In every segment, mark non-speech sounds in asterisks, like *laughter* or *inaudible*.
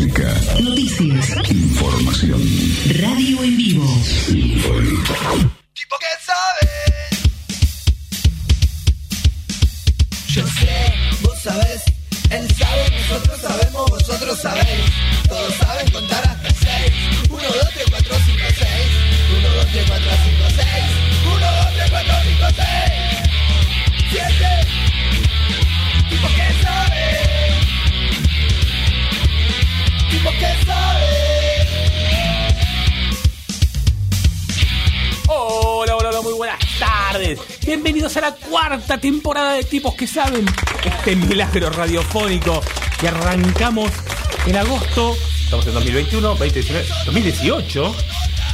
Música. Noticias. Información. Radio en vivo. Tipo que sabe. Yo sé, vos sabés, él sabe, nosotros sabemos, vosotros sabéis. Todos saben contar hasta seis. Uno, dos, tres, cuatro, cinco, seis. Uno, dos, tres, cuatro, cinco, seis. Uno, dos, tres, cuatro, cinco, seis. Siete. Tipo que sabe. Que sabe. Hola, hola, hola, muy buenas tardes. Bienvenidos a la cuarta temporada de Tipos que Saben. Este milagro radiofónico que arrancamos en agosto. Estamos en 2021, 2019, 2018.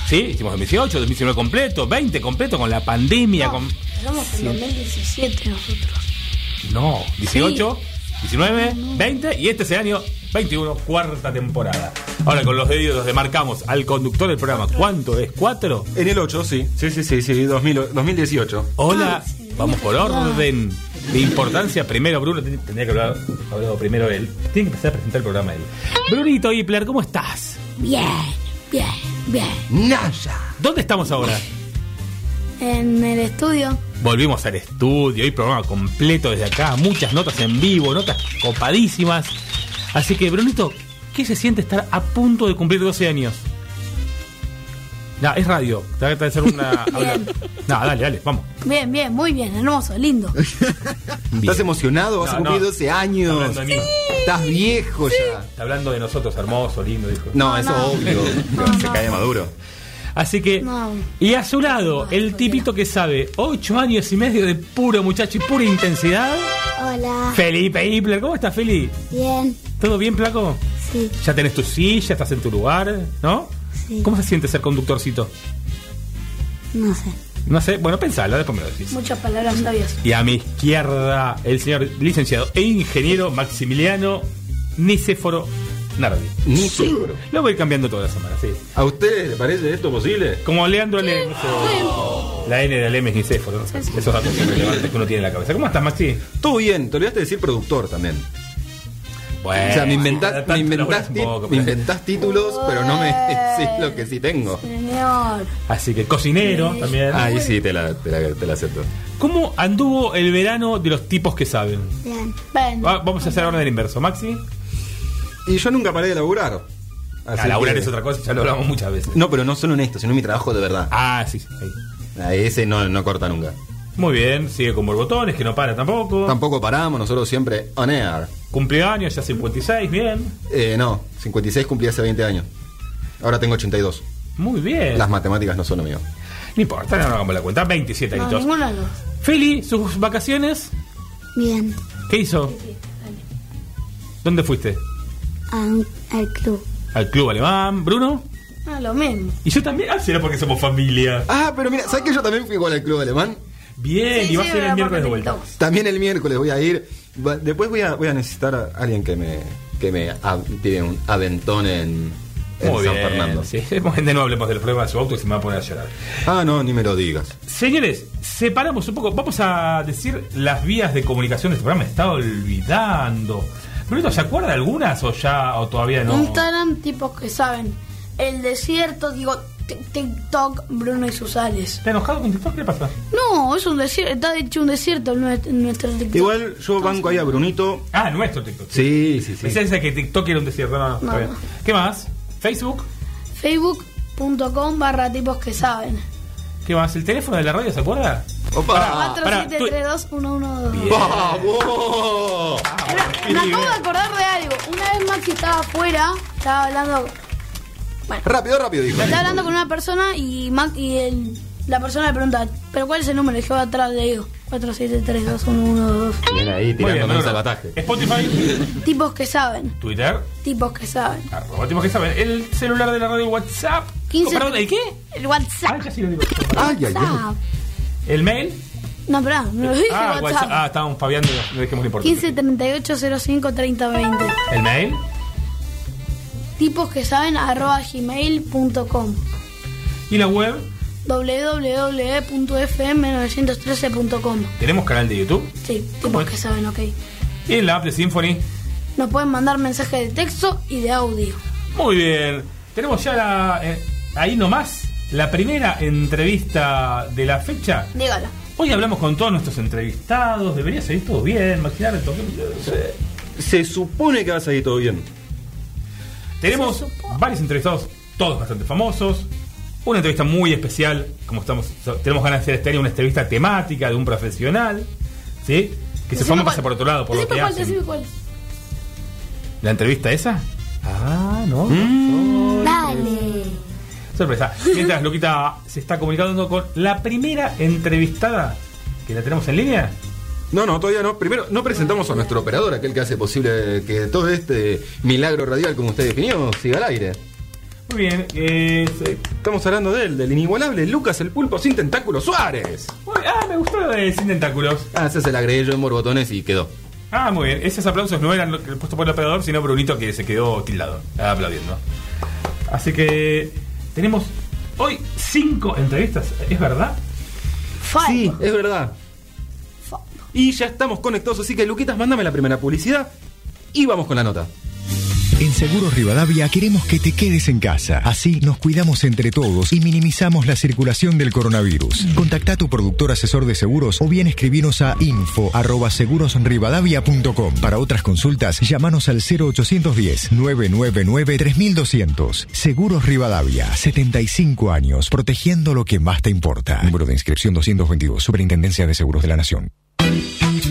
Sí, hicimos 2018, 2019 completo, 20 completo con la pandemia. con... Estamos en 2017 nosotros. No, 18, 19, 20 y este es el año 21, cuarta temporada. Ahora con los dedos le marcamos al conductor del programa. ¿Cuánto es? ¿Cuatro? En el 8, sí. Sí, sí, sí, sí, 2000 2018. Hola, vamos por orden de importancia. Primero, Bruno, ten- tendría que hablar hablado primero él. Tiene que empezar a presentar el programa él. Brunito Hipler, ¿cómo estás? Bien, bien, bien. Naya. ¿Dónde estamos ahora? En el estudio, Volvimos al estudio, hoy programa completo desde acá, muchas notas en vivo, notas copadísimas. Así que, Brunito, ¿qué se siente estar a punto de cumplir 12 años? No, es radio. Te voy a hacer una. *laughs* hablar. No, dale, dale, vamos. bien, bien, muy bien, hermoso, lindo. *laughs* ¿Estás emocionado? Vas No, a cumplir no. 12 años. Está hablando de mí. Estás viejo ya. Está hablando de nosotros, hermoso, lindo, dijo. No, No, eso no. obvio. No, Se no. cae maduro. Así que. No. Y a su lado, el tipito que sabe, ocho años y medio de puro muchacho y pura intensidad. Hola. Felipe Hipler, ¿cómo estás, Feli? Bien, ¿Todo bien, Placo? sí, Ya tenés tu silla, estás en tu lugar, ¿no? Sí. ¿Cómo se siente ser conductorcito? no sé. No sé, bueno, pensalo, después me lo decís. Muchas palabras sabias. Y a mi izquierda, el señor licenciado e ingeniero Maximiliano Nicéforo Nardi. Ni seguro. Lo voy cambiando toda la semana, sí. ¿A usted le parece esto posible? Como Leandro Lem. La N de Lem es Nicéforo. ¿no? Esos datos relevantes que uno tiene en la cabeza. ¿Cómo estás, Maxi? Todo bien, te olvidaste de decir productor también. Bueno, o sea, me inventás, me inventás, poco, me títulos, pero no me decís lo que sí tengo. Señor. Así que cocinero también. Ahí sí te la, te la, te la acepto. ¿Cómo anduvo el verano de los tipos que saben? Bien. Ven. Va- vamos a hacer ahora del inverso. Maxi. Y yo nunca paré de laburar. Así A laburar que- es otra cosa, ya lo hablamos muchas veces. No, pero no solo en esto, sino en mi trabajo de verdad. Ah, sí, sí. ahí. A ese no, no corta nunca. Muy bien, sigue con borbotones, que no para tampoco. Tampoco paramos, nosotros siempre on air. Cumpleaños, ya 56, bien. Eh, no, 56 cumplí hace 20 años. Ahora tengo 82. Muy bien. Las matemáticas no son lo mío. No importa, no hagamos la cuenta. 27 No, añitos. ninguno de los. Feli, sus vacaciones, Bien. ¿qué hizo? ¿Dónde fuiste? Al club. Al club alemán. ¿Bruno? Ah, lo mismo. Y yo también. Ah, será porque somos familia. Ah, pero mira, ¿sabes que yo también fui igual al club alemán? Bien, Sí, y vas sí, a ir el miércoles de vuelta. También el miércoles voy a ir. Después voy a, voy a necesitar a alguien que me, que me a- tire un aventón en, en Muy San bien. Fernando. Sí, *laughs* de no hablemos del problema de su auto y se me va a poner a llorar. Ah, no, ni me lo digas. Señores, separamos un poco. Vamos a decir las vías de comunicación de este programa. Me estaba olvidando. Brunito, ¿se acuerda de algunas o ya o todavía no? Instagram, tipos que saben. El desierto, digo, TikTok, Bruno y Susales. ¿Está enojado con TikTok? ¿Qué le pasa? No, es un desierto, está hecho un desierto nuestro TikTok. Igual yo banco ahí a Brunito. Ah, nuestro TikTok. Sí, sí, sí. Pensé ese que TikTok era un desierto. No, no, está bien. ¿Qué más? ¿Facebook? Facebook.com barra tipos que saben. ¿Qué más? ¿El teléfono de la radio se acuerda? ¡Opa! pará, 4732-112. Bien. ¡Vamos! Me acabo de acordar de algo. Una vez Maxi estaba afuera, estaba hablando. Bueno, Rápido, rápido, dijo. estaba hablando con una persona y Max y el- la persona le pregunta, ¿pero cuál es el número? Y yo atrás le digo, 4732-112. Viene ahí Muy bien, un Bruno. salvataje. Spotify, Tipos que saben, Twitter, tipos que saben. arroba, tipos que saben. El celular de la radio WhatsApp. 15 Oh, perdón, ¿el qué? El Ah, WhatsApp. casi lo digo. Ay, ay, ay. WhatsApp. ¿El mail? No, espera, me lo dije Ah, WhatsApp. Ah, estábamos paviando, no lo importante. 15 38 05 30 20. ¿El mail? Tipos que saben arroba gmail.com. ¿Y la web? www.fm913.com. ¿Tenemos canal de YouTube? Sí, ¿Cómo tipos es? que saben, ok. Y en la app de Symphony. nos pueden mandar mensajes de texto y de audio. Muy bien. Tenemos ya la, eh, ahí nomás la primera entrevista de la fecha. Dígalo. Hoy hablamos con todos nuestros entrevistados. Debería salir todo bien. El toque. Se supone que va a salir todo bien. Tenemos Se varios entrevistados, todos bastante famosos. Una entrevista muy especial, como estamos, tenemos ganas de hacer este año una entrevista temática de un profesional, ¿sí? Que se cuál. pasa por otro lado, por lo que cuál, hacen. decime cuál. ¿La entrevista esa? Ah, no. Mm. Dale. Sorpresa. Mientras Luquita se está comunicando con la primera entrevistada que la tenemos en línea. No, no, todavía no. Primero, no presentamos a nuestro operador, aquel que hace posible que todo este milagro radial, como usted definió, siga al aire. Muy bien. eh, Estamos hablando de él, del inigualable Lucas el Pulpo sin tentáculos Suárez. muy- ah, me gustó lo de Sin Tentáculos. Ah, ese se le agregué yo en borbotones y quedó. Ah, muy bien. Esos aplausos no eran puestos por el operador, sino Brunito que se quedó tildado, aplaudiendo. Así que tenemos hoy cinco entrevistas, ¿es verdad? Falta. Sí, es verdad. Falta. Y ya estamos conectados, así que Luquitas, mándame la primera publicidad y vamos con la nota. En Seguros Rivadavia queremos que te quedes en casa. Así nos cuidamos entre todos y minimizamos la circulación del coronavirus. Contacta a tu productor asesor de seguros o bien escribinos a info@segurosrivadavia.com. Para otras consultas, llámanos al 0810 999 3200. Seguros Rivadavia, 75 años, protegiendo lo que más te importa. Número de inscripción 222, Superintendencia de Seguros de la Nación.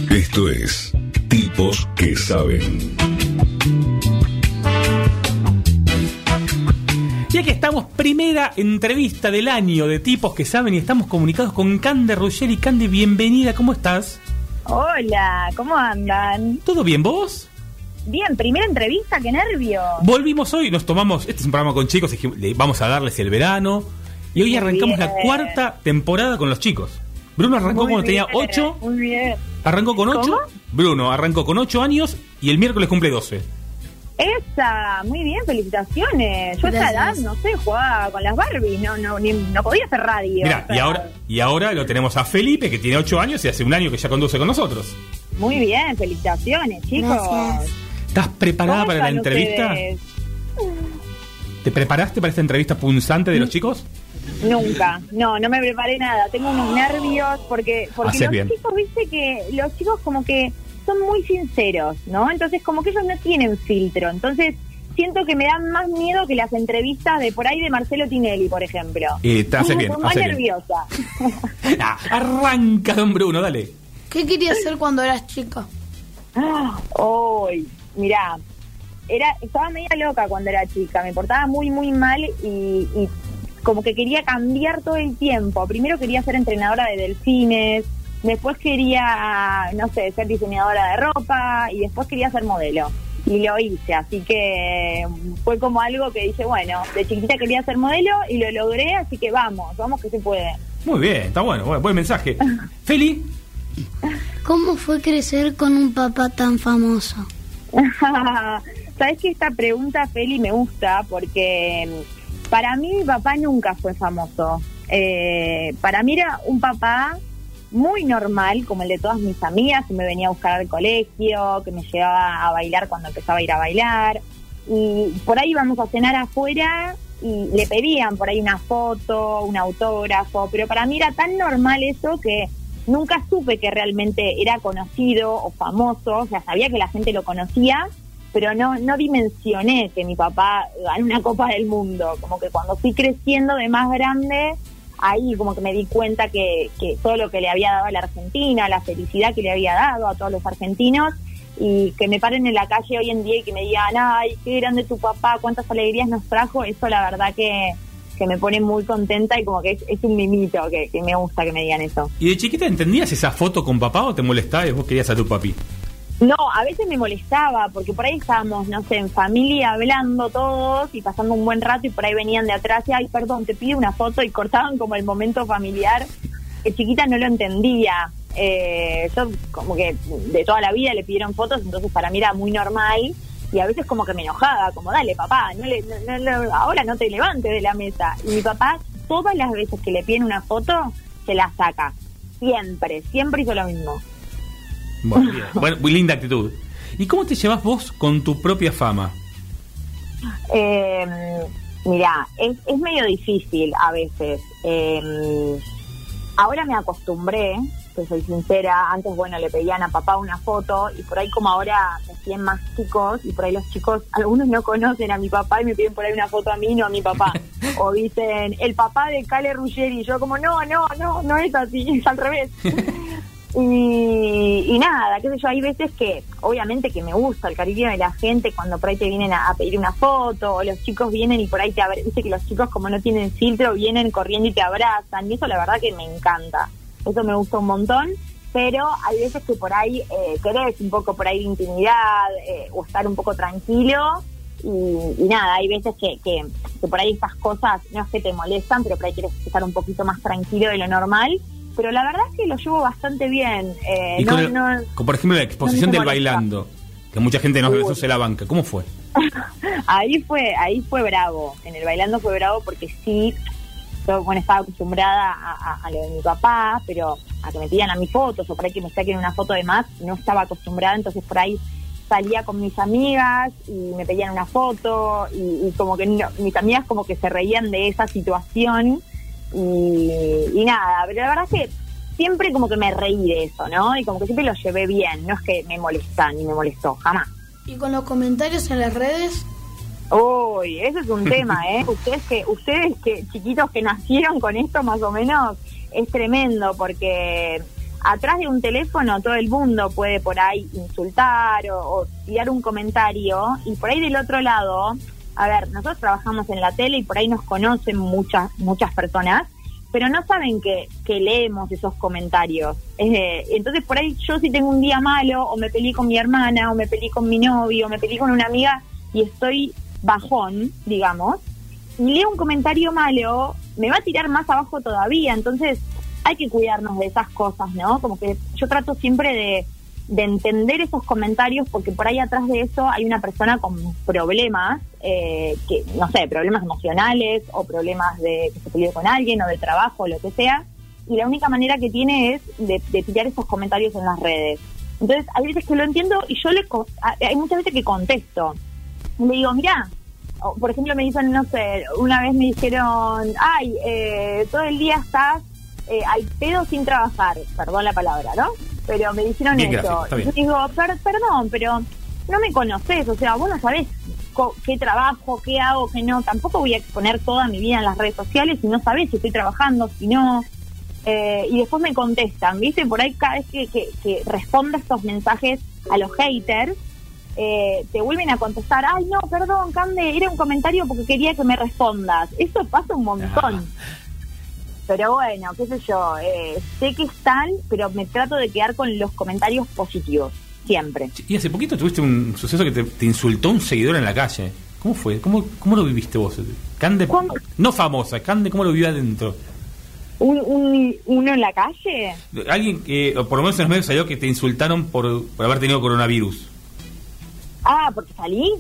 Esto es Tipos que Saben. Y aquí estamos, primera entrevista del año de tipos que saben y estamos comunicados con Cande Ruggeri. Cande, bienvenida, ¿cómo estás? Hola, ¿cómo andan? ¿Todo bien vos? Bien, primera entrevista, qué nervios. Volvimos hoy, nos tomamos, este es un programa con chicos, vamos a darles el verano. Y hoy Muy arrancamos la cuarta temporada con los chicos. Bruno arrancó Muy cuando tenía bien, 8, Muy bien. arrancó con 8. ¿Cómo? Bruno arrancó con 8 años y el miércoles cumple 12. Esa, muy bien, felicitaciones. Yo a esa edad, no sé, jugaba con las Barbies, no, no, ni- no podía hacer radio. Sea, y ahora, y ahora lo tenemos a Felipe, que tiene 8 años y hace un año que ya conduce con nosotros. Muy bien, felicitaciones, chicos. Gracias. ¿Estás preparada ¿Cómo para la entrevista? ustedes? ¿Te preparaste para esta entrevista punzante de los chicos? Nunca, no, no me preparé nada. Tengo unos nervios porque, porque los bien. chicos, viste que los chicos como que son muy sinceros, ¿no? Entonces como que ellos no tienen filtro. Entonces siento que me dan más miedo que las entrevistas de por ahí de Marcelo Tinelli, por ejemplo. Eh, te haces bien, Estoy más haces bien. nerviosa. *laughs* Arranca, don Bruno, dale. ¿Qué querías hacer cuando eras chica? Ah, Hoy, mirá, era, estaba media loca cuando era chica, me portaba muy, muy mal y, y como que quería cambiar todo el tiempo. Primero quería ser entrenadora de delfines, después quería, no sé, ser diseñadora de ropa y después quería ser modelo. Y lo hice, así que fue como algo que dije, bueno, de chiquita quería ser modelo y lo logré, así que vamos, vamos que se puede. Muy bien, está bueno, buen, buen mensaje. *laughs* Feli, ¿Cómo fue crecer con un papá tan famoso? *laughs* Sabes que esta pregunta, Feli, me gusta porque mm, para mí mi papá nunca fue famoso. Eh, para mí era un papá muy normal, como el de todas mis amigas, que me venía a buscar al colegio, que me llevaba a bailar cuando empezaba a ir a bailar. Y por ahí íbamos a cenar afuera y le pedían por ahí una foto, un autógrafo, pero para mí era tan normal eso que nunca supe que realmente era conocido o famoso, o sea, sabía que la gente lo conocía, pero no, no dimensioné que mi papá ganó una Copa del Mundo, como que cuando fui creciendo de más grande, ahí como que me di cuenta que, que todo lo que le había dado a la Argentina, la felicidad que le había dado a todos los argentinos, y que me paren en la calle hoy en día y que me digan, ay, qué grande tu papá, cuántas alegrías nos trajo, eso la verdad que, que me pone muy contenta y como que es, es un mimito que, que me gusta que me digan eso. ¿y de chiquita entendías esa foto con papá o te molestaba y vos querías a tu papi? No, a veces me molestaba porque por ahí estábamos, no sé, en familia hablando todos y pasando un buen rato y por ahí venían de atrás y, ay, perdón, te pido una foto y cortaban como el momento familiar. Que chiquita no lo entendía. Eh, yo como que de toda la vida le pidieron fotos, entonces para mí era muy normal y a veces como que me enojaba, como dale papá, no le, ahora no te levantes de la mesa. Y mi papá todas las veces que le piden una foto, se la saca. Siempre, siempre hizo lo mismo. Bueno, bien. Bueno, muy linda actitud. ¿Y cómo te llevas vos con tu propia fama? Eh, mira, es, es medio difícil a veces. Eh, ahora me acostumbré, que soy sincera, antes, bueno, le pedían a papá una foto y por ahí como ahora me siguen más chicos y por ahí los chicos, algunos no conocen a mi papá y me piden por ahí una foto a mí, no a mi papá. *laughs* o dicen, el papá de Cale Ruggeri y yo como, no, no, no, no es así, *laughs* es al revés. Y, y nada, qué sé yo, hay veces que obviamente que me gusta el cariño de la gente cuando por ahí te vienen a, pedir una foto o los chicos vienen y por ahí te abrazan, dice que los chicos como no tienen filtro vienen corriendo y te abrazan y eso la verdad que me encanta, eso me gusta un montón, pero hay veces que por ahí eh, querés un poco por ahí de intimidad eh, o estar un poco tranquilo y, y nada, hay veces que, que por ahí estas cosas no es que te molestan, pero por ahí quieres estar un poquito más tranquilo de lo normal pero la verdad es que lo llevo bastante bien. Eh, Y no, con, el- no- con, por ejemplo, la exposición no del bailando, que mucha gente nos besó en la banca. ¿Cómo fue? *laughs* ahí fue ahí fue bravo. En el bailando fue bravo porque sí, yo bueno estaba acostumbrada a, a- a lo de mi papá, pero a que me pidan a mis fotos o por ahí que me saquen una foto de más, no estaba acostumbrada, entonces por ahí salía con mis amigas y me pedían una foto y, y como que no- mis amigas como que se reían de esa situación y, y nada, pero la verdad es que siempre como que me reí de eso, ¿no? Y como que siempre lo llevé bien, no es que me molesta ni me molestó, jamás. Y con los comentarios en las redes, Uy, ese es un *laughs* tema, ¿eh? Ustedes que, ustedes que chiquitos que nacieron con esto más o menos, es tremendo porque atrás de un teléfono todo el mundo puede por ahí insultar o, o tirar un comentario y por ahí del otro lado, a ver, nosotros trabajamos en la tele y por ahí nos conocen muchas, muchas personas, pero no saben que, que leemos esos comentarios. Eh, entonces por ahí yo si tengo un día malo o me peleé con mi hermana o me peleé con mi novio o me peleé con una amiga y estoy bajón, digamos, y leo un comentario malo, me va a tirar más abajo todavía. Entonces hay que cuidarnos de esas cosas, ¿no? Como que yo trato siempre de, de entender esos comentarios porque por ahí atrás de eso hay una persona con problemas, eh, que no sé, problemas emocionales o problemas de que se peleó con alguien o de trabajo o lo que sea. Y la única manera que tiene es de, de tirar esos comentarios en las redes. Entonces, hay veces que lo entiendo y yo le hay muchas veces que contesto. Y le digo, mira, por ejemplo me dicen, no sé, una vez me dijeron, ay, eh, todo el día estás eh, al pedo sin trabajar, perdón la palabra, ¿no? Pero me dijeron Bien eso. gráfico, bien. Yo digo, "Per- perdón, pero no me conoces, o sea, vos no sabés co- qué trabajo, qué hago, qué no. Tampoco voy a exponer toda mi vida en las redes sociales si no sabés si estoy trabajando, si no. Eh, y después me contestan, ¿viste? Por ahí cada vez que, que, que respondo estos mensajes a los haters, eh, te vuelven a contestar, ay no, perdón, Cande, era un comentario porque quería que me respondas. Eso pasa un montón. Pero bueno, qué sé yo, eh, sé que están, pero me trato de quedar con los comentarios positivos, siempre. Y hace poquito tuviste un suceso que te, te insultó un seguidor en la calle. ¿Cómo fue? ¿Cómo, cómo lo viviste vos? Cande, ¿Cuándo? no famosa, Cande, ¿cómo lo vivió adentro? Un, un- uno en la calle, Alguien que, o por lo menos en los medios salió que te insultaron por, por haber tenido coronavirus. ah, porque salí.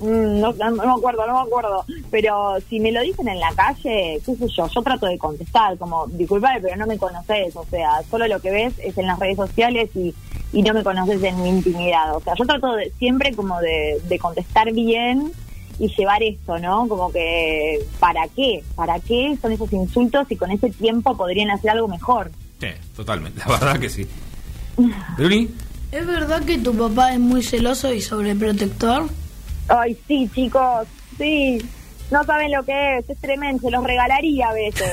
Mm, No, no, no me acuerdo, no me acuerdo. Pero si me lo dicen en la calle, qué sé yo, yo trato de contestar, como, disculpame, pero no me conoces. O sea, solo lo que ves es en las redes sociales y, y no me conoces en mi intimidad. O sea, yo trato de, siempre como de, de contestar bien y llevar esto, ¿no? Como que, ¿para qué? ¿Para qué son esos insultos y con ese tiempo podrían hacer algo mejor? Sí, totalmente, la verdad que sí. Bruni, ¿es verdad que tu papá es muy celoso y sobreprotector? Ay, sí, chicos, sí. No saben lo que es, es tremendo, se los regalaría a veces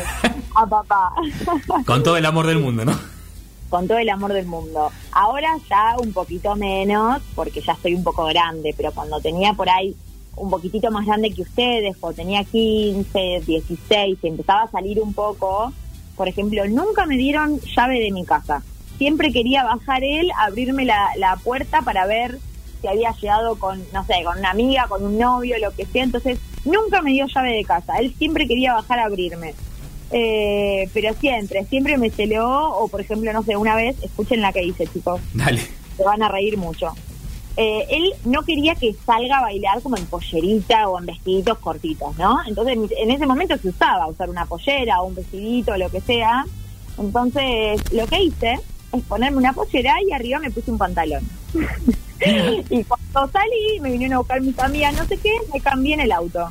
a papá. *laughs* con todo el amor del mundo, ¿no? Con todo el amor del mundo. Ahora ya un poquito menos, porque ya estoy un poco grande, pero cuando tenía por ahí un poquitito más grande que ustedes, cuando tenía 15, 16, y empezaba a salir un poco, por ejemplo, nunca me dieron llave de mi casa. Siempre quería bajar él, abrirme la, la puerta para ver si había llegado con, no sé, con una amiga, con un novio, lo que sea. Entonces, nunca me dio llave de casa. Él siempre quería bajar a abrirme. Eh, pero siempre, siempre me celó, o por ejemplo, no sé, una vez, escuchen la que dice, chicos, Dale. se van a reír mucho. Eh, él no quería que salga a bailar como en pollerita o en vestiditos cortitos, ¿no? Entonces, en ese momento se usaba usar una pollera o un vestidito, lo que sea. Entonces, lo que hice es ponerme una pollera y arriba me puse un pantalón. *laughs* *laughs* y cuando salí, me vinieron a buscar mis amigas, no sé qué, me cambié en el auto.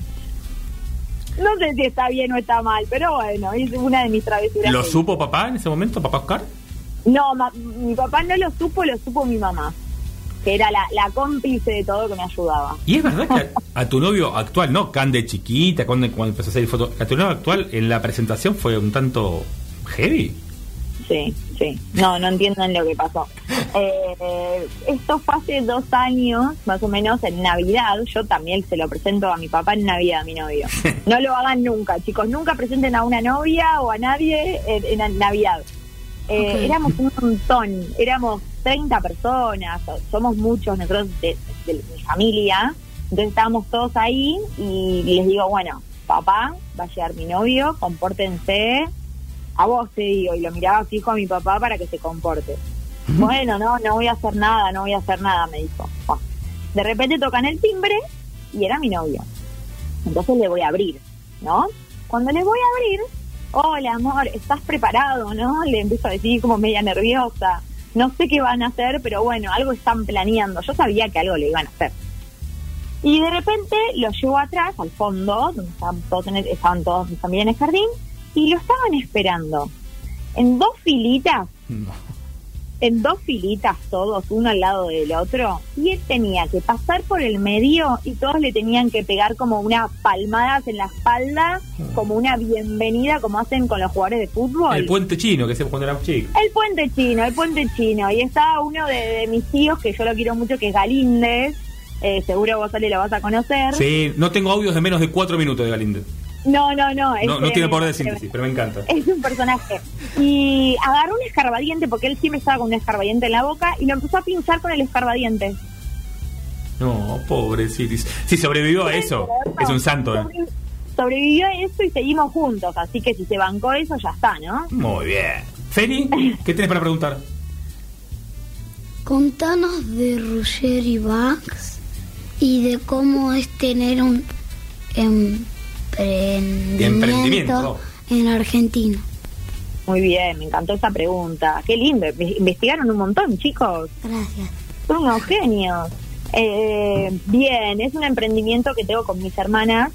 No sé si está bien o está mal, pero bueno, es una de mis travesuras. ¿Lo supo papá en ese momento, papá Oscar? No, ma- mi papá no lo supo, lo supo mi mamá, que era la, la cómplice de todo que me ayudaba. Y es verdad que a, a tu novio actual, no, Can de chiquita, cuando, cuando empezó a hacer fotos, a tu novio actual en la presentación fue un tanto heavy. Sí, sí. No, no entienden lo que pasó. Eh, esto fue hace dos años, más o menos, en Navidad. Yo también se lo presento a mi papá en Navidad, a mi novio. *laughs* No lo hagan nunca, chicos. Nunca presenten a una novia o a nadie en, en Navidad. Eh. Éramos un montón, éramos 30 personas, so- somos muchos nosotros de, de mi familia. Entonces estábamos todos ahí y les digo, bueno, papá, va a llegar mi novio, compórtense. A vos te digo, y lo miraba fijo a mi papá para que se comporte. Bueno, no, no voy a hacer nada, no voy a hacer nada, me dijo. Bueno, de repente tocan el timbre y era mi novio. Entonces le voy a abrir, ¿no? Cuando le voy a abrir, hola amor, ¿estás preparado, no? Le empiezo a decir como media nerviosa. No sé qué van a hacer, pero bueno, algo están planeando. Yo sabía que algo le iban a hacer. Y de repente lo llevo atrás, al fondo, donde estaban todos, en el- estaban todos mis familia en el jardín, y lo estaban esperando. En dos filitas, en dos filitas todos, uno al lado del otro, y él tenía que pasar por el medio y todos le tenían que pegar como unas palmadas en la espalda, como una bienvenida, como hacen con los jugadores de fútbol. El puente chino que se cuando éramos chicos. El puente chino, el puente chino. Y estaba uno de, de mis tíos, que yo lo quiero mucho, que es Galíndez. Eh, seguro vos, Ale, lo vas a conocer. Sí, no tengo audios de menos de cuatro minutos de Galinde. No, no, no. es No, no tiene poder de es síntesis, pero me encanta. Es un personaje. Y agarró un escarbadiente, porque él siempre estaba con un escarbadiente en la boca, y lo empezó a pinchar con el escarbadiente. No, pobrecito. Si sobrevivió a eso, es un santo. ¿eh? Sobre- Sobrevivió a eso y seguimos juntos, así que si se bancó eso, ya está, ¿no? Muy bien. Feli, ¿qué tienes para preguntar? Contanos de Roger y Bax y de cómo es tener un emprendimiento, Emprendimiento. en Argentina. Muy bien, me encantó esa pregunta. Qué lindo, inve- investigaron un montón, chicos. Gracias. Son unos genios. Eh, bien, es un emprendimiento que tengo con mis hermanas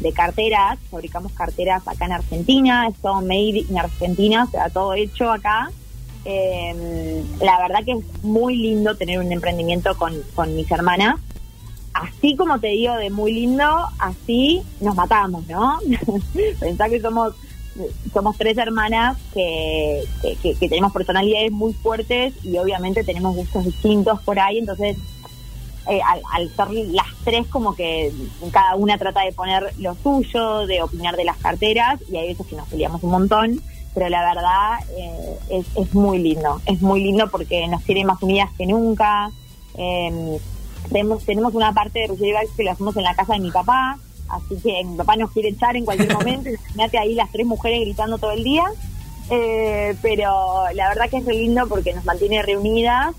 de carteras. Fabricamos carteras acá en Argentina. Es todo made in Argentina, o sea, todo hecho acá. Eh, la verdad que es muy lindo tener un emprendimiento con, con mis hermanas. Así como te digo de muy lindo, así nos matamos, ¿no? *laughs* Pensá que somos somos tres hermanas que, que, tenemos personalidades muy fuertes y obviamente tenemos gustos distintos por ahí, entonces eh, al, ser las tres como que cada una trata de poner lo suyo, de opinar de las carteras y hay veces que nos peleamos un montón, pero la verdad eh, es, es muy lindo, es muy lindo porque nos tiene más unidas que nunca. Eh, tenemos, tenemos una parte de Roger Bax que lo hacemos en la casa de mi papá, así que mi papá nos quiere echar en cualquier *laughs* momento, imagínate ahí las tres mujeres gritando todo el día. Eh, pero la verdad que es re lindo porque nos mantiene reunidas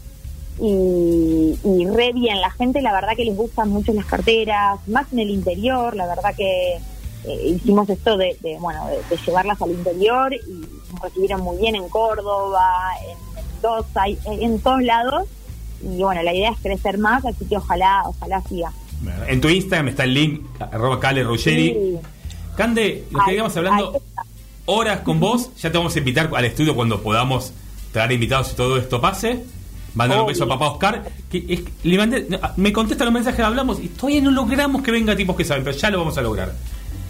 y, y re bien. La gente, la verdad que les gustan mucho las carteras, más en el interior. La verdad que eh, hicimos esto de, de, bueno, de, de llevarlas al interior y nos recibieron muy bien en Córdoba, en Mendoza, en, en todos lados. Y bueno, la idea es crecer más, así que ojalá, ojalá siga. En tu Instagram está el link, arroba Cale Ruggeri. Sí. Cande, lo que íbamos hablando horas con vos, ya te vamos a invitar al estudio cuando podamos traer invitados y todo esto pase. Mandar un beso a papá Oscar. Que es- le mandé- no, me contesta los mensajes que hablamos y todavía no logramos que venga tipos que saben, pero ya lo vamos a lograr.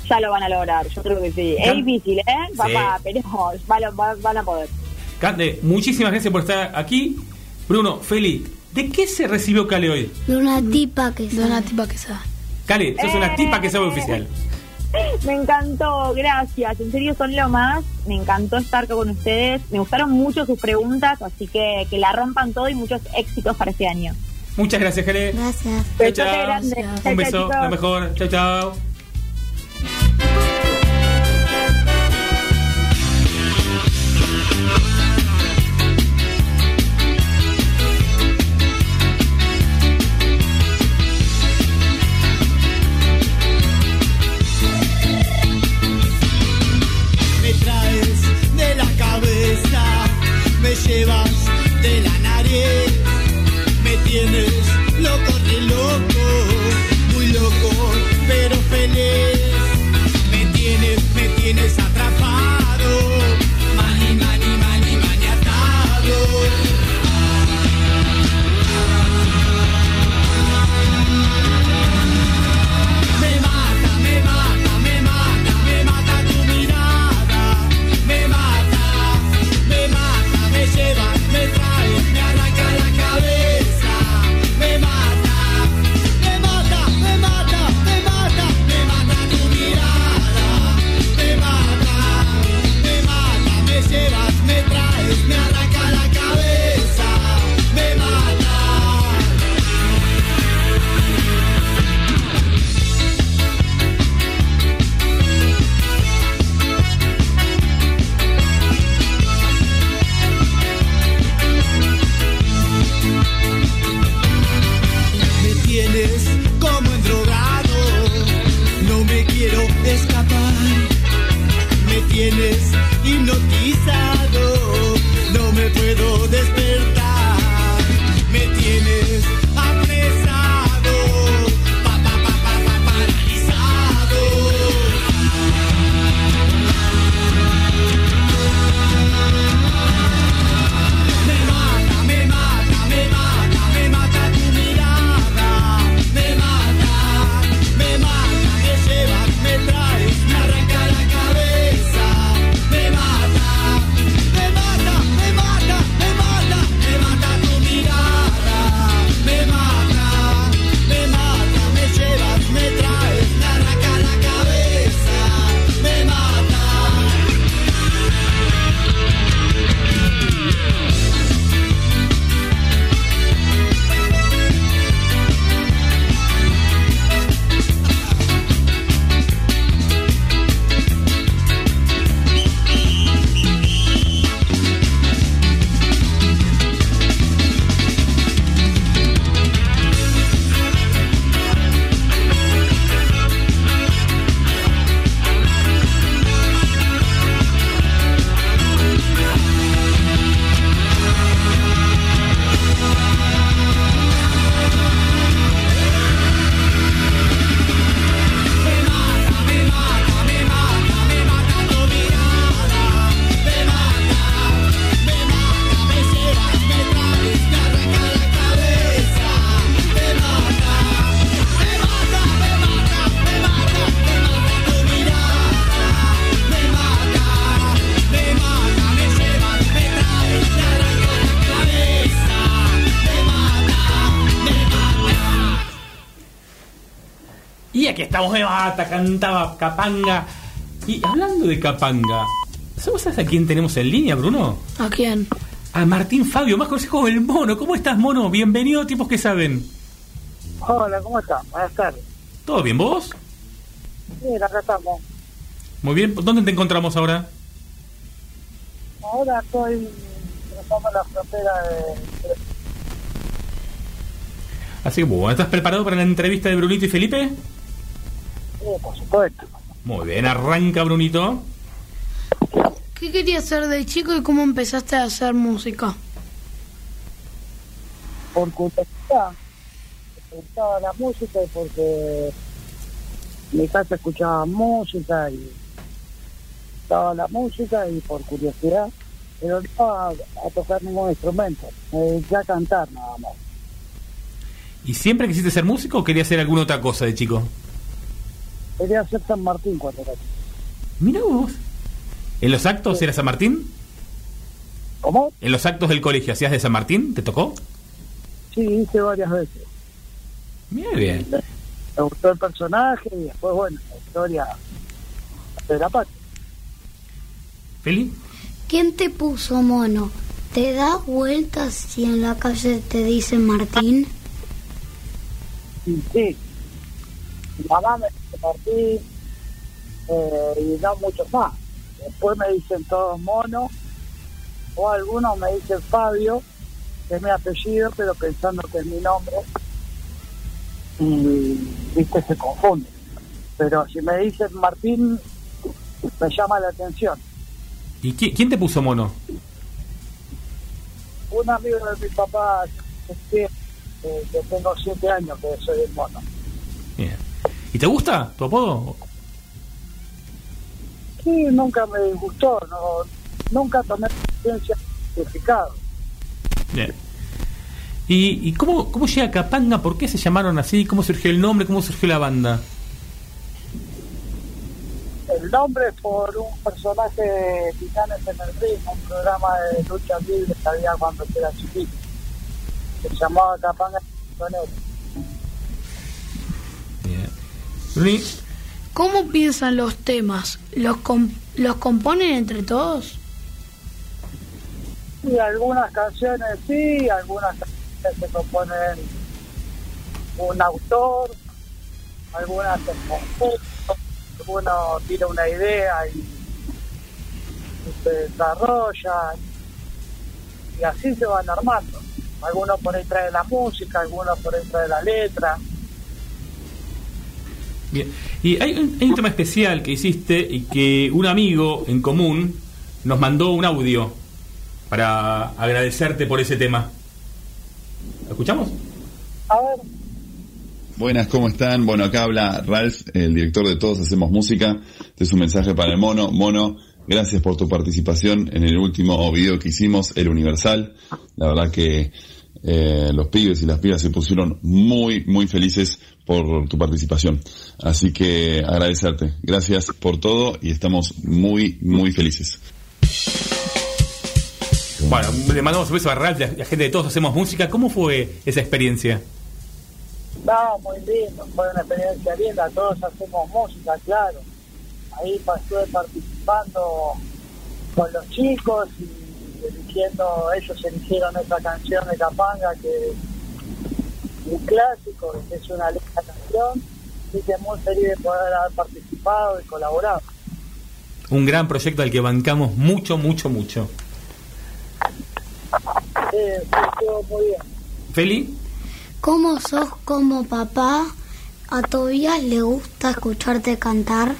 Ya lo van a lograr, yo creo que sí. Es difícil, ¿eh? Papá, Sí. pero van, a- van- van a poder. Cande, muchísimas gracias por estar aquí. Bruno, Feli, ¿de qué se recibió Cale hoy? De una tipa que De una sabe. tipa que sabe. Cale, sos una tipa que sabe oficial. *laughs* Me encantó, gracias. En serio son lo más. Me encantó estar con ustedes. Me gustaron mucho sus preguntas, así que que la rompan todo y muchos éxitos para este año. Muchas gracias, Cale. Gracias. Un beso, lo mejor. Chao, chao. me llevas de la nariz, me tienes loco. Cantaba Capanga. Y hablando de Capanga, ¿sabes a quién tenemos en línea, Bruno? ¿A quién? A Martín Fabio, más conocido como el Mono. ¿Cómo estás, Mono? Bienvenido, tipos que saben. Hola, ¿cómo estás? Buenas tardes. ¿Todo bien, vos? Bien, acá estamos. Muy bien, ¿dónde te encontramos ahora? Ahora estoy cruzando la frontera de... Así que bueno, ¿estás preparado para la entrevista de Brunito y Felipe? Sí, por supuesto. Muy bien, arranca Brunito. ¿Qué querías ser de chico y cómo empezaste a hacer música? Por curiosidad, me gustaba la música y porque mi casa escuchaba música y estaba la música y por curiosidad, pero no a, a tocar ningún instrumento, me dediqué a cantar nada más. ¿Y siempre quisiste ser músico o querías hacer alguna otra cosa de chico? Quería ser San Martín cuando era chico. Mira vos. ¿En los actos era San Martín? ¿Cómo? ¿En los actos del colegio hacías de San Martín? ¿Te tocó? Sí, hice varias veces. Mira bien. Me gustó el personaje y después, bueno, la historia de la patria. ¿Feli? ¿Quién te puso mono? ¿Te das vueltas si en la calle te dicen Martín? Sí, mamá me Martín eh, y no muchos más. Después me dicen todos mono o algunos me dicen Fabio, que es mi apellido, pero pensando que es mi nombre. Y, viste, se confunde. Pero si me dicen Martín, me llama la atención. ¿Y qui- quién te puso mono? Un amigo de mi papá, que, eh, que tengo siete años que soy el mono. Bien. ¿Y te gusta tu apodo? Sí, nunca me disgustó, no, nunca tomé conciencia significado. Bien. ¿Y, y cómo, cómo llega Capanga? ¿Por qué se llamaron así? ¿Cómo surgió el nombre? ¿Cómo surgió la banda? El nombre es por un personaje de Titanes en el Ritmo, un programa de lucha libre que había cuando era chiquito. Se llamaba Capanga. Bruni, ¿Cómo piensan los temas? ¿Los, com- ¿Los componen entre todos? Y algunas canciones sí, algunas canciones se componen un autor, algunas en conjunto, uno tira una idea y, y se desarrolla y así se van armando. Algunos por ahí trae la música, algunos por ahí trae la letra. Bien. Y hay un, hay un tema especial que hiciste y que un amigo en común nos mandó un audio para agradecerte por ese tema. ¿Lo escuchamos? A ver, Buenas, ¿cómo están? Bueno, acá habla Ralph, el director de Todos Hacemos Música. Este es un mensaje para el mono. Mono, gracias por tu participación en el último video que hicimos, El Universal. La verdad que eh, los pibes y las pibas se pusieron muy, muy felices por tu participación. Así que agradecerte. Gracias por todo y estamos muy, muy felices. Bueno, le mandamos un beso a Ralph, la, la gente de todos hacemos música. ¿Cómo fue esa experiencia? No, muy lindo, fue una experiencia linda, todos hacemos música, claro. Ahí estuve participando con los chicos y eligiendo, ellos eligieron esa canción de Capanga que un clásico, que es una linda canción, y que muy feliz de poder haber participado y colaborado. Un gran proyecto al que bancamos mucho, mucho, mucho. Sí, sí, estuvo muy bien. Feli, ¿Cómo sos como papá? ¿A Tobías le gusta escucharte cantar?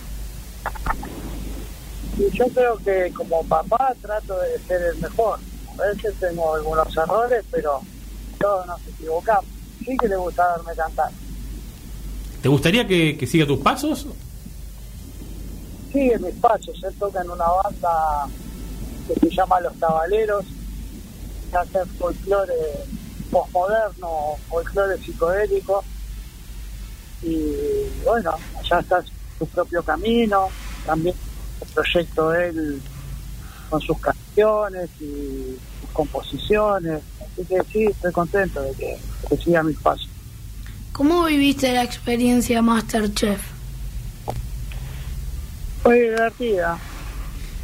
Y yo creo que como papá trato de ser el mejor. A veces tengo algunos errores, pero todos nos equivocamos. Sí que le gusta verme cantar. ¿te gustaría que, que siga tus pasos? Sigue mis pasos. Él toca en una banda que se llama Los Tabaleros, que hace folclore posmoderno, folclore psicodélico. Y bueno, allá está su propio camino. También el proyecto de él con sus canciones y sus composiciones. Así que sí, estoy contento de que, que siga mis pasos. ¿Cómo viviste la experiencia Masterchef? Fue divertida.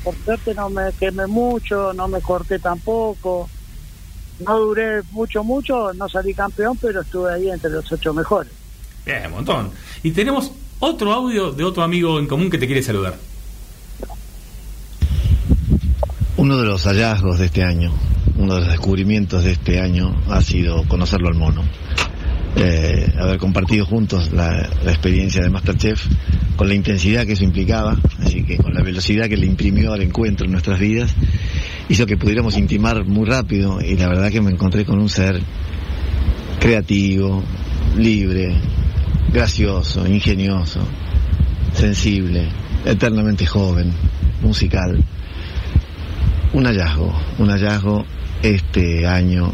Por suerte no me quemé mucho, no me corté tampoco. No duré mucho, mucho, no salí campeón, pero estuve ahí entre los ocho mejores. Bien, un montón. Y tenemos otro audio de otro amigo en común que te quiere saludar. Uno de los hallazgos de este año, uno de los descubrimientos de este año ha sido conocerlo al mono. Eh, haber compartido juntos la, la experiencia de Masterchef con la intensidad que eso implicaba, así que con la velocidad que le imprimió al encuentro en nuestras vidas, hizo que pudiéramos intimar muy rápido y la verdad que me encontré con un ser creativo, libre, gracioso, ingenioso, sensible, eternamente joven, musical. Un hallazgo, un hallazgo este año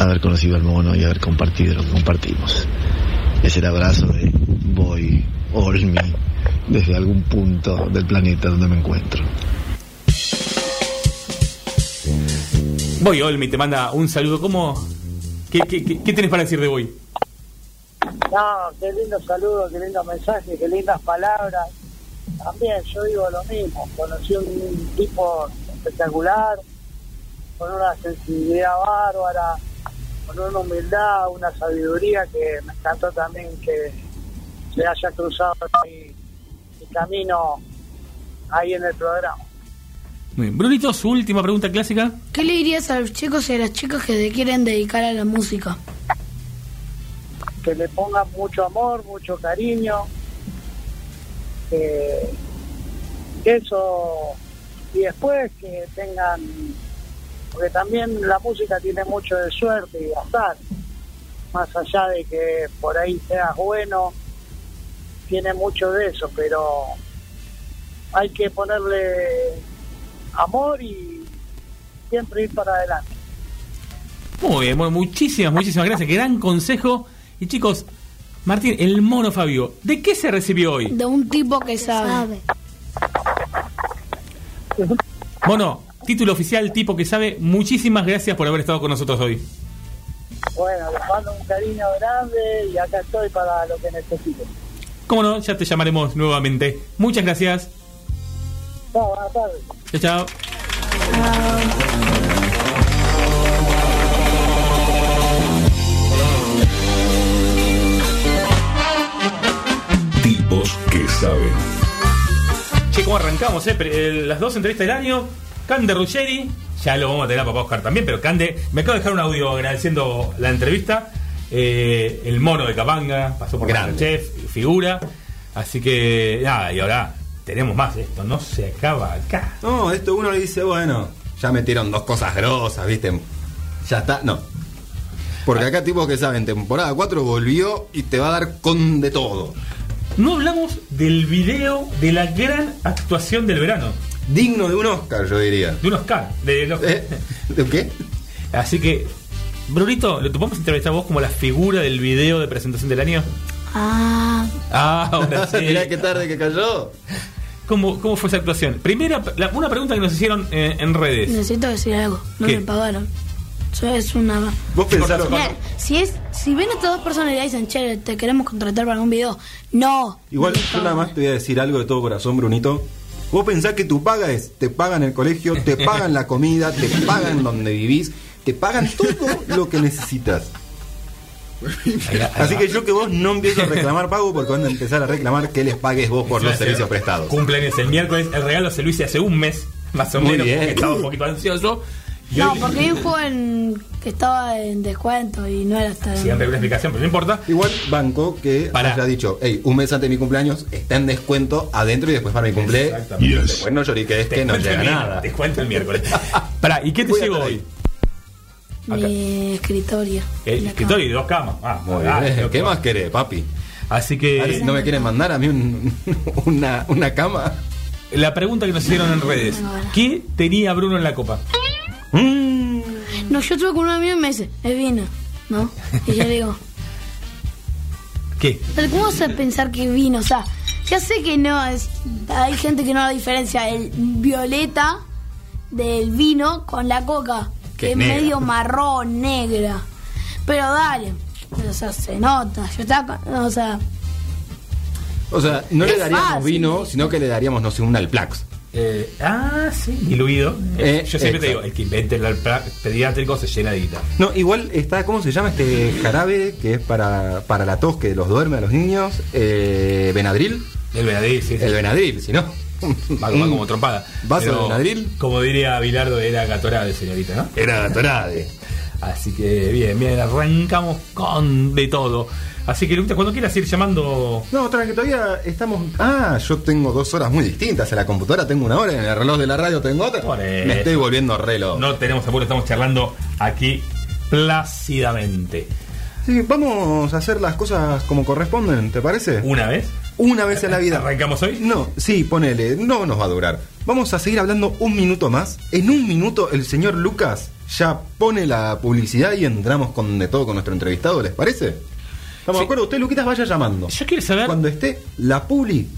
haber conocido al mono y haber compartido lo que compartimos. Es el abrazo de Boy Olmi desde algún punto del planeta donde me encuentro. Boy Olmi te manda un saludo. ¿Cómo? ¿Qué, qué, qué, qué tenés para decir de Boy? No, qué lindo saludo, qué lindo mensaje, qué lindas palabras. También yo digo lo mismo, conocí un tipo espectacular, con una sensibilidad bárbara, con una humildad, una sabiduría que me encantó también que se haya cruzado mi, mi camino ahí en el programa. Muy bien. Brunito, su última pregunta clásica. ¿Qué le dirías a los chicos y a las chicas que se quieren dedicar a la música? que le pongan mucho amor, mucho cariño, que eso, y después que tengan, porque también la música tiene mucho de suerte y de azar, más allá de que por ahí seas bueno, tiene mucho de eso, pero hay que ponerle amor y siempre ir para adelante. Muy bien, muchísimas, muchísimas gracias. Qué gran consejo. Y chicos, Martín, el mono Fabio, ¿de qué se recibió hoy? De un tipo que sabe. Mono, título oficial, tipo que sabe. Muchísimas gracias por haber estado con nosotros hoy. Bueno, les mando un cariño grande y acá estoy para lo que necesiten. Cómo no, ya te llamaremos nuevamente. Muchas gracias. Chao, buenas tardes. Chao, chao. Tipos que saben. Che, ¿cómo arrancamos? Eh? Eh, las dos entrevistas del año. Cande Ruggeri, ya lo vamos a tener a papá Oscar también, pero Cande, me acabo de dejar un audio agradeciendo la entrevista. Eh, el mono de Capanga, pasó por Grande. Chef, figura. Así que, nada, y ahora tenemos más. Esto no se acaba acá. No, esto uno le dice, bueno, ya metieron dos cosas grosas, ¿viste? Ya está, no. Porque acá tipos que saben, temporada 4 volvió y te va a dar con de todo. No hablamos del video de la gran actuación del verano. Digno de un Oscar, yo diría. De un Oscar. De, los- ¿Eh? ¿De qué? Así que, Brunito, ¿lo podemos entrevistar a vos como la figura del video de presentación del año? Ah, Ah, ahora *laughs* sí. Mirá qué tarde que cayó. ¿Cómo, ¿Cómo fue esa actuación? Primera, la- una pregunta que nos hicieron eh, en redes. necesito decir algo. No ¿Qué? me pagaron. Eso es una. Vos pensás. Mirá, si es, si ven estas dos personas y le dicen, che, te queremos contratar para un video, no. Igual yo nada más te voy a decir algo de todo corazón, Brunito. Vos pensás que tu paga es, te pagan el colegio, te *laughs* pagan la comida, te pagan donde vivís, te pagan todo lo que necesitas. Así que yo que vos no empiezo a reclamar pago porque van a empezar a reclamar que les pagues vos por los servicios prestados. Cumpleaños el miércoles, el regalo se lo hice hace un mes, más o Muy menos, bien. porque estaba un poquito ansioso. No, hoy- porque hay un juego en- que estaba en descuento y no era hasta. Siempre una explicación, pero no importa. Igual banco que Pará. haya dicho, hey, un mes antes de mi cumpleaños está en descuento adentro y después para mi cumpleaños. Exactamente. Después no lloriques Te que no el llega nada. Te cuento el miércoles. *laughs* Pará, ¿y qué te llegó hoy? ahí. Mi escritorio. El La escritorio y dos camas. Ah, Muy ah, bien. ¿Qué más querés, papi? Así A ver que si no me quieren mandar a mí un- *laughs* una, una cama. la pregunta que nos hicieron en redes. ¿Qué tenía Bruno en la copa? Mm. No, yo estuve con un amigo y me dice, es vino, ¿no? Y yo digo, ¿Qué? pero ¿cómo vas a pensar que es vino? O sea, ya sé que no, es, hay gente que no la diferencia el violeta del vino con la coca, Que es negra. medio marrón, negra. Pero dale, O sea, se nota. Yo estaba. O sea, O sea, no le daríamos fácil vino, sino que le daríamos, no sé, un Alplax. Eh, ah, sí, diluido. Eh, Yo siempre te digo, el que invente el pediátrico se llena de guita. No, igual está, ¿cómo se llama este jarabe que es para, para la tos que los duerme a los niños? Eh, Benadryl. El Benadryl, sí. sí. El Benadryl, si no. Va, va como trompada. *laughs* ¿Vaso Pero, Benadryl? Como diría Bilardo, era Gatorade, señorita, ¿no? Era Gatorade. *laughs* Así que bien, bien, arrancamos con de todo. Así que, Lucas, cuando quieras ir llamando. No, otra que todavía estamos. Ah, yo tengo dos horas muy distintas. En la computadora tengo una hora, en el reloj de la radio tengo otra. Me estoy volviendo reloj. No tenemos apuro, estamos charlando aquí plácidamente. Sí, vamos a hacer las cosas como corresponden, ¿te parece? ¿Una vez? Una vez en la vida. ¿Arrancamos hoy? No, sí, ponele, no nos va a durar. Vamos a seguir hablando un minuto más. En un minuto el señor Lucas ya pone la publicidad y entramos con de todo con nuestro entrevistado, ¿les parece? ¿Estamos de acuerdo? Usted, Luquitas, vaya llamando. Yo quiero saber. Cuando esté la publi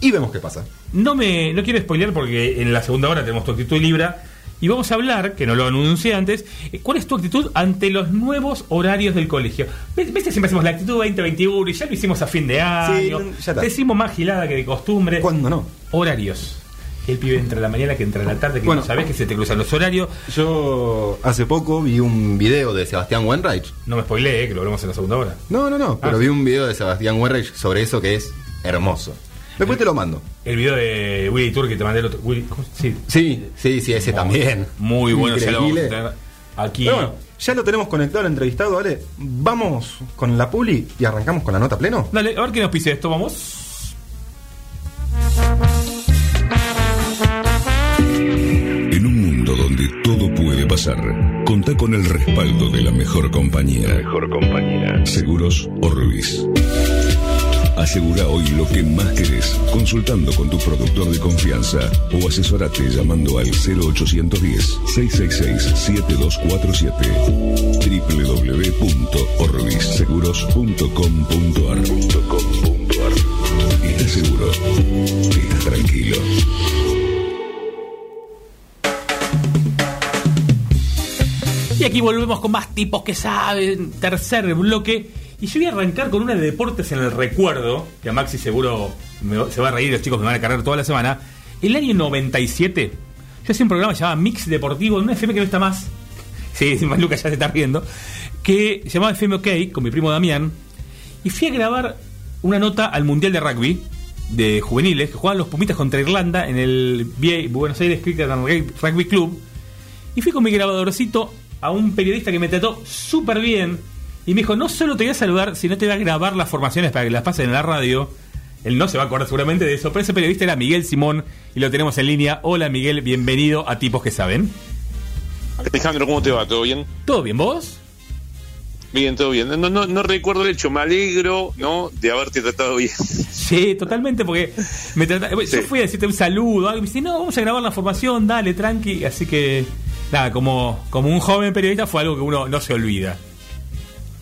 y vemos qué pasa. No me no quiero spoilear porque en la segunda hora tenemos tu actitud Libra y vamos a hablar, que no lo anuncié antes, eh, ¿cuál es tu actitud ante los nuevos horarios del colegio? ¿Ves, ves siempre hacemos la actitud 2021 y ya lo hicimos a fin de año? no, ya está. Decimos más gilada que de costumbre. ¿Cuándo no? Horarios. El pibe entra a la mañana, que entra a la tarde, que Bueno. no sabes que se te cruzan los horarios. Yo hace poco vi un video de Sebastián Wenreich. No me spoileé, que lo hablamos en la segunda hora. No, no, no, pero Ah, vi sí. un video de Sebastián Wenreich sobre eso que es hermoso. Después te lo mando. El video de Willy Tour que te mandé el otro. Willy, sí. Sí, sí, sí, ese también. Muy bueno, ya lo vamos a Increíble. tener aquí. Pero bueno, ya lo tenemos conectado al entrevistado, ¿vale? Vamos con la publi y arrancamos con la nota pleno. Dale, a ver qué nos pise esto, vamos. Puede pasar, contá con el respaldo de la mejor compañía. mejor compañía. Seguros Orbis. Asegura hoy lo que más querés consultando con tu productor de confianza o asesorate llamando al 0810-666-7247 www.orbisseguros.com.ar Estás seguro, estás tranquilo. Y aquí volvemos con más tipos que saben. Tercer bloque. Y yo voy a arrancar con una de deportes en el recuerdo. Que a Maxi seguro se va a reír, los chicos me van a cargar toda la semana. El año 97, yo hacía un programa llamado Mix Deportivo en una FM que no está más. *laughs* Sí, más Lucas ya se está riendo. Que llamaba FM OK con mi primo Damián. Y fui a grabar una nota al Mundial de Rugby de juveniles que jugaban los Pumitas contra Irlanda en el Buenos Aires Cricket Rugby Club. Y fui con mi grabadorcito a un periodista que me trató súper bien. Y me dijo, no solo te voy a saludar, sino te voy a grabar las formaciones para que las pasen en la radio. Él no se va a acordar seguramente de eso, pero ese periodista era Miguel Simón y lo tenemos en línea. Hola Miguel, bienvenido a Tipos que Saben. Alejandro, ¿cómo te va? ¿Todo bien? ¿Todo bien vos? Bien, todo bien. No, no, no recuerdo el hecho, me alegro, ¿no? De haberte tratado bien. Sí, totalmente, porque me trata- yo fui a decirte un saludo, algo, y me dice, no, vamos a grabar la formación, dale, tranqui. Así que, nada, como, como un joven periodista fue algo que uno no se olvida.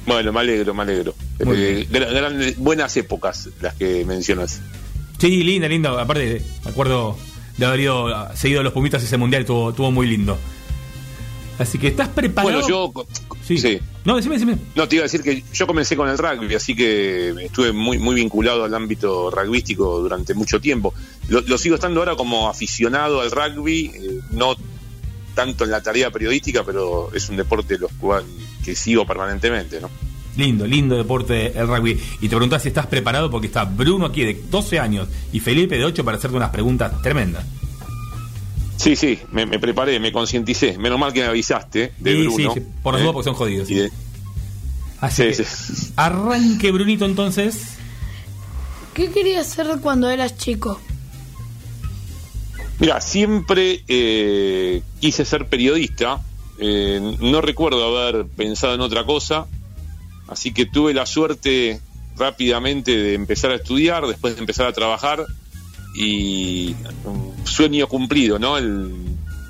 Bueno, me alegro, me alegro. Eh, buenas épocas las que mencionas. Sí, linda, lindo. Aparte, me acuerdo de haber ido seguido a los Pumitas ese mundial, estuvo, estuvo muy lindo. Así que estás preparado. Bueno, yo. Sí. No, decime, decime. No, te iba a decir que yo comencé con el rugby, así que estuve muy, muy vinculado al ámbito rugbyístico durante mucho tiempo. Lo, lo sigo estando ahora como aficionado al rugby, eh, no tanto en la tarea periodística, pero es un deporte los cual que sigo permanentemente, ¿no? Lindo, lindo deporte el rugby. Y te preguntás si estás preparado porque está Bruno aquí de 12 años y Felipe de 8 para hacerte unas preguntas tremendas. Sí, sí, me, me preparé, me concienticé. Menos mal que me avisaste de Sí, Bruno. sí, sí, por los ¿eh? dos porque son jodidos. De- Así Sí, que, arranque Brunito entonces. ¿Qué querías hacer cuando eras chico? Mira, siempre eh, quise ser periodista. eh, no recuerdo haber pensado en otra cosa. Así que tuve la suerte rápidamente de empezar a estudiar, después de empezar a trabajar. Y un sueño cumplido, ¿no? El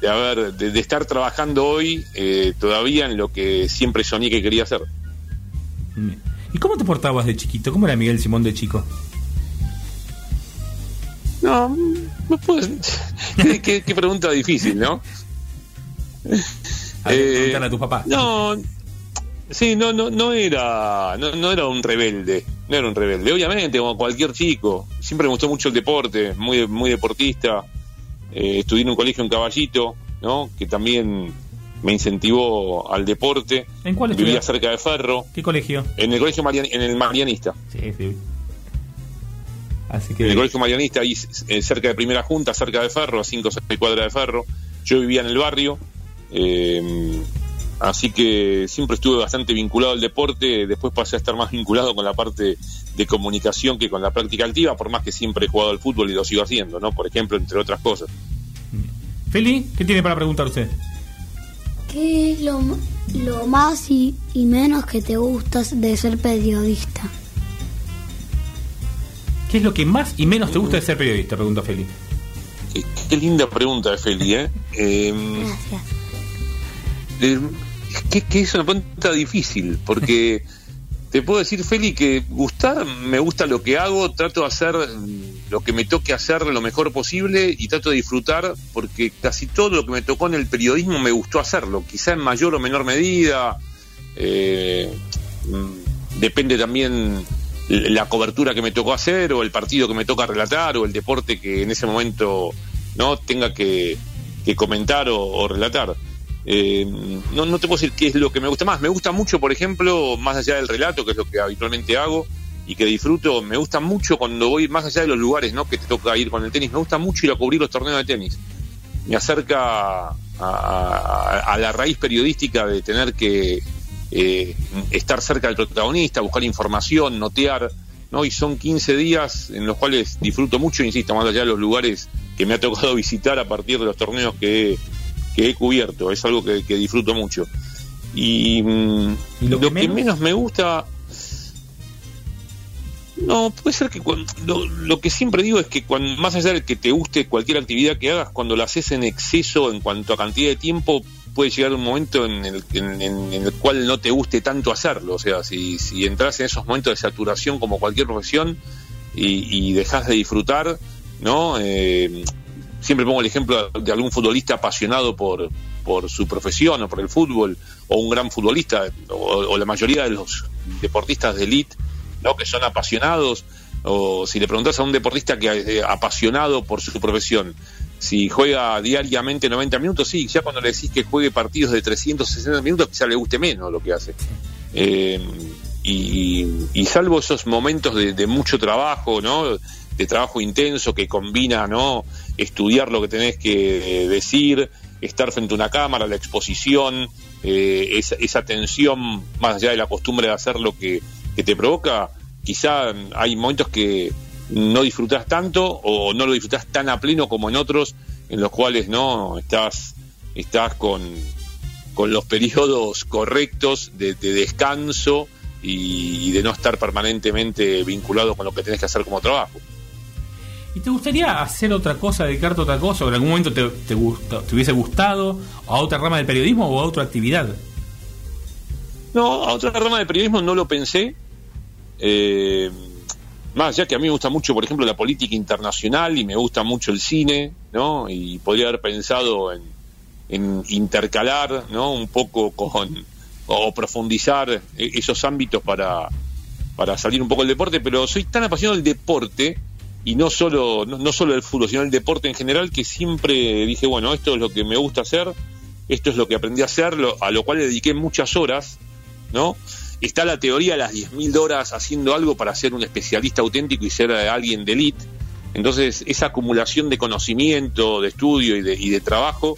de, haber, de, de estar trabajando hoy eh, todavía en lo que siempre soñé que quería hacer. ¿Y cómo te portabas de chiquito? ¿Cómo era Miguel Simón de chico? No, no puedo. *laughs* qué, qué- qué pregunta difícil, ¿no? A ver, Eh, a tu papá. No, Sí, no, no, no era, no, no era un rebelde, no era un rebelde. Obviamente, como cualquier chico, siempre me gustó mucho el deporte, muy, muy deportista. Eh, estudié en un colegio en Caballito, ¿no? Que también me incentivó al deporte. ¿En cuál Vivía cerca de Ferro, ¿Qué colegio? en el colegio Marian- en el Marianista. Sí, sí. Así En que. el colegio Marianista, ahí eh, cerca de Primera Junta, cerca de Ferro, a 5 o 6 cuadras de Ferro. Yo vivía en el barrio, eh, así que siempre estuve bastante vinculado al deporte. Después pasé a estar más vinculado con la parte de comunicación que con la práctica activa, por más que siempre he jugado al fútbol y lo sigo haciendo, ¿no? Por ejemplo, entre otras cosas. Feli, ¿qué tiene para preguntar usted? ¿Qué es lo, lo más y, y menos que te gusta de ser periodista? ¿Qué es lo que más y menos te gusta de ser periodista? Pregunta Feli. Qué, qué linda pregunta Feli, ¿eh? Eh, Gracias. eh, es que, que es una pregunta difícil, porque te puedo decir, Feli, que gustar, me gusta lo que hago, trato de hacer lo que me toque hacer lo mejor posible y trato de disfrutar, porque casi todo lo que me tocó en el periodismo me gustó hacerlo, quizá en mayor o menor medida. eh, mm, depende también la cobertura que me tocó hacer o el partido que me toca relatar o el deporte que en ese momento no tenga que, comentar o, relatar. Eh, no, no te puedo decir qué es lo que me gusta más. Me gusta mucho, por ejemplo, más allá del relato, que es lo que habitualmente hago y que disfruto, me gusta mucho cuando voy más allá de los lugares ¿no? que te toca ir con el tenis. Me gusta mucho ir a cubrir los torneos de tenis. Me acerca a- a la raíz periodística de tener que eh, estar cerca del protagonista, buscar información, notear, ¿no? Y son 15 días en los cuales disfruto mucho, insisto, más allá de los lugares que me ha tocado *laughs* visitar a partir de los torneos que he, que he cubierto, es algo que, que disfruto mucho. Y, mm, lo, que, menos? me gusta... No, puede ser que cuan- lo, lo que siempre digo es que cuando, más allá de que te guste cualquier actividad que hagas, cuando la haces en exceso en cuanto a cantidad de tiempo, puede llegar un momento en el, en, en- en el cual no te guste tanto hacerlo. O sea, si, si entras en esos momentos de saturación como cualquier profesión y, y dejas de disfrutar, ¿no? Eh, siempre pongo el ejemplo de algún futbolista apasionado por, por su profesión o por el fútbol, o un gran futbolista, o, la mayoría de los deportistas de elite, ¿no? que son apasionados, o si le preguntas a un deportista que eh, apasionado por su profesión, si juega diariamente 90 minutos, sí, ya cuando le decís que juegue partidos de 360 minutos, quizá le guste menos lo que hace. Eh, y, y salvo esos momentos de, de mucho trabajo, ¿no? De trabajo intenso que combina, ¿no? Estudiar lo que tenés que eh, decir, estar frente a una cámara, la exposición, eh, esa, esa tensión, más allá de la costumbre de hacer lo que, que te provoca, quizá hay momentos que no disfrutás tanto o no lo disfrutás tan a pleno como en otros en los cuales no estás estás con, con los periodos correctos de, de descanso y, y de no estar permanentemente vinculado con lo que tenés que hacer como trabajo. ¿Y te gustaría hacer otra cosa, dedicarte a otra cosa? ¿O en algún momento te, te, gusta- te hubiese gustado? ¿A otra rama del periodismo o a otra actividad? No, a otra rama de periodismo no lo pensé. Eh, más ya que a mí me gusta mucho, por ejemplo, la política internacional y me gusta mucho el cine, ¿no? Y podría haber pensado en, en intercalar, ¿no? Un poco con o profundizar e- esos ámbitos para, para salir un poco del deporte, pero soy tan apasionado del deporte y no solo no, no solo del fútbol, sino del deporte en general que siempre dije, bueno, esto es lo que me gusta hacer, esto es lo que aprendí a hacer, lo- a lo cual le dediqué muchas horas, ¿no? Está la teoría de las 10.000 horas haciendo algo para ser un especialista auténtico y ser eh, alguien de elite. Entonces, esa acumulación de conocimiento, de estudio y de, y de trabajo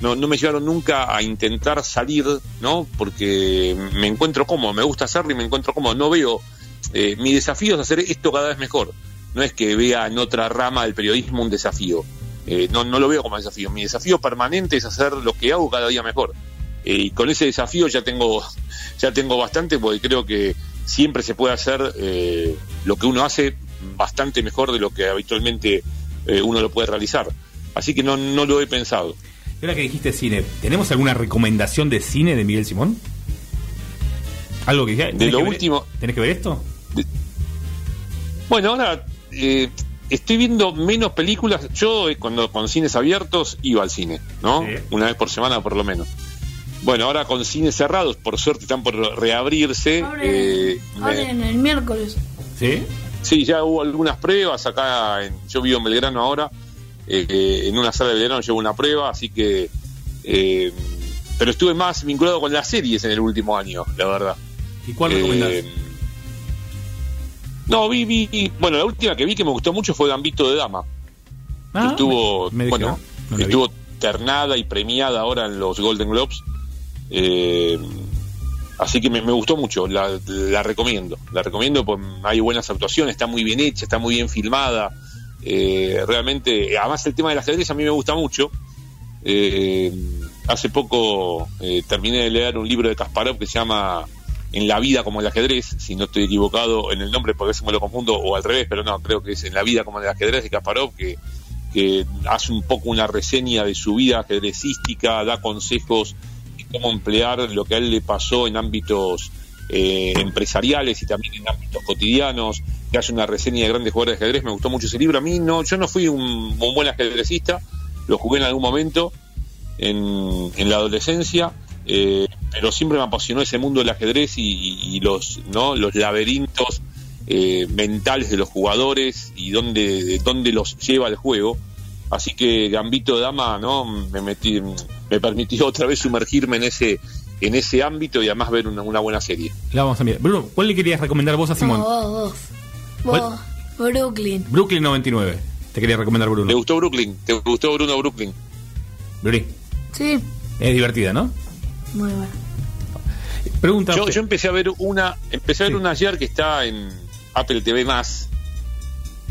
no, me llevaron nunca a intentar salir, ¿no? Porque me encuentro cómodo, me gusta hacerlo y me encuentro cómodo. No veo. eh, mi desafío es hacer esto cada vez mejor. No es que vea en otra rama del periodismo un desafío. Eh, no, no lo veo como desafío. Mi desafío permanente es hacer lo que hago cada día mejor. Eh, y con ese desafío ya tengo, ya tengo bastante porque creo que siempre se puede hacer eh, lo que uno hace bastante mejor de lo que habitualmente eh, uno lo puede realizar. Así que no, no lo he pensado. Y ahora que dijiste cine, ¿tenemos alguna recomendación de cine de Miguel Simón? ¿Algo que De lo que ver- último, ¿Tenés que ver esto? Bueno, ahora eh, estoy viendo menos películas. Yo, eh, cuando con cines abiertos, iba al cine, ¿no? Una vez por semana, por lo menos. Bueno, ahora con cines cerrados, por suerte están por reabrirse. eh, me- Abren el miércoles. ¿Sí? Sí, ya hubo algunas pruebas acá. En, yo vivo en Belgrano ahora. eh, eh, en una sala de Belgrano llevo una prueba, así que. eh, pero estuve más vinculado con las series en el último año, la verdad. ¿Y cuál Eh, recomendás? No, vi, vi. Bueno, la última que vi que me gustó mucho fue Gambito de Dama. Ah, estuvo. me- me bueno, no vi. estuvo ternada y premiada ahora en los Golden Globes. Eh, así que me, gustó mucho, la, la recomiendo. La recomiendo, pues hay buenas actuaciones, está muy bien hecha, está muy bien filmada. Eh, realmente, además el tema del ajedrez a mí me gusta mucho. Eh, hace poco eh, terminé de leer un libro de Kasparov que se llama En la vida como el ajedrez, si no estoy equivocado en el nombre porque a veces me lo confundo o al revés, pero no, creo que es En la vida como el ajedrez de Kasparov que, que hace un poco una reseña de su vida ajedrecística, da consejos de cómo emplear lo que a él le pasó en ámbitos eh, empresariales y también en ámbitos cotidianos, que hace una reseña de grandes jugadores de ajedrez, me gustó mucho ese libro. A mí no, yo no fui un, buen ajedrecista, lo jugué en algún momento en, en la adolescencia, eh, pero siempre me apasionó ese mundo del ajedrez y, los, ¿no? los laberintos eh, mentales de los jugadores y dónde, de dónde los lleva el juego. Así que Gambito de Dama, ¿no? Me metí, me permitió otra vez sumergirme en ese, en ese ámbito y además ver una, una buena serie. La vamos a mirar. Bruno, ¿cuál le querías recomendar vos a Simón? No, vos, vos. Vos, Brooklyn. Brooklyn 99. Te quería recomendar Bruno. ¿Te gustó Brooklyn? ¿Te gustó Bruno Brooklyn? Bruni, Sí, es divertida, ¿no? muy bueno. Pregunta. Yo, yo empecé a ver una, empecé a ver una ayer que está en Apple TV más,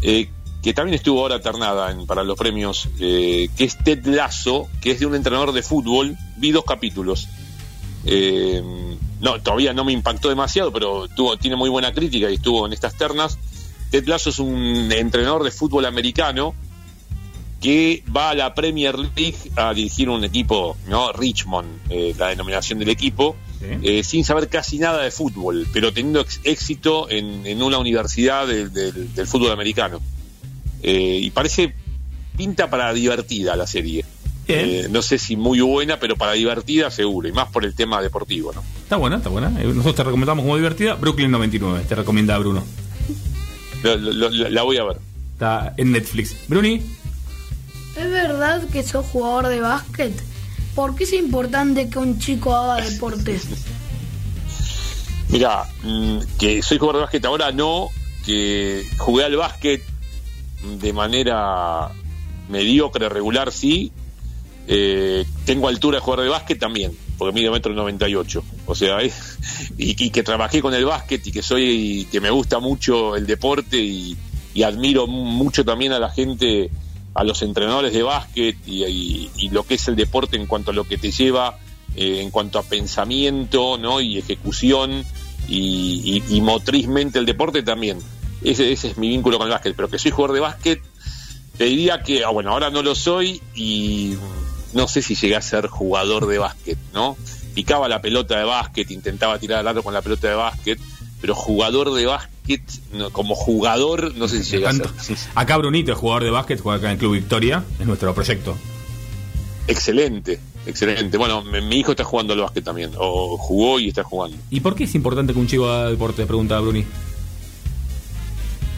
eh, que también estuvo ahora ternada en- para los premios, eh, que es Ted Lasso, que es de un entrenador de fútbol. Vi dos capítulos. Eh, no, todavía no me impactó demasiado, pero tuvo, tiene muy buena crítica y estuvo en estas ternas. Ted Lasso es un entrenador de fútbol americano que va a la Premier League a dirigir un equipo, ¿no? Richmond, eh, la denominación del equipo, eh, sin saber casi nada de fútbol, pero teniendo éxito en, en una universidad del- del fútbol americano. Eh, y parece pinta para divertida la serie. Eh, no sé si muy buena, pero para divertida seguro, y más por el tema deportivo, ¿no? Está buena, está buena. Eh, Nosotros te recomendamos como divertida. Brooklyn 99. Te recomienda Bruno. Lo- lo- lo- la voy a ver. Está en Netflix. Bruni, ¿Es verdad que sos jugador de básquet? ¿Por qué es importante que un chico haga deporte? Mira, mm, que soy jugador de básquet ahora no, que jugué al básquet de manera mediocre, regular sí. Eh, tengo altura de jugador de básquet también, porque mido metro 98. O sea, y, y que trabajé con el básquet y que soy, que me gusta mucho el deporte y, y admiro mu- mucho también a la gente, a los entrenadores de básquet y, y- y lo que es el deporte en cuanto a lo que te lleva, eh, en cuanto a pensamiento, ¿no? Y ejecución y, y- y motrizmente el deporte también. Ese, ese es mi vínculo con el básquet, pero que soy jugador de básquet, te diría que, ah, bueno, ahora no lo soy y no sé si llegué a ser jugador de básquet, ¿no? Picaba la pelota de básquet, intentaba tirar al aro con la pelota de básquet, pero jugador de básquet, no, como jugador, no sé si llegué a ser. acá Brunito es jugador de básquet, juega acá en el Club Victoria. Es nuestro proyecto. Excelente, excelente. Bueno, mi, mi hijo está jugando al básquet también, o jugó y está jugando. ¿Y por qué es importante que un chico haga deporte? Pregunta Bruni.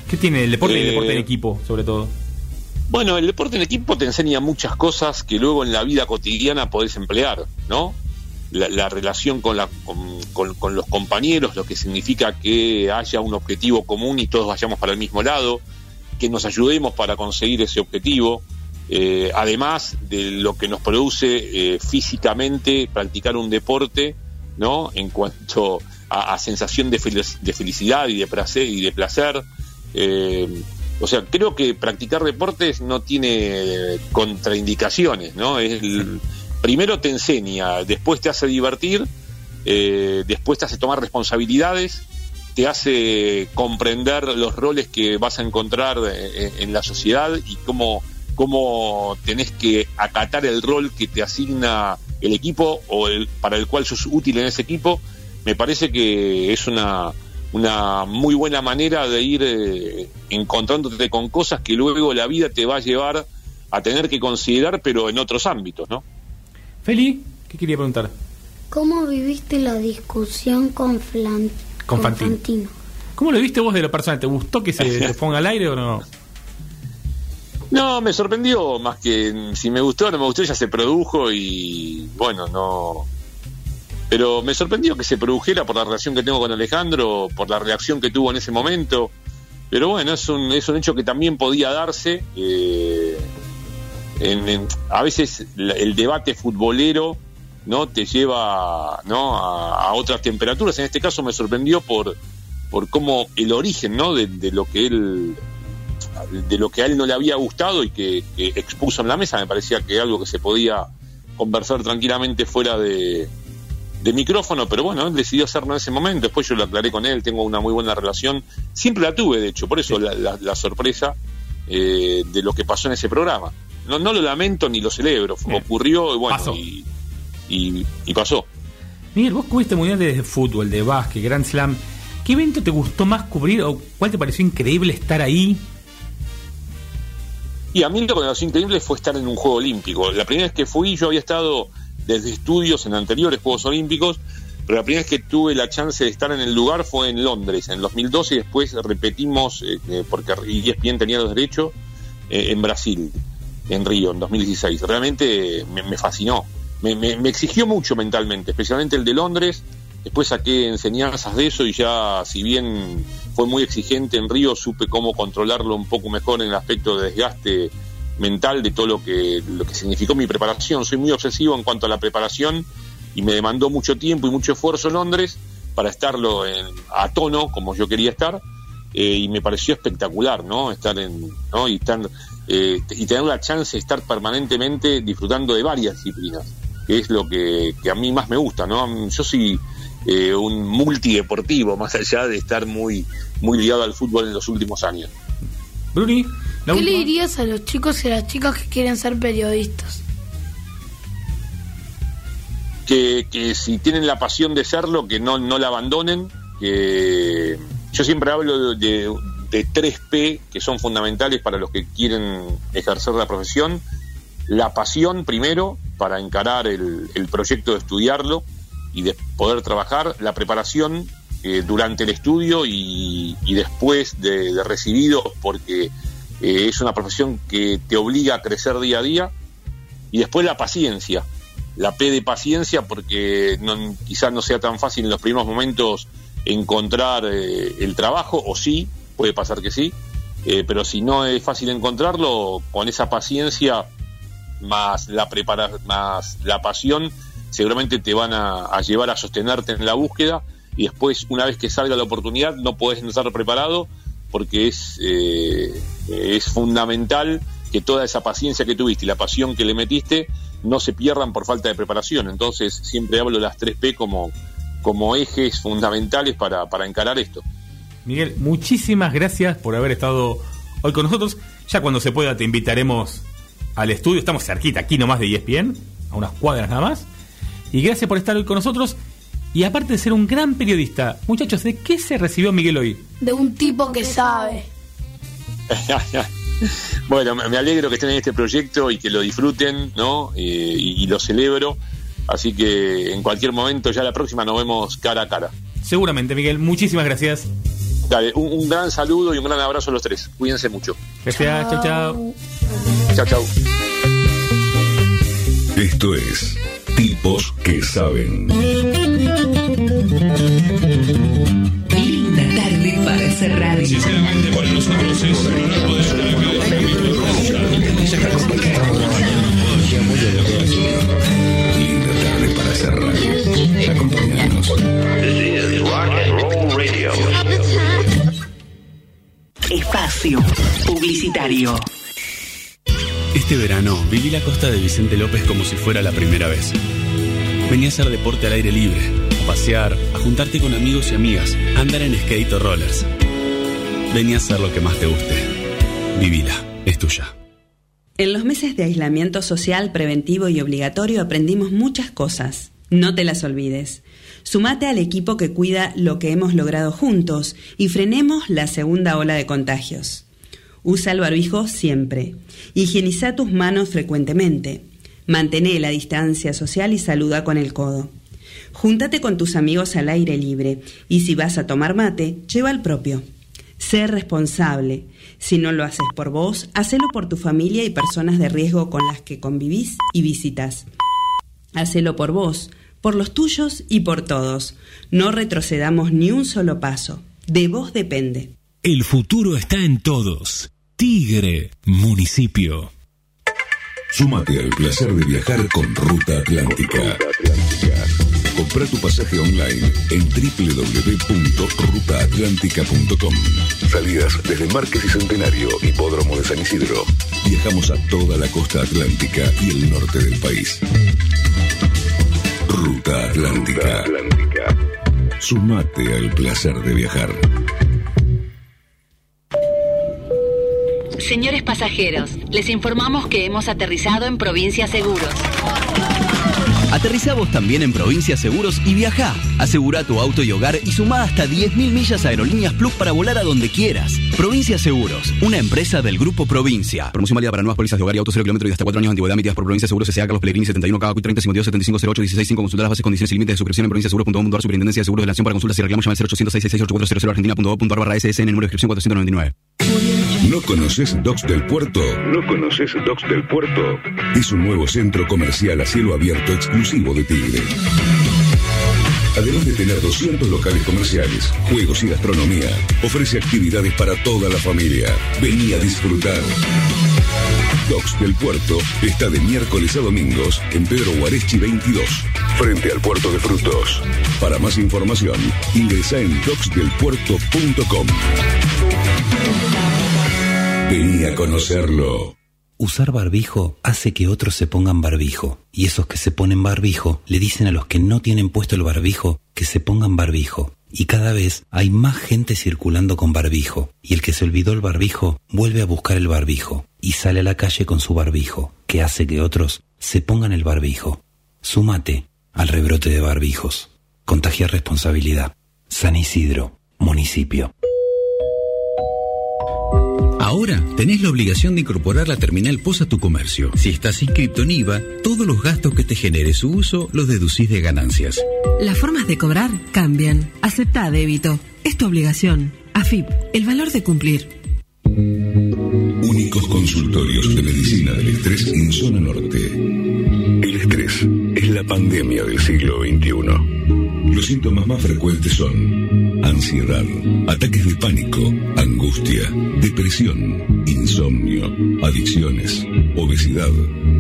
¿Qué tiene el deporte y el Eh, deporte en equipo, sobre todo? Bueno, el deporte en equipo te enseña muchas cosas que luego en la vida cotidiana podés emplear, ¿no? La, la relación con, la, con, con- con los compañeros, lo que significa que haya un objetivo común y todos vayamos para el mismo lado, que nos ayudemos para conseguir ese objetivo, eh, además de lo que nos produce eh, físicamente practicar un deporte, ¿no? En cuanto a, a sensación de, de felicidad y de placer y de placer. Eh, o sea, creo que practicar deportes no tiene contraindicaciones, ¿no? Es el- primero te enseña, después te hace divertir, eh, después te hace tomar responsabilidades, te hace comprender los roles que vas a encontrar eh, en la sociedad y cómo, cómo tenés que acatar el rol que te asigna el equipo o el para el cual sos útil en ese equipo. Me parece que es una, una muy buena manera de ir eh, encontrándote con cosas que luego la vida te va a llevar a tener que considerar, pero en otros ámbitos, ¿no? Feli, ¿qué quería preguntar? ¿Cómo viviste la discusión con, Flan- Con con Fantino. Fantino? ¿Cómo lo viste vos de lo personal? ¿Te gustó que se, ponga al aire o no? No, me sorprendió, más que si me gustó o no me gustó, ya se produjo y bueno, no. Pero me sorprendió que se produjera por la relación que tengo con Alejandro, por la reacción que tuvo en ese momento. Pero bueno, es un, es un hecho que también podía darse. eh, en- a veces el debate futbolero no te lleva no a, otras temperaturas. En este caso me sorprendió por, por cómo el origen no de, de lo que él de lo que a él no le había gustado y que expuso en la mesa, me parecía que algo que se podía conversar tranquilamente fuera de, de micrófono, pero bueno, él decidió hacerlo en ese momento, después yo lo aclaré con él, tengo una muy buena relación, siempre la tuve de hecho, por eso la, la- la sorpresa eh, de lo que pasó en ese programa. No, no lo lamento ni lo celebro, ocurrió y bueno, Pasó. Y, y- y pasó. Miguel, vos cubriste mundiales de fútbol, de básquet, Grand Slam. ¿Qué evento te gustó más cubrir o cuál te pareció increíble estar ahí? Y a mí lo que me pareció increíble fue estar en un Juego Olímpico. La primera vez que fui, yo había estado desde estudios en anteriores Juegos Olímpicos, pero la primera vez que tuve la chance de estar en el lugar fue en Londres, en 2012, y después repetimos, eh, eh, porque ESPN tenía los derechos, eh, en Brasil, en Río, en 2016. Realmente me, me fascinó. Me- me exigió mucho mentalmente, especialmente el de Londres. Después saqué enseñanzas de eso y ya, si bien fue muy exigente en Río, supe cómo controlarlo un poco mejor en el aspecto de desgaste mental de todo lo que, lo que significó mi preparación. Soy muy obsesivo en cuanto a la preparación y me demandó mucho tiempo y mucho esfuerzo en Londres para estarlo en- a tono como yo quería estar eh, y me pareció espectacular, ¿no? Estar en, ¿no? Y estar, eh, y tener la chance de estar permanentemente disfrutando de varias disciplinas, que es lo que, que a mí más me gusta, ¿no? Yo soy eh, un multideportivo, más allá de estar muy, muy ligado al fútbol en los últimos años. Bruni, ¿Qué le dirías a los chicos y a las chicas que quieren ser periodistas? que, que si tienen la pasión de serlo, que no, no la abandonen. Que yo siempre hablo de, de 3P que son fundamentales para los que quieren ejercer la profesión. La pasión primero para encarar el, el proyecto de estudiarlo y de poder trabajar. La preparación eh, durante el estudio y, y después de, de recibido porque eh, es una profesión que te obliga a crecer día a día. Y después la paciencia la P de paciencia porque quizás no sea tan fácil en los primeros momentos encontrar eh, el trabajo, o sí, puede pasar que sí, eh, pero si no es fácil encontrarlo, con esa paciencia más la prepara más la pasión, seguramente te van a, llevar a sostenerte en la búsqueda y después, una vez que salga la oportunidad, no podés estar preparado porque es, es fundamental que toda esa paciencia que tuviste y la pasión que le metiste no se pierdan por falta de preparación. Entonces, siempre hablo de las 3P como, como ejes fundamentales para, para encarar esto. Miguel, muchísimas gracias por haber estado hoy con nosotros. Ya cuando se pueda te invitaremos al estudio. Estamos cerquita, aquí nomás de ESPN, a unas cuadras nada más. Y gracias por estar hoy con nosotros. Y aparte de ser un gran periodista, muchachos, ¿de qué se recibió Miguel hoy? De un tipo que sabe. *laughs* bueno, me alegro que estén en este proyecto y que lo disfruten, ¿no? Eh, y, y lo celebro. Así que en cualquier momento, ya la próxima, nos vemos cara a cara. Seguramente, Miguel. Muchísimas gracias. Dale, un, un gran saludo y un gran abrazo a los tres. Cuídense mucho. Gracias, chao, chao. Chao, chao. Esto es Tipos que Saben. Hacer radio. Sinceramente, para nosotros es un honor poder estar acá Linda tarde para hacer radio. Acompáñanos. Espacio Publicitario. Este verano viví la costa de Vicente López como si fuera la primera vez. Venía a hacer deporte al aire libre, pasear, a juntarte con amigos y amigas, andar en skate o rollers. Venía a hacer lo que más te guste. Vivila, es tuya. En los meses de aislamiento social preventivo y obligatorio aprendimos muchas cosas. No te las olvides. Sumate al equipo que cuida lo que hemos logrado juntos y frenemos la segunda ola de contagios. Usa el barbijo siempre. Higieniza tus manos frecuentemente. Mantén la distancia social y saluda con el codo. Júntate con tus amigos al aire libre y si vas a tomar mate, lleva el propio. Sé responsable. Si no lo haces por vos, hacelo por tu familia y personas de riesgo con las que convivís y visitas. Hacelo por vos, por los tuyos y por todos. No retrocedamos ni un solo paso. De vos depende. El futuro está en todos. Tigre, municipio. Súmate al placer de viajar con Ruta Atlántica. Compra tu pasaje online en www.rutaatlántica.com. Salidas desde Márquez y Centenario, Hipódromo de San Isidro. Viajamos a toda la costa atlántica y el norte del país. Ruta Atlántica. Sumate al placer de viajar. Señores pasajeros, les informamos que hemos aterrizado en Provincia Seguros. Aterriza vos también en Provincia Seguros y viaja. Asegura tu auto y hogar y suma hasta 10.000 millas a Aerolíneas Plus para volar a donde quieras. Provincia Seguros, una empresa del Grupo Provincia. Promoción válida para nuevas pólizas de hogar y auto 0 kilómetros y hasta 4 años de antigüedad emitidas por Provincia Seguros S.A. Carlos Pellegrini 71 KQ 30 52 75 08 16 5 Consultar las bases, condiciones y límites de suscripción en provinciaseguros.com.ar Superintendencia de Seguros de la Nación para consultas y reclamos llama al 0800 668 argentina.gov.ar barra SSN número de inscripción 499. ¿No conoces Docs del Puerto? ¿No conoces Docs del Puerto? Es un nuevo centro comercial a cielo abierto exclusivo de Tigre. Además de tener 200 locales comerciales, juegos y gastronomía, ofrece actividades para toda la familia. Vení a disfrutar. Docs del Puerto está de miércoles a domingos en Pedro Guareschi 22, frente al puerto de frutos. Para más información, ingresa en docsdelpuerto.com. Vení a conocerlo. Usar barbijo hace que otros se pongan barbijo, y esos que se ponen barbijo le dicen a los que no tienen puesto el barbijo que se pongan barbijo. Y cada vez hay más gente circulando con barbijo, y el que se olvidó el barbijo vuelve a buscar el barbijo, y sale a la calle con su barbijo, que hace que otros se pongan el barbijo. Súmate al rebrote de barbijos. Contagia responsabilidad. San Isidro, municipio. Ahora tenés la obligación de incorporar la terminal POS a tu comercio. Si estás inscrito en IVA, todos los gastos que te genere su uso los deducís de ganancias. Las formas de cobrar cambian. Acepta débito. Es tu obligación. AFIP, el valor de cumplir. Únicos consultorios de medicina del estrés en zona norte. El estrés es la pandemia del siglo XXI. Los síntomas más frecuentes son ansiedad, ataques de pánico, angustia, depresión, insomnio, adicciones, obesidad,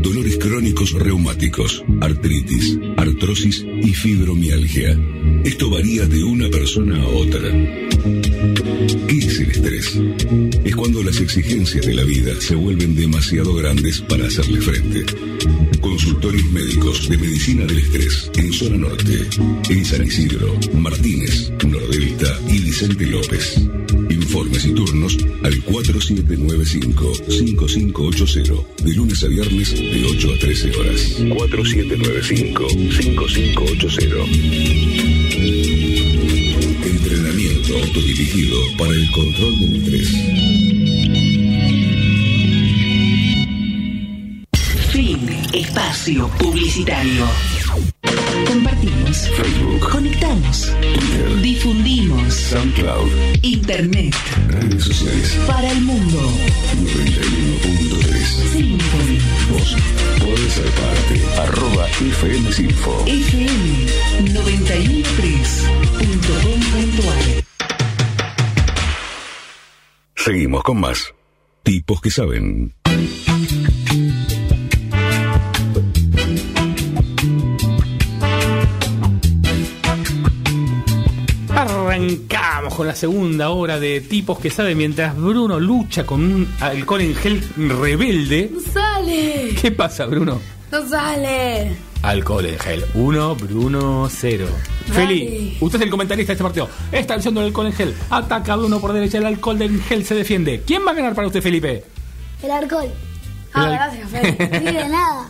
dolores crónicos reumáticos, artritis, artrosis y fibromialgia. Esto varía de una persona a otra. Es cuando las exigencias de la vida se vuelven demasiado grandes para hacerle frente. Consultorios médicos de medicina del estrés en zona norte, en San Isidro, Martínez, Nordelta y Vicente López. Informes y turnos al 4795-5580, de lunes a viernes de 8 a 13 horas. 4795-5580. Autodirigido para el control del estrés. Fin. Espacio publicitario. Compartimos. Facebook. Conectamos. Twitter. Difundimos. SoundCloud. Internet. Redes sociales. Para el mundo. 91.3. Symphony. Vos podés ser parte. Arroba FM Sinfo. FM 913.com.ar Seguimos con más. Tipos que saben. Arrancamos con la segunda hora de tipos que saben mientras Bruno lucha con un alcohol en gel rebelde. ¡No sale! ¿Qué pasa, Bruno? ¡No sale! Alcohol en gel. Uno, Bruno, cero. Dale. Feli, usted es el comentarista de este partido. Está usando el alcohol en gel. Ataca a Bruno por derecha. El alcohol en gel se defiende. ¿Quién va a ganar para usted, Felipe? El alcohol. Ah, gracias, Fede. Sí, de nada.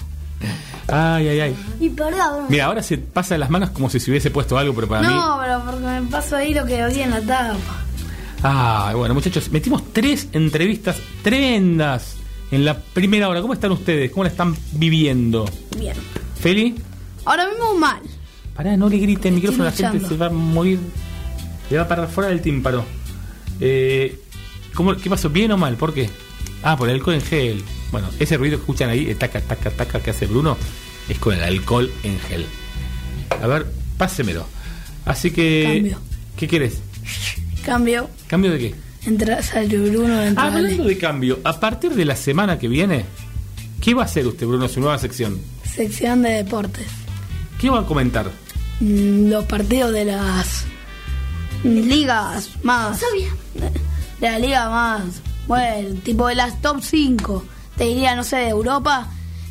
Ay, ay, ay. Y perdón. Mira, ahora se pasa las manos como si se hubiese puesto algo, pero para mí. No, pero porque me paso ahí lo que había en la tapa. Ah, bueno, muchachos, metimos tres entrevistas tremendas en la primera hora. ¿Cómo están ustedes? ¿Cómo la están viviendo? Bien. Feli, Ahora mismo mal. Pará, no le grite el micrófono, la gente se va a morir. Le va a parar fuera del tímpano. Eh, ¿cómo, ¿Qué pasó? ¿Bien o mal? ¿Por qué? Ah, por el alcohol en gel. Bueno, ese ruido que escuchan ahí, taca, taca, taca que hace Bruno, es con el alcohol en gel. A ver, pásemelo. Así que. Cambio. ¿Qué quieres? Cambio. ¿Cambio de qué? Entra, sale Bruno, entra. Hablando de cambio, a partir de la semana que viene, ¿qué va a hacer usted, Bruno, su nueva sección? Sección de deportes. ¿Qué va a comentar? Mm, Los partidos de las ligas más. De la liga más. Bueno, tipo de las top 5. Te diría, no sé, de Europa.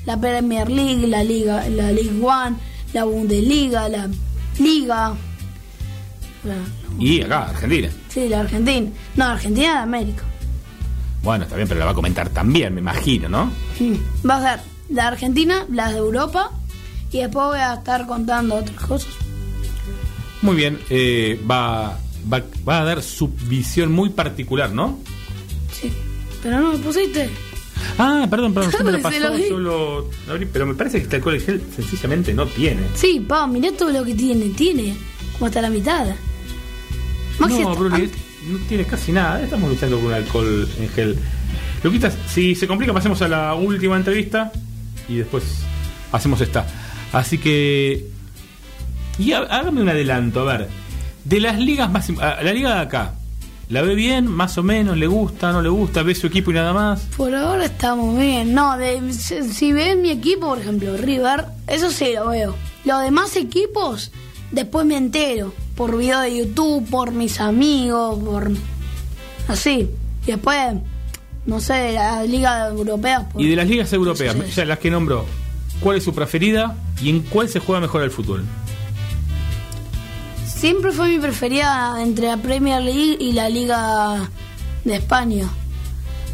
La Premier League, la Liga, la League One, la Bundesliga, la Liga. la- Y acá, Argentina. sí, la Argentina. No, Argentina de América. Bueno, está bien, pero la va a comentar también, me imagino, ¿no? Mm. Va a ser la Argentina, las de Europa. Y después voy a estar contando otras cosas. Muy bien, eh, va, va, va a dar su visión muy particular, ¿no? Sí. Pero no me pusiste. Ah, perdón, perdón, usted me lo *laughs* pasó, lo yo abrí, pero me parece que este alcohol en gel sencillamente no tiene. Sí, pa, mirá todo lo que tiene. Tiene como hasta la mitad. Maxi no, Bruni, no tiene casi nada. Estamos luchando con alcohol en gel. Luquitas, si se complica, pasemos a la última entrevista y después hacemos esta. Así que. Y há- hágame un adelanto, a ver. De las ligas más. La liga de acá. ¿La ve bien? ¿Más o menos? ¿Le gusta? ¿No le gusta? ¿Ve su equipo y nada más? Por ahora estamos bien. No, si, ven mi equipo, por ejemplo, River, eso sí lo veo. Los demás equipos, después me entero. Por video de YouTube, por mis amigos, por. Así. Y después, no sé, de la Liga Europea. por- Y de las ligas europeas, ya las que nombró, ¿cuál es su preferida y en cuál se juega mejor el fútbol? Siempre fue mi preferida entre la Premier League y la Liga de España.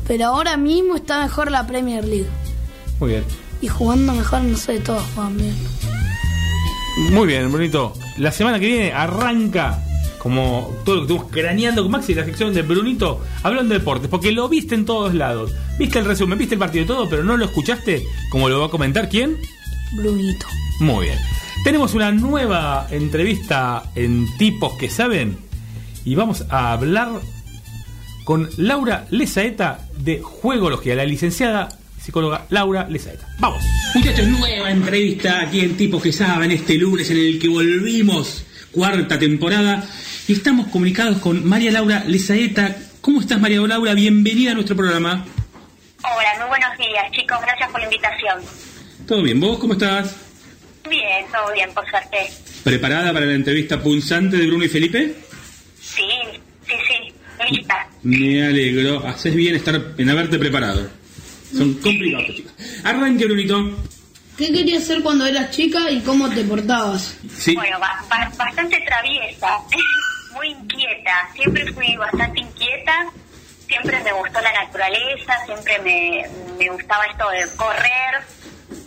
Pero ahora mismo está mejor la Premier League. Muy bien. Y jugando mejor, no sé, todos juegan bien. Muy bien, Brunito. La semana que viene arranca, como todo lo que estuvimos craneando con Maxi, la sección de Brunito hablando de deportes, porque lo viste en todos lados. Viste el resumen, viste el partido y todo, pero no lo escuchaste, como lo va a comentar quién. Brunito. Muy bien. Tenemos una nueva entrevista en Tipos que Saben y vamos a hablar con Laura Lezaeta de Juegología, la licenciada psicóloga Laura Lezaeta. Vamos. Muchachos, nueva entrevista aquí en Tipos que Saben este lunes en el que volvimos, cuarta temporada, y estamos comunicados con María Laura Lezaeta. ¿Cómo estás, María Laura? Bienvenida a nuestro programa. Hola, muy buenos días, chicos. Gracias por la invitación. ¿Todo bien? ¿Vos cómo estás? Bien, todo bien, por suerte. ¿Preparada para la entrevista punzante de Bruno y Felipe? Sí, sí, sí. Lista. Me alegro. Haces bien estar en haberte preparado. Son complicados, chicos. Arranque, Brunito. ¿Qué querías hacer cuando eras chica y cómo te portabas? Sí. Bueno, ba- ba- bastante traviesa, *laughs* inquieta. Siempre fui bastante inquieta. Siempre me gustó la naturaleza, siempre me, gustaba esto de correr,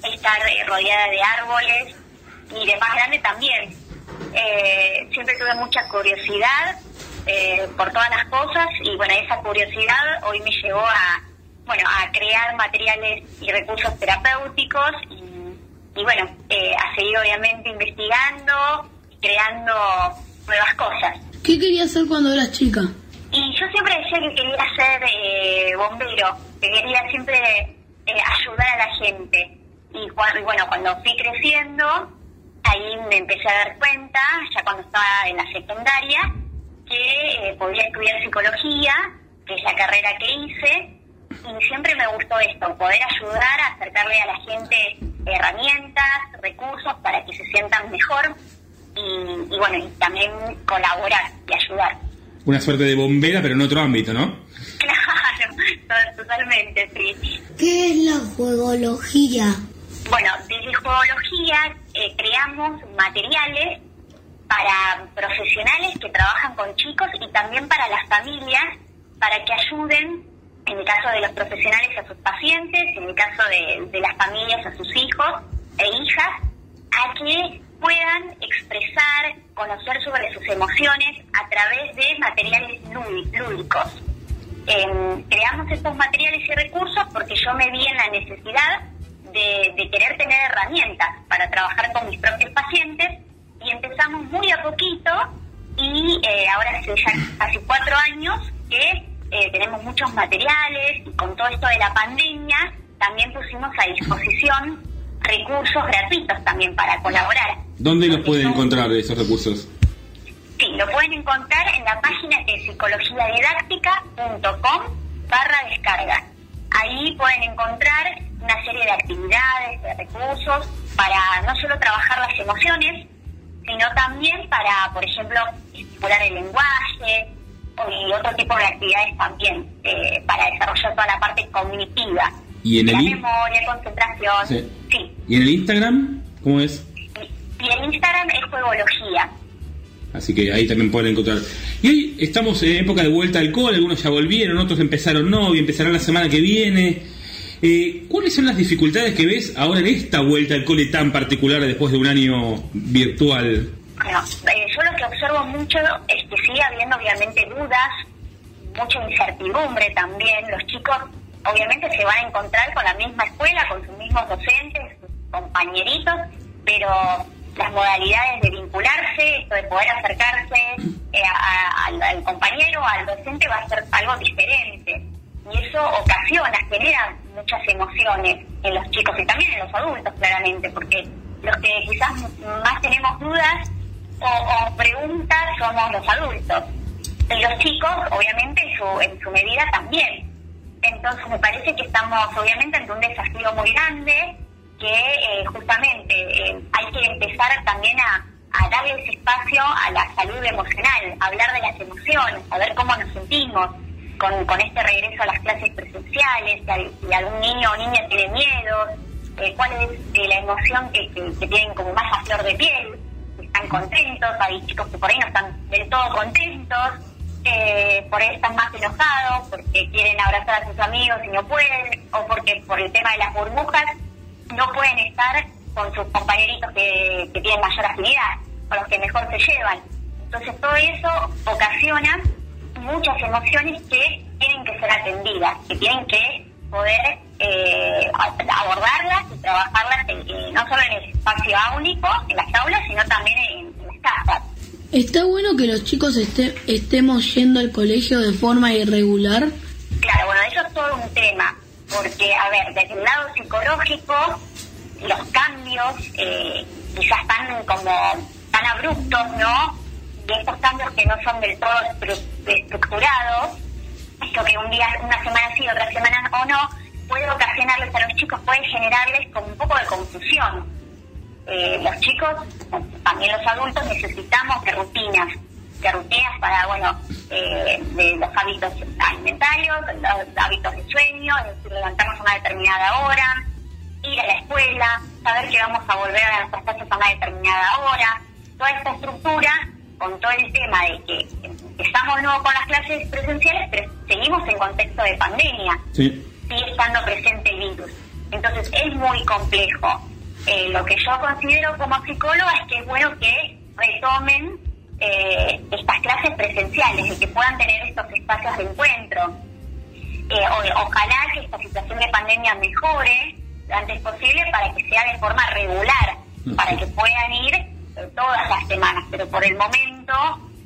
estar rodeada de árboles y de más grande también. Eh, siempre tuve mucha curiosidad eh, por todas las cosas y bueno, esa curiosidad hoy me llevó a, bueno, a crear materiales y recursos terapéuticos y, y bueno, eh, a seguir obviamente investigando y creando nuevas cosas. ¿Qué querías hacer cuando eras chica? Y yo siempre decía que quería ser eh, bombero, que quería siempre eh, ayudar a la gente. Y, y bueno, cuando fui creciendo, ahí me empecé a dar cuenta, ya cuando estaba en la secundaria, que eh, podía estudiar psicología, que es la carrera que hice, y siempre me gustó esto, poder ayudar a acercarle a la gente herramientas, recursos para que se sientan mejor y, y bueno, y también colaborar y ayudar. Una suerte de bombera, pero en otro ámbito, ¿no? Claro, to- totalmente, sí. ¿Qué es la juegología? Bueno, desde Juegología eh, creamos materiales para profesionales que trabajan con chicos y también para las familias, para que ayuden, en el caso de los profesionales, a sus pacientes, en el caso de, de las familias, a sus hijos e hijas, a que puedan expresar, conocer sobre sus emociones a través de materiales lúdi- lúdicos. Em, creamos estos materiales y recursos porque yo me vi en la necesidad de, de querer tener herramientas para trabajar con mis propios pacientes y empezamos muy a poquito y eh, ahora hace ya casi cuatro años que eh, tenemos muchos materiales y con todo esto de la pandemia también pusimos a disposición recursos gratuitos también para colaborar. ¿Dónde los pueden encontrar esos recursos? Sí, lo pueden encontrar en la página es psicologiadidáctica.com barra descarga. Ahí pueden encontrar una serie de actividades, de recursos, para no solo trabajar las emociones, sino también para, por ejemplo, estimular el lenguaje o- y otro tipo de actividades también, eh, para desarrollar toda la parte cognitiva. ¿Y en el in- memoria, concentración. Sí. sí. ¿Y en el Instagram? ¿Cómo es? Y el Instagram es juegología. Así que ahí también pueden encontrar. Y hoy estamos en época de vuelta al cole, algunos ya volvieron, otros empezaron no y empezarán la semana que viene. Eh, ¿Cuáles son las dificultades que ves ahora en esta vuelta al cole tan particular después de un año virtual? Bueno, eh, yo lo que observo mucho es que sigue habiendo obviamente dudas, mucha incertidumbre también. Los chicos obviamente se van a encontrar con la misma escuela, con sus mismos docentes, sus compañeritos, pero las modalidades de vincularse, esto de poder acercarse eh, a- al, compañero, al docente, va a ser algo diferente. Y eso ocasiona, genera muchas emociones en los chicos y también en los adultos, claramente, porque los que quizás más tenemos dudas o, o preguntas somos los adultos. Y los chicos, obviamente, en su, en su medida también. Entonces me parece que estamos obviamente ante un desafío muy grande que eh, justamente eh, hay que empezar también a, a darle ese espacio a la salud emocional, a hablar de las emociones, a ver cómo nos sentimos con, con este regreso a las clases presenciales, si, al- si algún niño o niña tiene miedo, eh, cuál es la emoción que, que- que tienen como más a flor de piel, están contentos, hay chicos que por ahí no están del todo contentos, eh, por ahí están más enojados porque quieren abrazar a sus amigos y no pueden, o porque por el tema de las burbujas no pueden estar con sus compañeritos que, tienen mayor afinidad, con los que mejor se llevan. Entonces todo eso ocasiona muchas emociones que tienen que ser atendidas, que tienen que poder eh, abordarlas y trabajarlas en- en- no solo en el espacio único, en las aulas, sino también en, en las casas. Está bueno que los chicos este- estemos yendo al colegio de forma irregular. Claro, bueno, eso es todo un tema, porque, a ver, desde el lado psicológico, los cambios eh, quizás tan como tan abruptos, ¿no? Y estos cambios que no son del todo estru- estructurados, esto que un día, una semana sí, otra semana o no, puede ocasionarles a los chicos, puede generarles como un poco de confusión. Eh, los chicos, también los adultos, necesitamos de rutinas, de rutinas para, bueno, eh, de los hábitos alimentarios, los hábitos de sueño, es decir, levantarnos a una determinada hora, ir a la escuela, saber que vamos a volver a nuestras clases a una determinada hora, toda esta estructura con todo el tema de que estamos de nuevo con las clases presenciales, pero seguimos en contexto de pandemia Sí. sigue estando presente el virus. Entonces es muy complejo. Eh, lo que yo considero como psicóloga es que es bueno que retomen eh, estas clases presenciales y que puedan tener estos espacios de encuentro. Eh, o- ojalá que esta situación de pandemia mejore lo antes posible para que sea de forma regular, para que puedan ir eh, todas las semanas. Pero por el momento,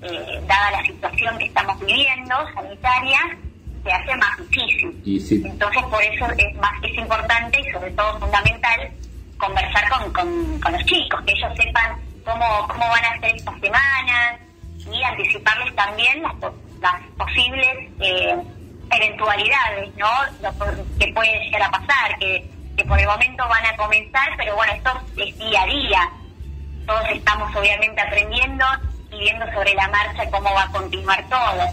eh, dada la situación que estamos viviendo, sanitaria, se hace más difícil. Sí. Entonces, por eso es más es importante y sobre todo fundamental conversar con, con, con los chicos, que ellos sepan cómo, cómo van a ser estas semanas y anticiparles también las, po- las posibles eh, eventualidades, ¿no? Lo que puede llegar a pasar, que, que por el momento van a comenzar, pero bueno, esto es día a día. Todos estamos obviamente aprendiendo y viendo sobre la marcha cómo va a continuar todo.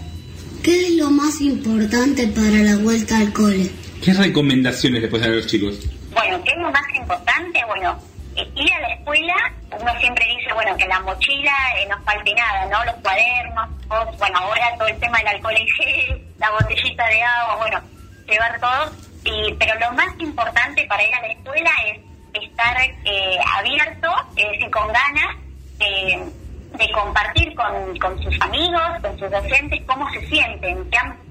¿Qué es lo más importante para la vuelta al cole? ¿Qué recomendaciones les puedes dar a los chicos? Bueno, ¿qué es lo más importante? Bueno, eh, ir a la escuela, uno siempre dice, bueno, que la mochila eh, no falte nada, ¿no? Los cuadernos, bueno, ahora todo el tema del alcohol en gel, *laughs* la botellita de agua, bueno, llevar todo. Y, pero lo más importante para ir a la escuela es estar eh, abierto, es decir, con ganas de, de compartir con, con sus amigos, con sus docentes, cómo se sienten, qué han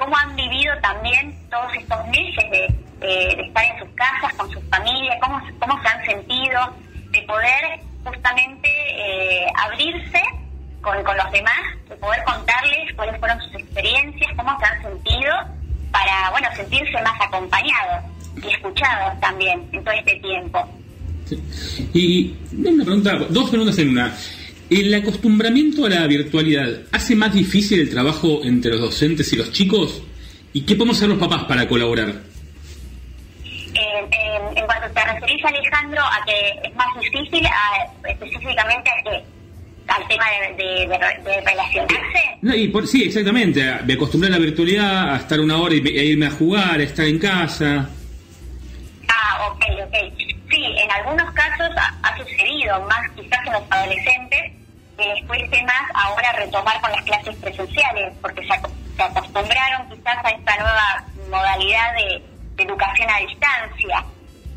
cómo han vivido también todos estos meses de, eh, de estar en sus casas, con sus familias, cómo, cómo se han sentido, de poder justamente eh, abrirse con, con los demás, de poder contarles cuáles fueron sus experiencias, cómo se han sentido, para, bueno, sentirse más acompañados y escuchados también en todo este tiempo. Y una pregunta, dos preguntas en una. ¿El acostumbramiento a la virtualidad hace más difícil el trabajo entre los docentes y los chicos? ¿Y qué podemos hacer los papás para colaborar? Eh, en- en cuanto te referís, Alejandro, a que es más difícil, a- específicamente a que- al tema de, de- de- de relacionarse, No, y por- sí, exactamente. a- Me acostumbré a la virtualidad, a estar una hora y me- e irme a jugar, a estar en casa. Ah, ok, ok. Sí, en algunos casos ha, ha sucedido, más quizás en los adolescentes, que les cueste más ahora retomar con las clases presenciales, porque se, aco- se acostumbraron quizás a esta nueva modalidad de, educación a distancia.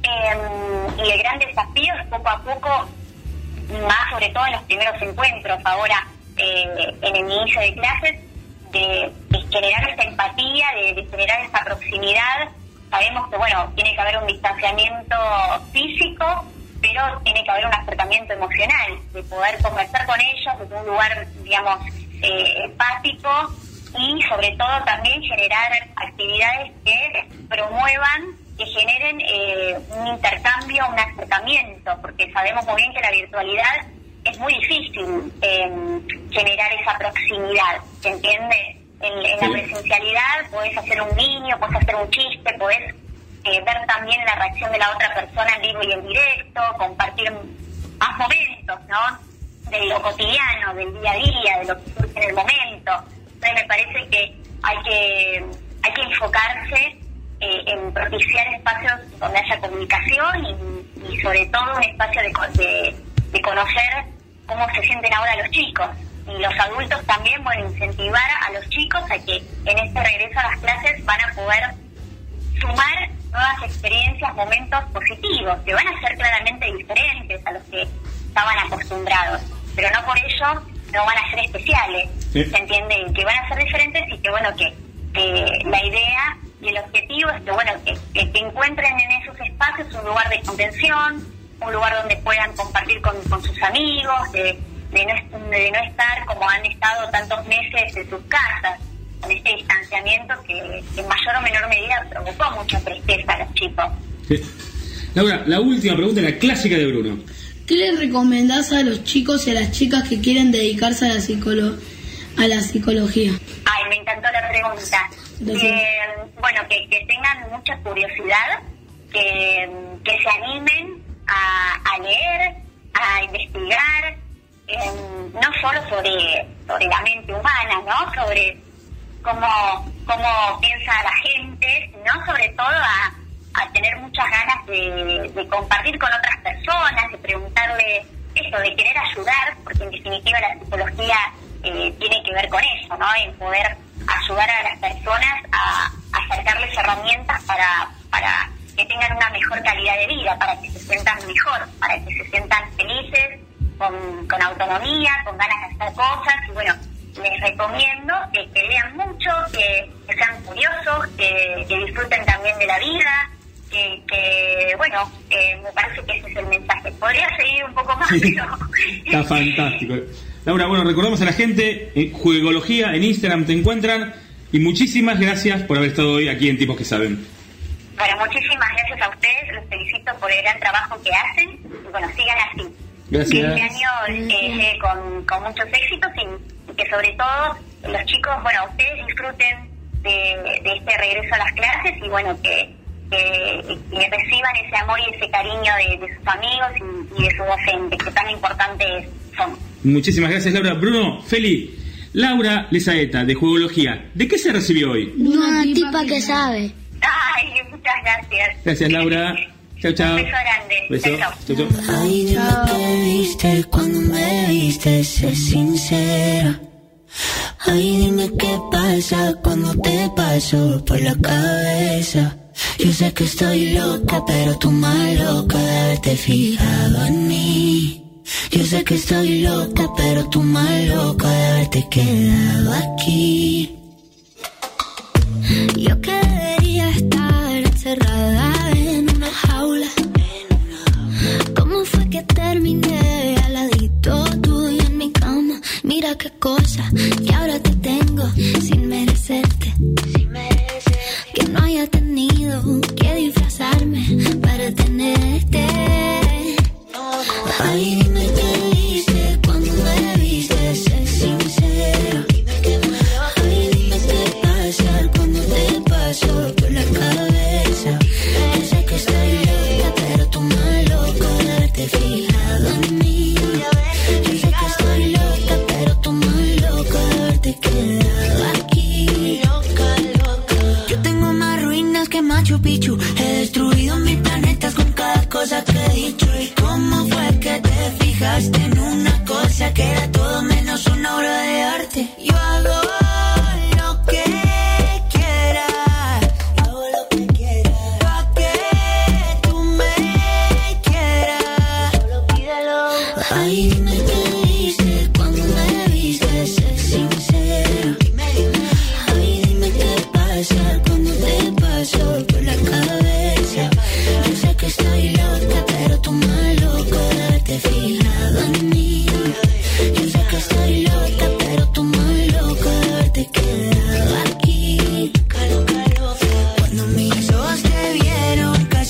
Em, y el gran desafío es poco a poco, más sobre todo en los primeros encuentros, ahora eh, en el inicio de clases, de, de generar esta empatía, de, de generar esta proximidad. Sabemos que, bueno, tiene que haber un distanciamiento físico, pero tiene que haber un acercamiento emocional, de poder conversar con ellos desde un lugar, digamos, eh, empático y sobre todo también generar actividades que promuevan, que generen eh, un intercambio, un acercamiento, porque sabemos muy bien que la virtualidad es muy difícil eh, generar esa proximidad, ¿se entiende? En, en la presencialidad podés hacer un guiño, podés hacer un chiste, podés eh, ver también la reacción de la otra persona en vivo y en directo, compartir más momentos, ¿no? De lo cotidiano, del día a día, de lo que surge en el momento. Entonces me parece que hay que, hay que enfocarse eh, en propiciar espacios donde haya comunicación y, y sobre todo un espacio de, de, de conocer cómo se sienten ahora los chicos. Y los adultos también, bueno, incentivar a los chicos a que en este regreso a las clases van a poder sumar nuevas experiencias, momentos positivos, que van a ser claramente diferentes a los que estaban acostumbrados, pero no por ello no van a ser especiales, Sí. ¿se entiende? Que van a ser diferentes y que, bueno, que, que la idea y el objetivo es que, bueno, que, que- que encuentren en esos espacios un lugar de contención, un lugar donde puedan compartir con, con sus amigos, de, de, no, de no estar como han estado tantos meses en sus casas, este distanciamiento que, que en mayor o menor medida provocó mucha tristeza a los chicos. Sí. Laura, la última pregunta, la clásica de Bruno. ¿Qué le recomendás a los chicos y a las chicas que quieren dedicarse a la, psicolo a la psicología? Ay, me encantó la pregunta. Eh, bueno, que, que tengan mucha curiosidad, que, que se animen a, a leer, a investigar, eh, no solo sobre, sobre la mente humana, ¿no? Sobre cómo, cómo piensa la gente, sino sobre todo a, a tener muchas ganas de, compartir con otras personas, de preguntarle eso, de querer ayudar, porque en definitiva la psicología eh, tiene que ver con eso, ¿no? En poder ayudar a las personas a, a acercarles herramientas para, para que tengan una mejor calidad de vida, para que se sientan mejor, para que se sientan felices, con, con autonomía, con ganas de hacer cosas. Y bueno, les recomiendo que, que lean mucho, que, que sean curiosos, que, que disfruten también de la vida, que, que bueno, eh, me parece que ese es el mensaje. Podría seguir un poco más, pero Está fantástico. Laura, bueno, recordamos a la gente, en Juegología, en Instagram te encuentran. Y muchísimas gracias por haber estado hoy aquí en Tipos que Saben. bueno, muchísimas gracias a ustedes, los felicito por el gran trabajo que hacen y bueno, sigan así. Gracias. Que este año eh, llegue con, con muchos éxitos y, y que sobre todo los chicos, bueno, ustedes disfruten de, de este regreso a las clases y bueno, que, que, que reciban ese amor y ese cariño de, de sus amigos y, y de sus docentes, que tan importantes son. Muchísimas gracias, Laura. Bruno, Feli, Laura Lesaeta, de Juegología. ¿De qué se recibió hoy? Una tipa que sabe. Ay, muchas gracias. Gracias, Laura. *laughs* Chao, chao. Un beso grande. Beso. Chao, chao. Ay, dime qué viste cuando me viste, sé sincera. Ay, dime qué pasa cuando te paso por la cabeza. Yo sé que estoy loca, pero tú más loca de haberte fijado en mí. Yo sé que estoy loca, pero tú más loca de haberte quedado aquí. que terminé al ladito tuyo en mi cama. Mira qué cosa que ahora te tengo sin merecerte. Sin merecerte. Que no haya tenido que disfrazarme para tenerte. No, que era todo menos una obra de arte? Yo hago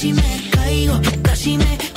casi me caigo, casi me,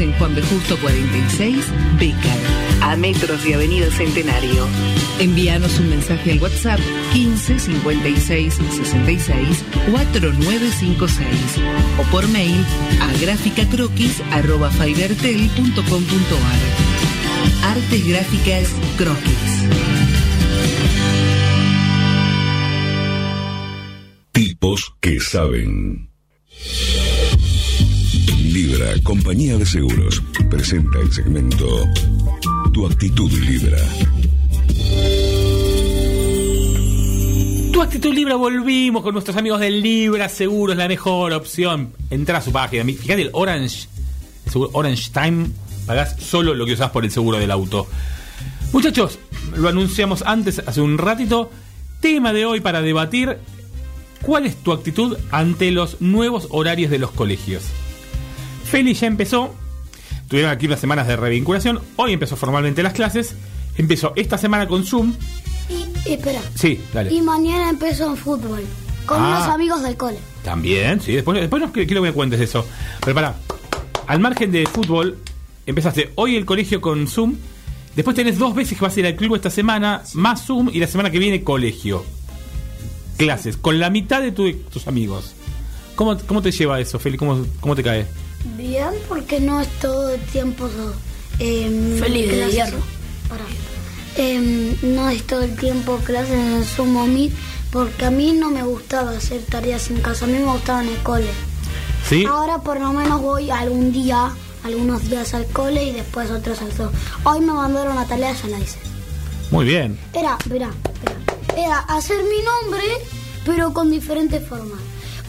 En Juan B. Justo 46, Becar, a metros de Avenida Centenario. Envíanos un mensaje al WhatsApp 15 56 66 4956 o por mail a graficacroquis.fibertel.com.ar. Artes Gráficas Croquis. Tipos que saben. Libra, compañía de seguros, presenta el segmento Tu actitud Libra. Tu actitud Libra, volvimos con nuestros amigos del Libra, seguro es la mejor opción. Entra a su página, fíjate el Orange, Orange Time, pagás solo lo que usás por el seguro del auto. Muchachos, lo anunciamos antes, hace un ratito, tema de hoy para debatir, ¿cuál es tu actitud ante los nuevos horarios de los colegios? Feli ya empezó, tuvieron aquí unas semanas de revinculación, hoy empezó formalmente las clases, empezó esta semana con Zoom, Y, espera. sí, dale. Y mañana empiezo en fútbol. Con Ah. unos amigos del cole. También, sí. Después, después nos, quiero que me cuentes eso. Pero pará, al margen de fútbol, empezaste hoy el colegio con Zoom. Después tenés dos veces que vas a ir al club esta semana, más Zoom, y la semana que viene colegio. Clases, con la mitad de tu- tus amigos. ¿Cómo, ¿Cómo te lleva eso, Feli? ¿Cómo, ¿Cómo te cae? Bien, porque no es todo el tiempo. Eh, Feliz de hierro. Em, no es todo el tiempo clases en Sumo Meet, porque a mí no me gustaba hacer tareas en casa, a mí me gustaba en el cole. ¿Sí? Ahora por lo menos voy algún día, algunos días al cole y después otros al zoo. Hoy me mandaron la tarea, ya la hice. Muy bien. Era, verá, verá, era hacer mi nombre, pero con diferentes formas.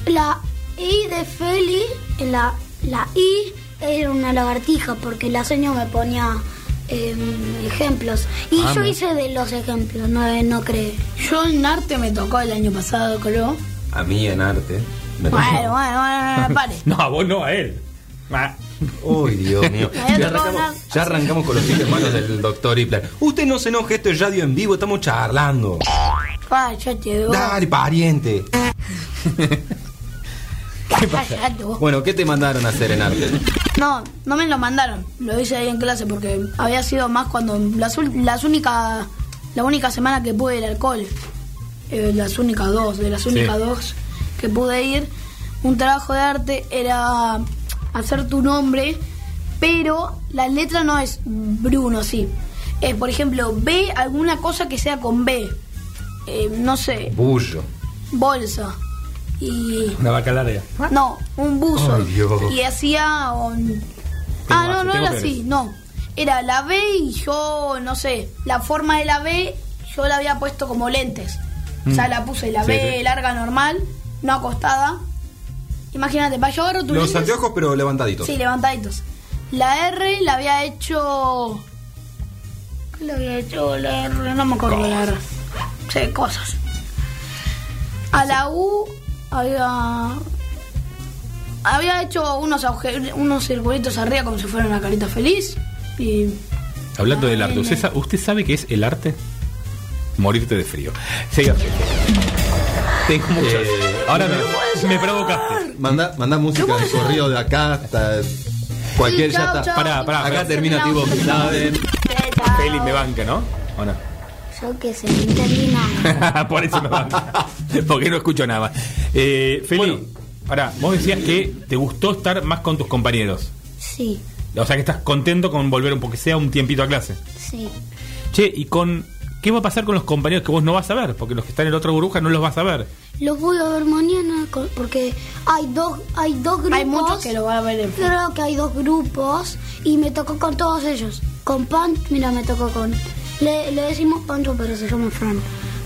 La I de Feli, la, la I era una lagartija, porque la seño me ponía em, ejemplos. Y Ah, yo me- hice de los ejemplos, no, eh, no cree. Yo en arte me tocó el año pasado, creo. A mí en arte. me Bueno, tocó. bueno, bueno, bueno, *laughs* pare. No, a vos no, a él. Ah. Uy, Dios mío. *laughs* Ya arrancamos, una- ya arrancamos con los chistes malos del doctor Hitler. Usted no se enoje, esto es radio en vivo, estamos charlando. Cállate, vos. Dale, pariente. *laughs* Bueno, ¿qué te mandaron a hacer en arte? No, no me lo mandaron. Lo hice ahí en clase porque había sido más cuando las, las únicas la única semana que pude ir al cole. Eh, las únicas dos, de las Sí. únicas dos que pude ir, un trabajo de arte era hacer tu nombre, pero la letra no es Bruno, sí. Es, por ejemplo, B, alguna cosa que sea con B. Eh, no sé, Bullo. bolsa. Y Una vaca larga. no, un buzo y hacía un Ah, no, no era así, no. Era la B y yo, no sé, la forma de la B yo la había puesto como lentes. O sea, Mm. la puse la Sí, B sí. larga normal, no acostada. Imagínate, para yo agarro tu Los lentes- anteojos, pero levantaditos. Sí, levantaditos. La R la había hecho. ¿Qué le había hecho la R? No me acuerdo de la R. Sí, cosas. A la U había. Había hecho unos, unos circulitos arriba como si fuera una carita feliz. Y. Hablando del arte, ¿usted, sa- usted sabe qué es el arte? Morirte de frío. Siga. Tengo muchas. Ahora me, me provocaste. Manda, manda música de corrido de acá hasta cualquier Sí, chao, ya está. chao. Pará, pará. Acá termina tipo que saben. Feli me banca, ¿no? ¿O no? Yo que sé, no entendí nada. Por eso me banca. Porque no escucho nada más. Eh, Feli, pará, vos decías que te gustó estar más con tus compañeros. Sí, O sea que estás contento con volver un poco sea un tiempito a clase. sí. Che, ¿y con qué va a pasar con los compañeros que vos no vas a ver? Porque los que están en la otra burbuja no los vas a ver. Los voy a ver mañana porque hay dos, hay dos grupos. Hay muchos que lo van a ver en Creo que hay dos grupos y me tocó con todos ellos. Con Pan, mira, me tocó con. Le, le decimos Pancho, pero se llama Fran.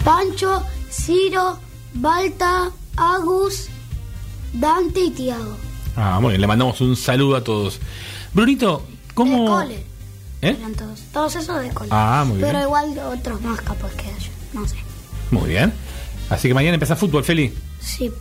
Pancho, Ciro, Balta, Agus, Dante y Tiago. Ah, muy bien, le mandamos un saludo a todos. Brunito, ¿cómo...? De cole. ¿Eh? Eran todos. Todos esos de cole. Ah, muy Pero bien. igual otros más capaz que ellos. No sé. Muy bien. Así que mañana empieza fútbol, Feli. Sí.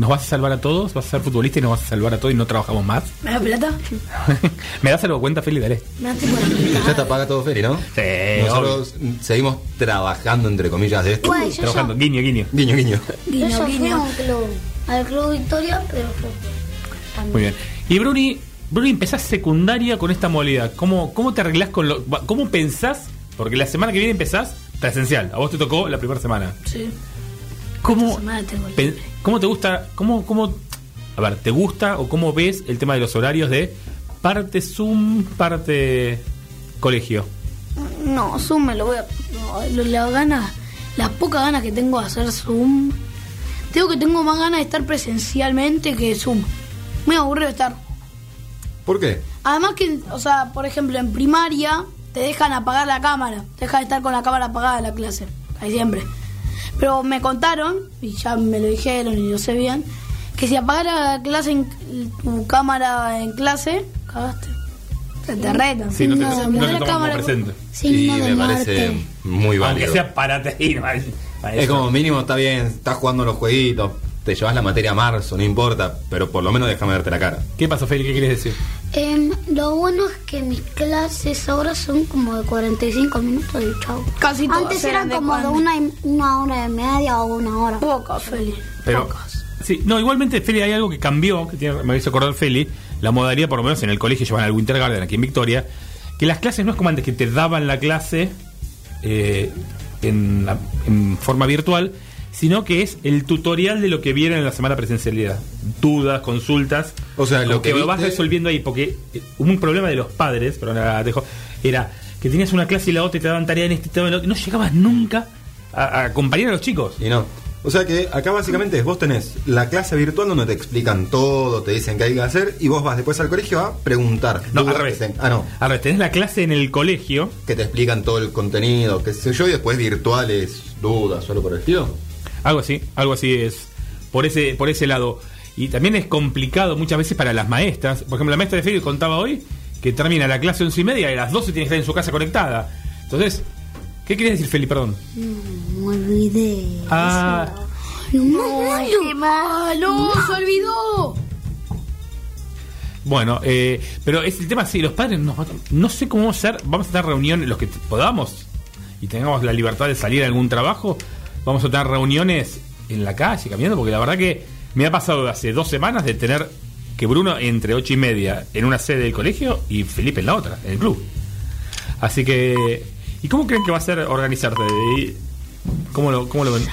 ¿Nos vas a salvar a todos? ¿Vas a ser futbolista y nos vas a salvar a todos y no trabajamos más? ¿Me da plata? *laughs* ¿Me das algo cuenta, Feli? Dale. Me da tipo la Ya te apaga todo Feri, ¿no? Sí, Nosotros seguimos trabajando, entre comillas, de esto. Pues, yo Trabajando, guiño, guiño. Guiño, guiño. Guiño, Yo fui guiño. club. Al club Victoria, pero fue. Muy bien. Y Bruni, Bruni, empezás secundaria con esta modalidad. ¿Cómo, cómo te arreglás con lo... ¿Cómo pensás? Porque la semana que viene empezás presencial. A vos te tocó la primera semana. Sí. ¿Cómo, Esta semana tengo el- pen- ¿Cómo te gusta? ¿Cómo, cómo, a ver, ¿te gusta o cómo ves el tema de los horarios de parte Zoom, parte colegio? No, Zoom me lo voy a. no, lo- la ganas, las pocas ganas que tengo de hacer Zoom. Tengo que tengo más ganas de estar presencialmente que Zoom. Muy aburrido de estar. ¿Por qué? Además que, o sea, por ejemplo, en primaria te dejan apagar la cámara. Te dejan estar con la cámara apagada en la clase. Ahí siempre. Pero me contaron, y ya me lo dijeron y lo sé bien, que si apagara la clase en, tu cámara en clase, cagaste. Se te retan. Sí, no te, Se no te la toman como cámara. presente. Sí, me parece muy Aunque válido. sea parate ahí, no, para Es eso. como mínimo, está bien, estás jugando los jueguitos, te llevas la materia a marzo, no importa, pero por lo menos déjame verte la cara. ¿Qué pasó, Feli? ¿Qué quieres decir? Em, lo bueno es que mis clases ahora son como de 45 minutos y chao. Casi todas Antes eran como de una, y- una hora y media o una hora. Pocas, Feli. Pero, sí, no, igualmente, Feli, hay algo que cambió, que tiene- me hizo acordar Feli, la modalidad, por lo menos en el colegio, llevan al Winter Garden aquí en Victoria, que las clases no es como antes que te daban la clase eh, en, la- en forma virtual, sino que es el tutorial de lo que vieron en la semana presencialidad. Dudas, consultas. O sea, lo que que lo vas resolviendo ahí, porque eh, hubo un problema de los padres, pero te dejo, era que tenías una clase y la otra y te daban tarea en este tema, no llegabas nunca a, a acompañar a los chicos. Y no. O sea que acá básicamente es, vos tenés la clase virtual donde te explican todo, te dicen qué hay que hacer y vos vas después al colegio a preguntar. No, al revés. ten- Ah, no. Al revés, tenés la clase en el colegio. Que te explican todo el contenido, qué sé yo, y después virtuales, dudas, solo por el estilo. Algo así, algo así es por ese, por ese lado. Y también es complicado muchas veces para las maestras. Por ejemplo, la maestra de Feli contaba hoy que termina la clase once y media y a las 12 tiene que estar en su casa conectada. Entonces, ¿qué querías decir, Feli? Perdón. Mm, Me olvidé. Ah, No, qué malo, se olvidó. bueno, eh, pero es el tema así, los padres no, no sé cómo vamos a hacer, vamos a tener reuniones, los que podamos y tengamos la libertad de salir a algún trabajo, vamos a tener reuniones en la calle, caminando, porque la verdad que me ha pasado hace dos semanas de tener que Bruno entre ocho y media en una sede del colegio y Felipe en la otra, en el club. Así que, ¿y cómo creen que va a ser organizarte? ¿Y ¿Cómo lo, cómo lo ven?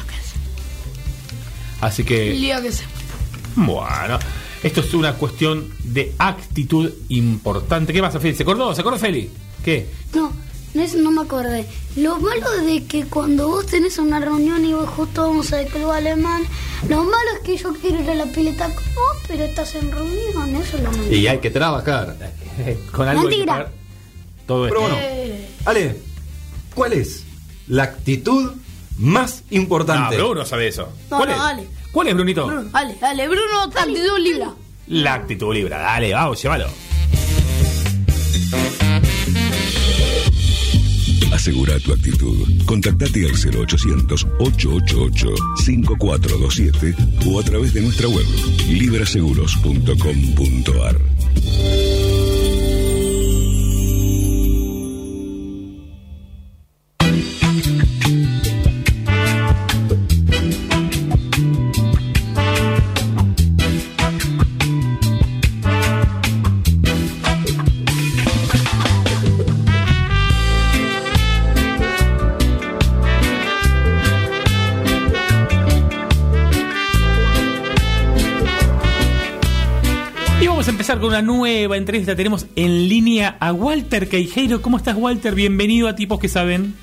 Así que... Día que se. Bueno, esto es una cuestión de actitud importante. ¿Qué pasa, Feli? ¿Se acordó? ¿Se acordó, Feli? ¿Qué? No, no, es- no me acordé. Lo malo de que cuando vos tenés una reunión y vos justo vamos al club alemán, lo malo es que yo quiero ir a la pileta con vos, pero estás en reunión, eso es lo malo. Y hay que trabajar. *laughs* Con algo Mentira. todo Pero esto. bueno, Ale, ¿cuál es la actitud más importante? No, Bruno sabe eso. No, ¿Cuál no, es? dale. ¿Cuál es, Brunito? Bruno, dale, dale, Bruno, actitud libra. La actitud libre. Dale, vamos, llévalo. Asegura tu actitud. Contactate al 0800-888-5427 o a través de nuestra web libraseguros.com.ar. una nueva entrevista. Tenemos en línea a Walter Queijeiro. ¿Cómo estás, Walter? Bienvenido a Tipos que Saben.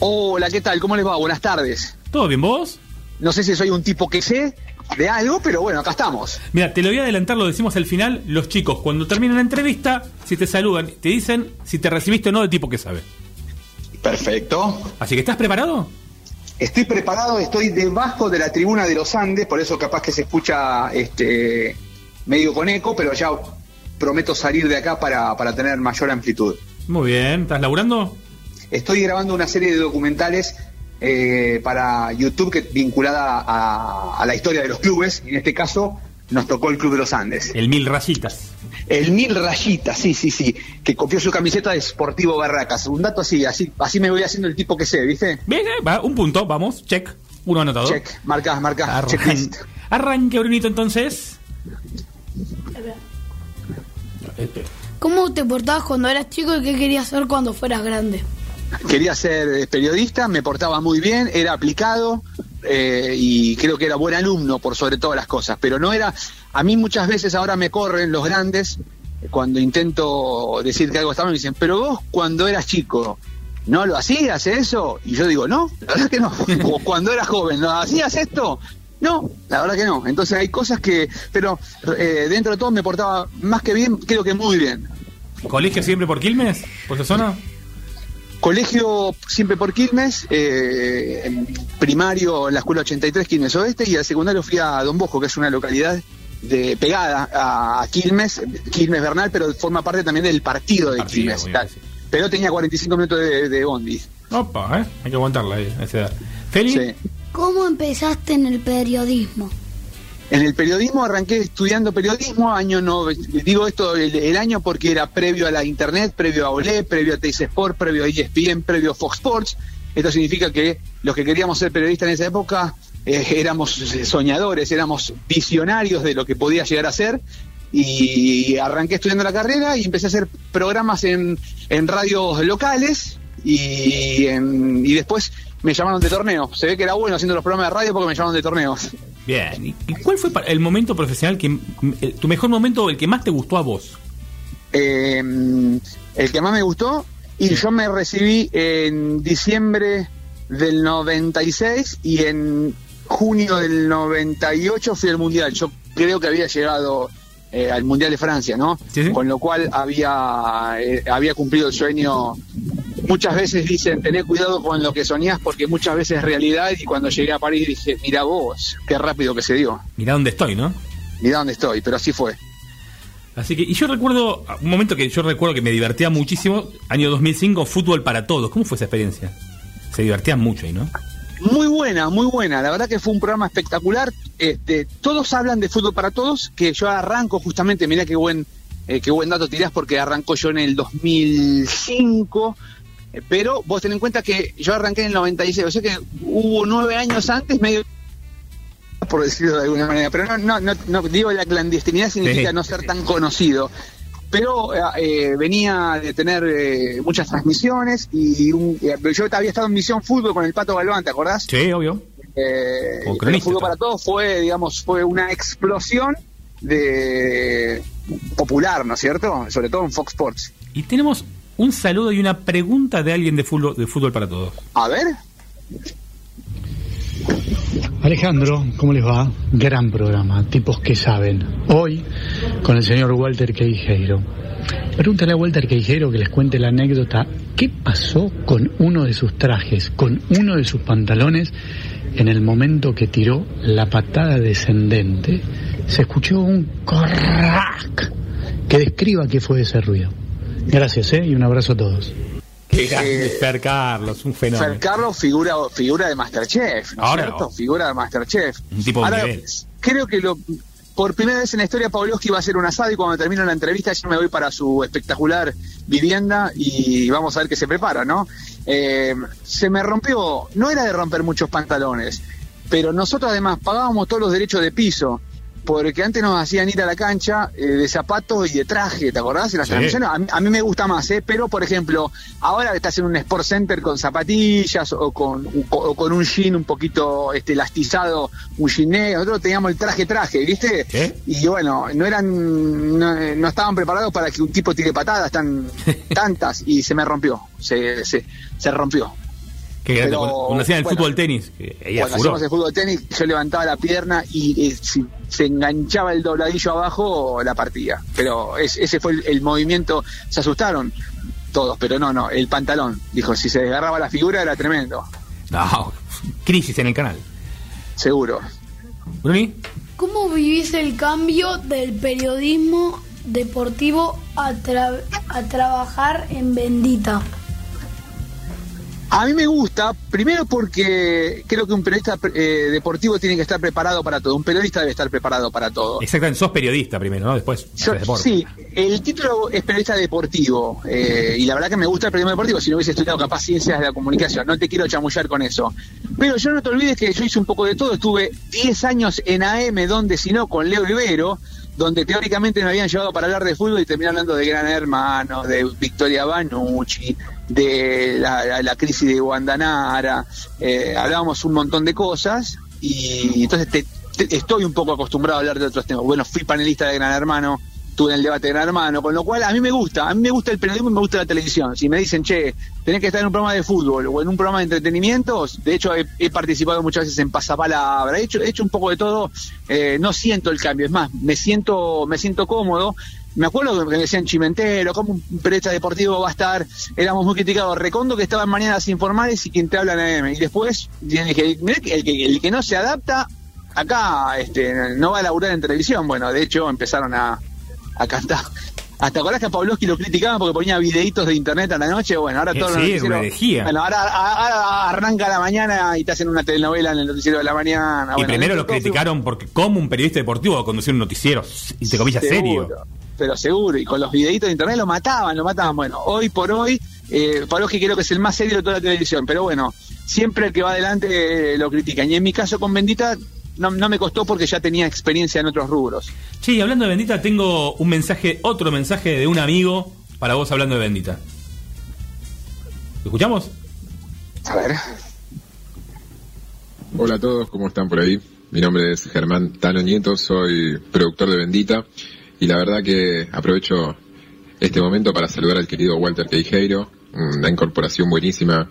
Hola, ¿qué tal? ¿Cómo les va? Buenas tardes. ¿Todo bien, vos? No sé si soy un tipo que sé de algo, pero bueno, acá estamos. Mira, te lo voy a adelantar, lo decimos al final. Los chicos, cuando terminan la entrevista, si te saludan, te dicen si te recibiste o no de tipo que sabe. Perfecto. Así que, ¿estás preparado? Estoy preparado, estoy debajo de la tribuna de los Andes, por eso capaz que se escucha este medio con eco, pero ya prometo salir de acá para, para tener mayor amplitud. Muy bien. ¿Estás laburando? Estoy grabando una serie de documentales eh, para YouTube que vinculada a, a la historia de los clubes, en este caso nos tocó el Club de los Andes. El Mil Rayitas. El Mil Rayitas, sí, sí, sí, que copió su camiseta de Sportivo Barracas. Un dato así, así, así me voy haciendo el tipo que sé, ¿viste? Bien, eh, va, un punto, vamos, check. Uno anotado. Check, marca, marca, Arran- checklist. Arranque, Brunito, entonces. ¿Cómo te portabas cuando eras chico y qué querías ser cuando fueras grande? Quería ser eh, periodista, me portaba muy bien, era aplicado eh, y creo que era buen alumno por sobre todas las cosas, pero no era, a mí muchas veces ahora me corren los grandes cuando intento decir que algo está mal, me dicen, pero vos cuando eras chico, ¿no lo hacías eso? Y yo digo, no, la verdad que no, *laughs* o cuando eras joven, ¿no hacías esto? No, la verdad que no. Entonces hay cosas que, pero eh, dentro de todo me portaba más que bien, creo que muy bien. ¿Colegio siempre por Quilmes? ¿Por esa zona? Colegio siempre por Quilmes, eh, primario en la escuela 83 Quilmes Oeste y al secundario fui a Don Bosco, que es una localidad de pegada a, Quilmes, Quilmes Bernal, pero forma parte también del partido de Quilmes. tal. Pero tenía 45 minutos de, de bondi. Opa, ¿eh? Hay que aguantarla ahí, a esa edad. ¿Feli? Sí. ¿Cómo empezaste en el periodismo? En el periodismo arranqué estudiando periodismo, año no, digo esto el, año porque era previo a la internet, previo a Olé, previo a Teis Sport, previo a ESPN, previo a Fox Sports. Esto significa que los que queríamos ser periodistas en esa época eh, éramos eh, soñadores, éramos visionarios de lo que podía llegar a ser. Y arranqué estudiando la carrera y empecé a hacer programas en, en radios locales y, en- y después me llamaron de torneo. Se ve que era bueno haciendo los programas de radio porque me llamaron de torneos. Bien. ¿Y cuál fue el momento profesional que. el- tu mejor momento o el que más te gustó a vos? Eh, el que más me gustó, y yo me recibí en diciembre del 96 y en junio del 98 fui al Mundial. Yo creo que había llegado eh, al Mundial de Francia, ¿no? Con lo cual había, eh, había cumplido el sueño. Muchas veces dicen, tené cuidado con lo que soñás porque muchas veces es realidad y cuando llegué a París dije, mira vos, qué rápido que se dio. Mirá dónde estoy, ¿no? Mirá dónde estoy, pero así fue. Así que, y yo recuerdo, un momento que yo recuerdo que me divertía muchísimo, año 2005, fútbol para todos. ¿Cómo fue esa experiencia? Se divertían mucho ahí, ¿no? Muy buena, muy buena. La verdad que fue un programa espectacular. Este, todos hablan de fútbol para todos, que yo arranco justamente, mirá qué buen, eh, qué buen dato tirás, porque arrancó yo en el 2005. eh, Pero vos ten en cuenta que yo arranqué en el 96, o sea que hubo nueve años antes, medio por decirlo de alguna manera, pero no, no, no, no digo la clandestinidad significa Sí. no ser tan conocido. Pero eh, eh, venía de tener eh, muchas transmisiones y un- eh, yo había estado en Misión Fútbol con el Pato Galván, ¿te acordás? Sí, obvio. Eh, cronista, Fútbol para Todos fue, digamos, fue una explosión de popular, ¿no es cierto? Sobre todo en Fox Sports. Y tenemos un saludo y una pregunta de alguien de fútbol, de fútbol para todos. A ver. Alejandro, ¿cómo les va? Gran programa, tipos que saben. Hoy con el señor Walter Queijeiro. Pregúntale a Walter Queijeiro que les cuente la anécdota. ¿Qué pasó con uno de sus trajes, con uno de sus pantalones en el momento que tiró la patada descendente? Se escuchó un corrac que describa qué fue ese ruido. Gracias, ¿eh? Y un abrazo a todos. Qué grande Fer Carlos, un fenómeno. Fer Carlos figura, figura de Masterchef, ¿no Ahora, cierto? Figura de Masterchef. Un tipo de Ahora, nivel. creo que lo, por primera vez en la historia Pavlovsky va a hacer un asado y cuando termine la entrevista yo me voy para su espectacular vivienda y vamos a ver qué se prepara, ¿no? Eh, se me rompió, no era de romper muchos pantalones, pero nosotros además pagábamos todos los derechos de piso. Porque antes nos hacían ir a la cancha eh, de zapatos y de traje, ¿te acordás? En las Sí. transmisiones. A mí, a mí me gusta más, ¿eh? Pero, por ejemplo, ahora estás en un Sport Center con zapatillas o con, o con un jean un poquito este, elastizado, un jean negro, nosotros teníamos el traje-traje, ¿viste? Y bueno, no eran, no, no estaban preparados para que un tipo tire patadas tan *laughs* tantas y se me rompió, se, se, se rompió. Qué grande. Pero, Cuando cuando hacían el bueno, fútbol tenis, Cuando hacíamos el fútbol tenis, yo levantaba la pierna y eh, si se enganchaba el dobladillo abajo, la partía. Pero es- ese fue el, el movimiento. Se asustaron todos, pero no, no, el pantalón. Dijo, si se desgarraba la figura era tremendo. No, crisis en el canal. Seguro. ¿Bruni? ¿Cómo vivís el cambio del periodismo deportivo a, tra- a trabajar en Bendita? A mí me gusta, primero porque creo que un periodista eh, deportivo tiene que estar preparado para todo. Un periodista debe estar preparado para todo. Exactamente, sos periodista primero, ¿no? Después, Yo- sí, el título es periodista deportivo eh, y la verdad que me gusta el periodismo deportivo si no hubiese estudiado capaz ciencias de la comunicación, no te quiero chamullar con eso. Pero yo no te olvides que yo hice un poco de todo, estuve 10 años en AM, donde si no, con Leo Ibero, donde teóricamente me habían llevado para hablar de fútbol y terminé hablando de Gran Hermano, de Victoria Banucci, de la, crisis de Guandanara, eh, hablábamos un montón de cosas y entonces te- estoy un poco acostumbrado a hablar de otros temas. Bueno, fui panelista de Gran Hermano, estuve en el debate de Gran Hermano, con lo cual a mí me gusta, a mí me gusta el periodismo y me gusta la televisión. Si me dicen, che, tenés que estar en un programa de fútbol o en un programa de entretenimiento, de hecho he, participado muchas veces en pasapalabra, he hecho, he hecho un poco de todo, eh, no siento el cambio, es más, me siento, me siento cómodo. Me acuerdo que me decían Chimentero, como un periodista deportivo va a estar, éramos muy criticados. Recondo que estaba en Mañanas Informales y quien te habla en AM. Y después dije, mirá el, que el que no se adapta, acá este, no va a laburar en televisión. Bueno, de hecho empezaron a, a cantar. Hasta acordás que a Pavlovsky lo criticaban porque ponía videitos de internet a la noche. Bueno, ahora Eh, todo sí, una herejía. Bueno, ahora, ahora arranca la mañana y te hacen una telenovela en el noticiero de la mañana. Y Bueno, primero lo criticaron porque como un periodista deportivo va a conducir un noticiero, y te comillas serio. Pero seguro, y con los videitos de internet lo mataban, lo mataban. Bueno, hoy por hoy, eh, Pavlovsky creo que es el más serio de toda la televisión, pero bueno, siempre el que va adelante eh, lo critican. Y en mi caso con Bendita no, no me costó porque ya tenía experiencia en otros rubros. Che, y hablando de Bendita, tengo un mensaje, otro mensaje de un amigo para vos hablando de Bendita. ¿Lo escuchamos? A ver. Hola a todos, ¿cómo están por ahí? Mi nombre es Germán Tano Nieto, soy productor de Bendita y la verdad que aprovecho este momento para saludar al querido Walter Queijeiro, una incorporación buenísima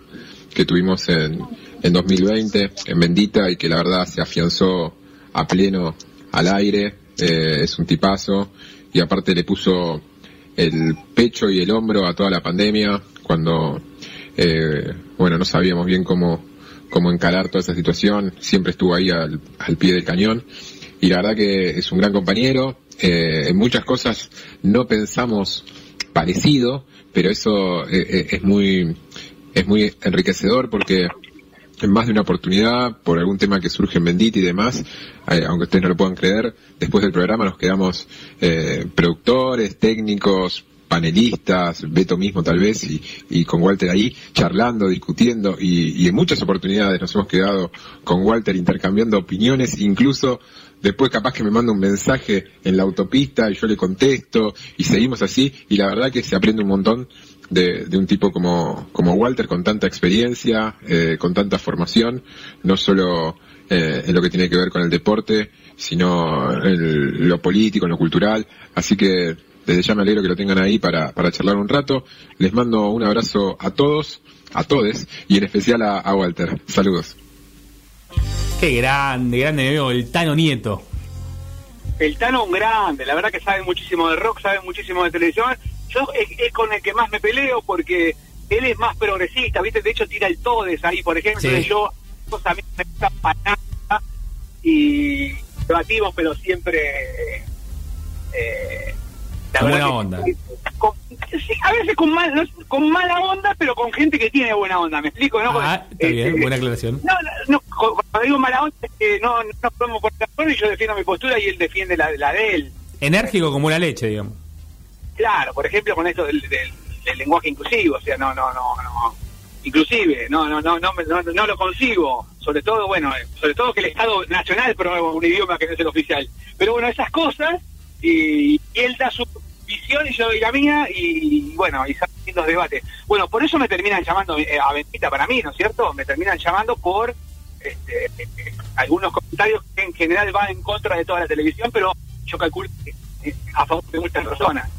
que tuvimos en, en 2020 en Bendita y que la verdad se afianzó a pleno al aire, eh, es un tipazo y aparte le puso el pecho y el hombro a toda la pandemia cuando eh, bueno no sabíamos bien cómo cómo encarar toda esa situación siempre estuvo ahí al, al pie del cañón y la verdad que es un gran compañero eh, en muchas cosas no pensamos parecido pero eso eh, eh, es muy es muy enriquecedor porque en más de una oportunidad, por algún tema que surge en Bendita y demás, eh, aunque ustedes no lo puedan creer, después del programa nos quedamos eh, productores, técnicos, panelistas, Beto mismo tal vez, y, y con Walter ahí, charlando, discutiendo, y, y en muchas oportunidades nos hemos quedado con Walter intercambiando opiniones, incluso después capaz que me manda un mensaje en la autopista y yo le contesto, y seguimos así, y la verdad que se aprende un montón de, de un tipo como, como Walter con tanta experiencia, eh, con tanta formación, no solo eh, en lo que tiene que ver con el deporte, sino en lo político, en lo cultural. Así que desde ya me alegro que lo tengan ahí para, para charlar un rato. Les mando un abrazo a todos, a todes, y en especial a, a Walter. Saludos. Qué grande, grande, mi amigo, el Tano Nieto. El Tano un grande, la verdad que sabe muchísimo de rock, sabe muchísimo de televisión. Yo es, es con el que más me peleo porque él es más progresista, ¿viste? De hecho tira el Todes ahí, por ejemplo, Sí. y yo pues, a mí me gusta para nada y debatimos, pero siempre eh, la Con verdad buena que- onda. con- sí, a veces con mal, no con mala onda, pero con gente que tiene buena onda, ¿me explico? ¿no? Ah, está bien, Eh, buena aclaración. no, no, no, cu- cuando digo mala onda es que no, no poner de acuerdo y yo defiendo mi postura y él defiende la, la de él. Enérgico como la leche, digamos. Claro, por ejemplo, con esto del, lenguaje inclusivo, o sea, no, no, no, no. Inclusive, no, no, no, no, no, no lo consigo. Sobre todo, bueno, eh, sobre todo que el Estado Nacional promueva un idioma que no es el oficial. Pero bueno, esas cosas, y, él da su visión y yo doy la mía, y, bueno, y salen los debates. Bueno, por eso me terminan llamando eh, a Bendita para mí, ¿no es cierto? Me terminan llamando por este, algunos comentarios que en general van en contra de toda la televisión, pero yo calculo que eh, a favor de muchas personas.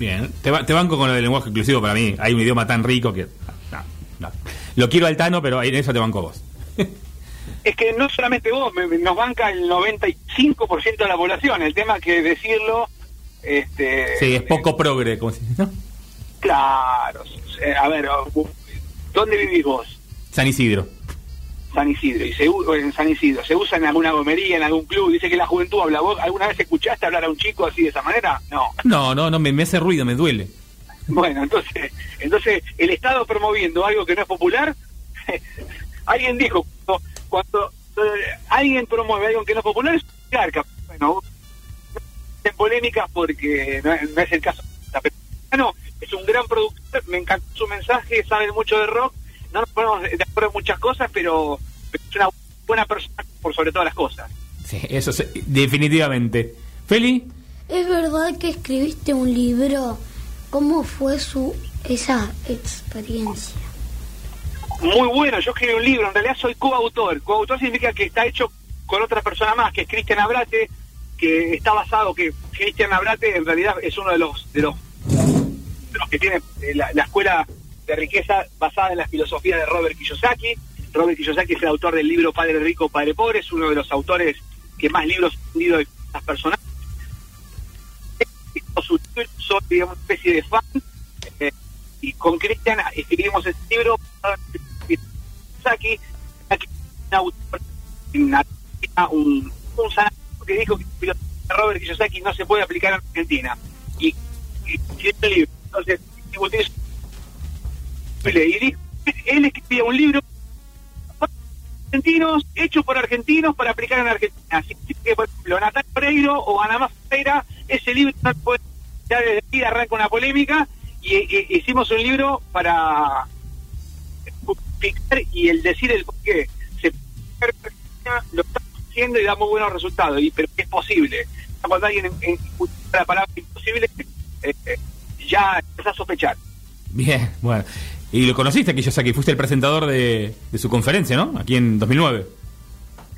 Bien, te, te banco con lo del lenguaje inclusivo para mí. Hay un idioma tan rico que. no, no. Lo quiero al Tano, pero en eso te banco vos. *laughs* Es que no solamente vos, me- me- nos banca el 95% de la población. El tema que decirlo, este, Sí, es poco progre, como si, ¿no? claro. eh, A ver, ¿dónde vivís vos? San Isidro. San Isidro. Y se, en San Isidro, ¿se usa en alguna gomería, en algún club? Dice que la juventud habla. ¿Vos alguna vez escuchaste hablar a un chico así de esa manera? No. No, no, no, me, me hace ruido, me duele. Bueno, entonces, entonces el Estado promoviendo algo que no es popular, *laughs* alguien dijo, cuando, cuando, eh, alguien promueve algo que no es popular, es un garca. Bueno, en polémicas porque no, es- no es el caso. Pero, bueno, es un gran productor, me encantó su mensaje, sabe mucho de rock, no nos ponemos de acuerdo en muchas cosas, pero, pero es una buena persona por sobre todas las cosas. Sí, eso sí, definitivamente. Feli, ¿Es verdad que escribiste un libro? ¿Cómo fue su esa experiencia? Muy bueno, yo escribí un libro, en realidad soy coautor. Coautor significa que está hecho con otra persona más, que es Cristian Abrate, que está basado, que Cristian Abrate en realidad es uno de los de los, de los que tiene eh, la, la escuela de riqueza basada en la filosofía de Robert Kiyosaki. Robert Kiyosaki es el autor del libro Padre Rico, Padre Pobre, es uno de los autores que más libros ha vendido de las personas. Soy, digamos, una especie de fan eh, y con Cristian escribimos este libro Saki, Saki, un autor en Argentina, un, un que dijo que Robert Kiyosaki no se puede aplicar en Argentina y, y, y libro entonces y dijo él escribía un libro argentinos hecho por argentinos para aplicar en Argentina. Así que por ejemplo Natalia Pereiro o Ana Más Pereira ese libro no puede ya desde ahí arranca una polémica y, y- hicimos un libro para justificar y el decir el por qué. Se lo estamos haciendo y da muy buenos resultados y pero es posible. Cuando alguien en, en- la palabra imposible eh, eh, ya empieza a sospechar. Bien, bueno. Y lo conociste, sé que fuiste el presentador de, de su conferencia, ¿no? Aquí en 2009.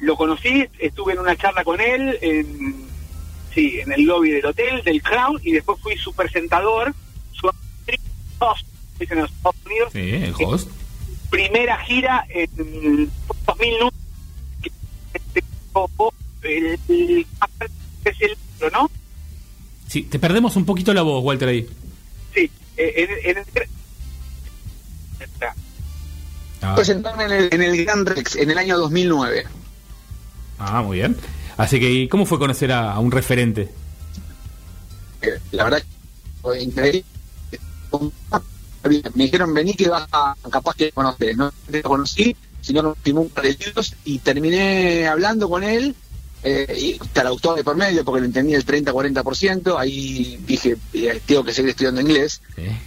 lo conocí estuve en una charla con él en sí en el lobby del hotel del Crown y después fui su presentador su host, en los Estados Unidos Sí, el host. primera gira en 2009 que este, el, el, es el ¿no? Sí, te perdemos un poquito la voz, Walter, ahí. Sí, eh, en, en el, Ah, presentarme en el, en el Gran Rex en el año 2009. ah, muy bien. Así que, ¿y ¿cómo fue conocer a, a un referente? Eh, La verdad, fue increíble. Me dijeron, vení que vas a, capaz que conoces. No te conocí, sino nos firmó un par de libros y terminé hablando con él. Eh, y traductor de por medio, porque lo entendía el 30-40%. Ahí dije, eh, tengo que seguir estudiando inglés.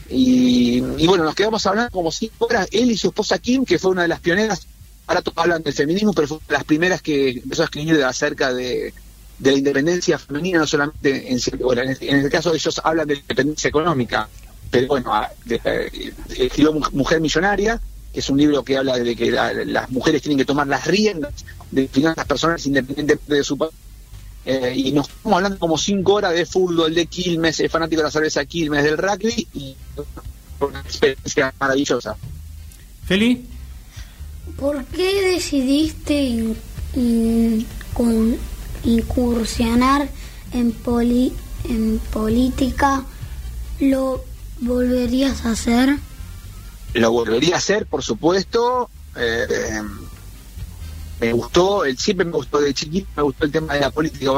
Y, y bueno, nos quedamos hablando como cinco horas, él y su esposa Kim, que fue una de las pioneras, ahora todos hablan del feminismo, pero fue una de las primeras que empezó a escribir acerca de, de la independencia femenina, no solamente en, bueno, en, el, en el caso de ellos hablan de la independencia económica, pero bueno, eh, escribió Mu- Mujer Millonaria, que es un libro que habla de que la- las mujeres tienen que tomar las riendas de finanzas personales independientemente de su país. eh, y nos estamos hablando como cinco horas de fútbol, de Quilmes, es fanático de la cerveza Quilmes, del rugby, y una experiencia maravillosa. Feli, ¿Por qué decidiste in- in- con- incursionar en, poli- en política? ¿Lo volverías a hacer? Lo volvería a hacer, por supuesto. eh, me gustó, el, siempre me gustó de chiquito, me gustó el tema de la política.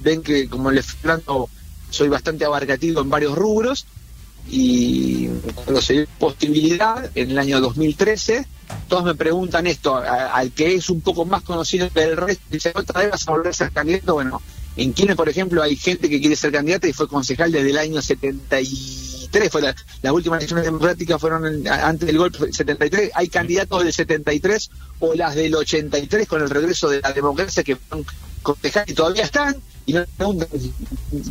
Ven que, como les hablando, soy bastante abarcativo en varios rubros. Y cuando se dio posibilidad, en el año 2013, todos me preguntan esto, al que es un poco más conocido del resto, dice, ¿otra vez vas a volver a ser candidato? Bueno, en Quilmes, por ejemplo, hay gente que quiere ser candidata y fue concejal desde el año 73, fue la- las últimas elecciones democráticas fueron en- antes del golpe del 73, hay candidatos del 73 o las del 83 con el regreso de la democracia que fueron y todavía están, y no preguntan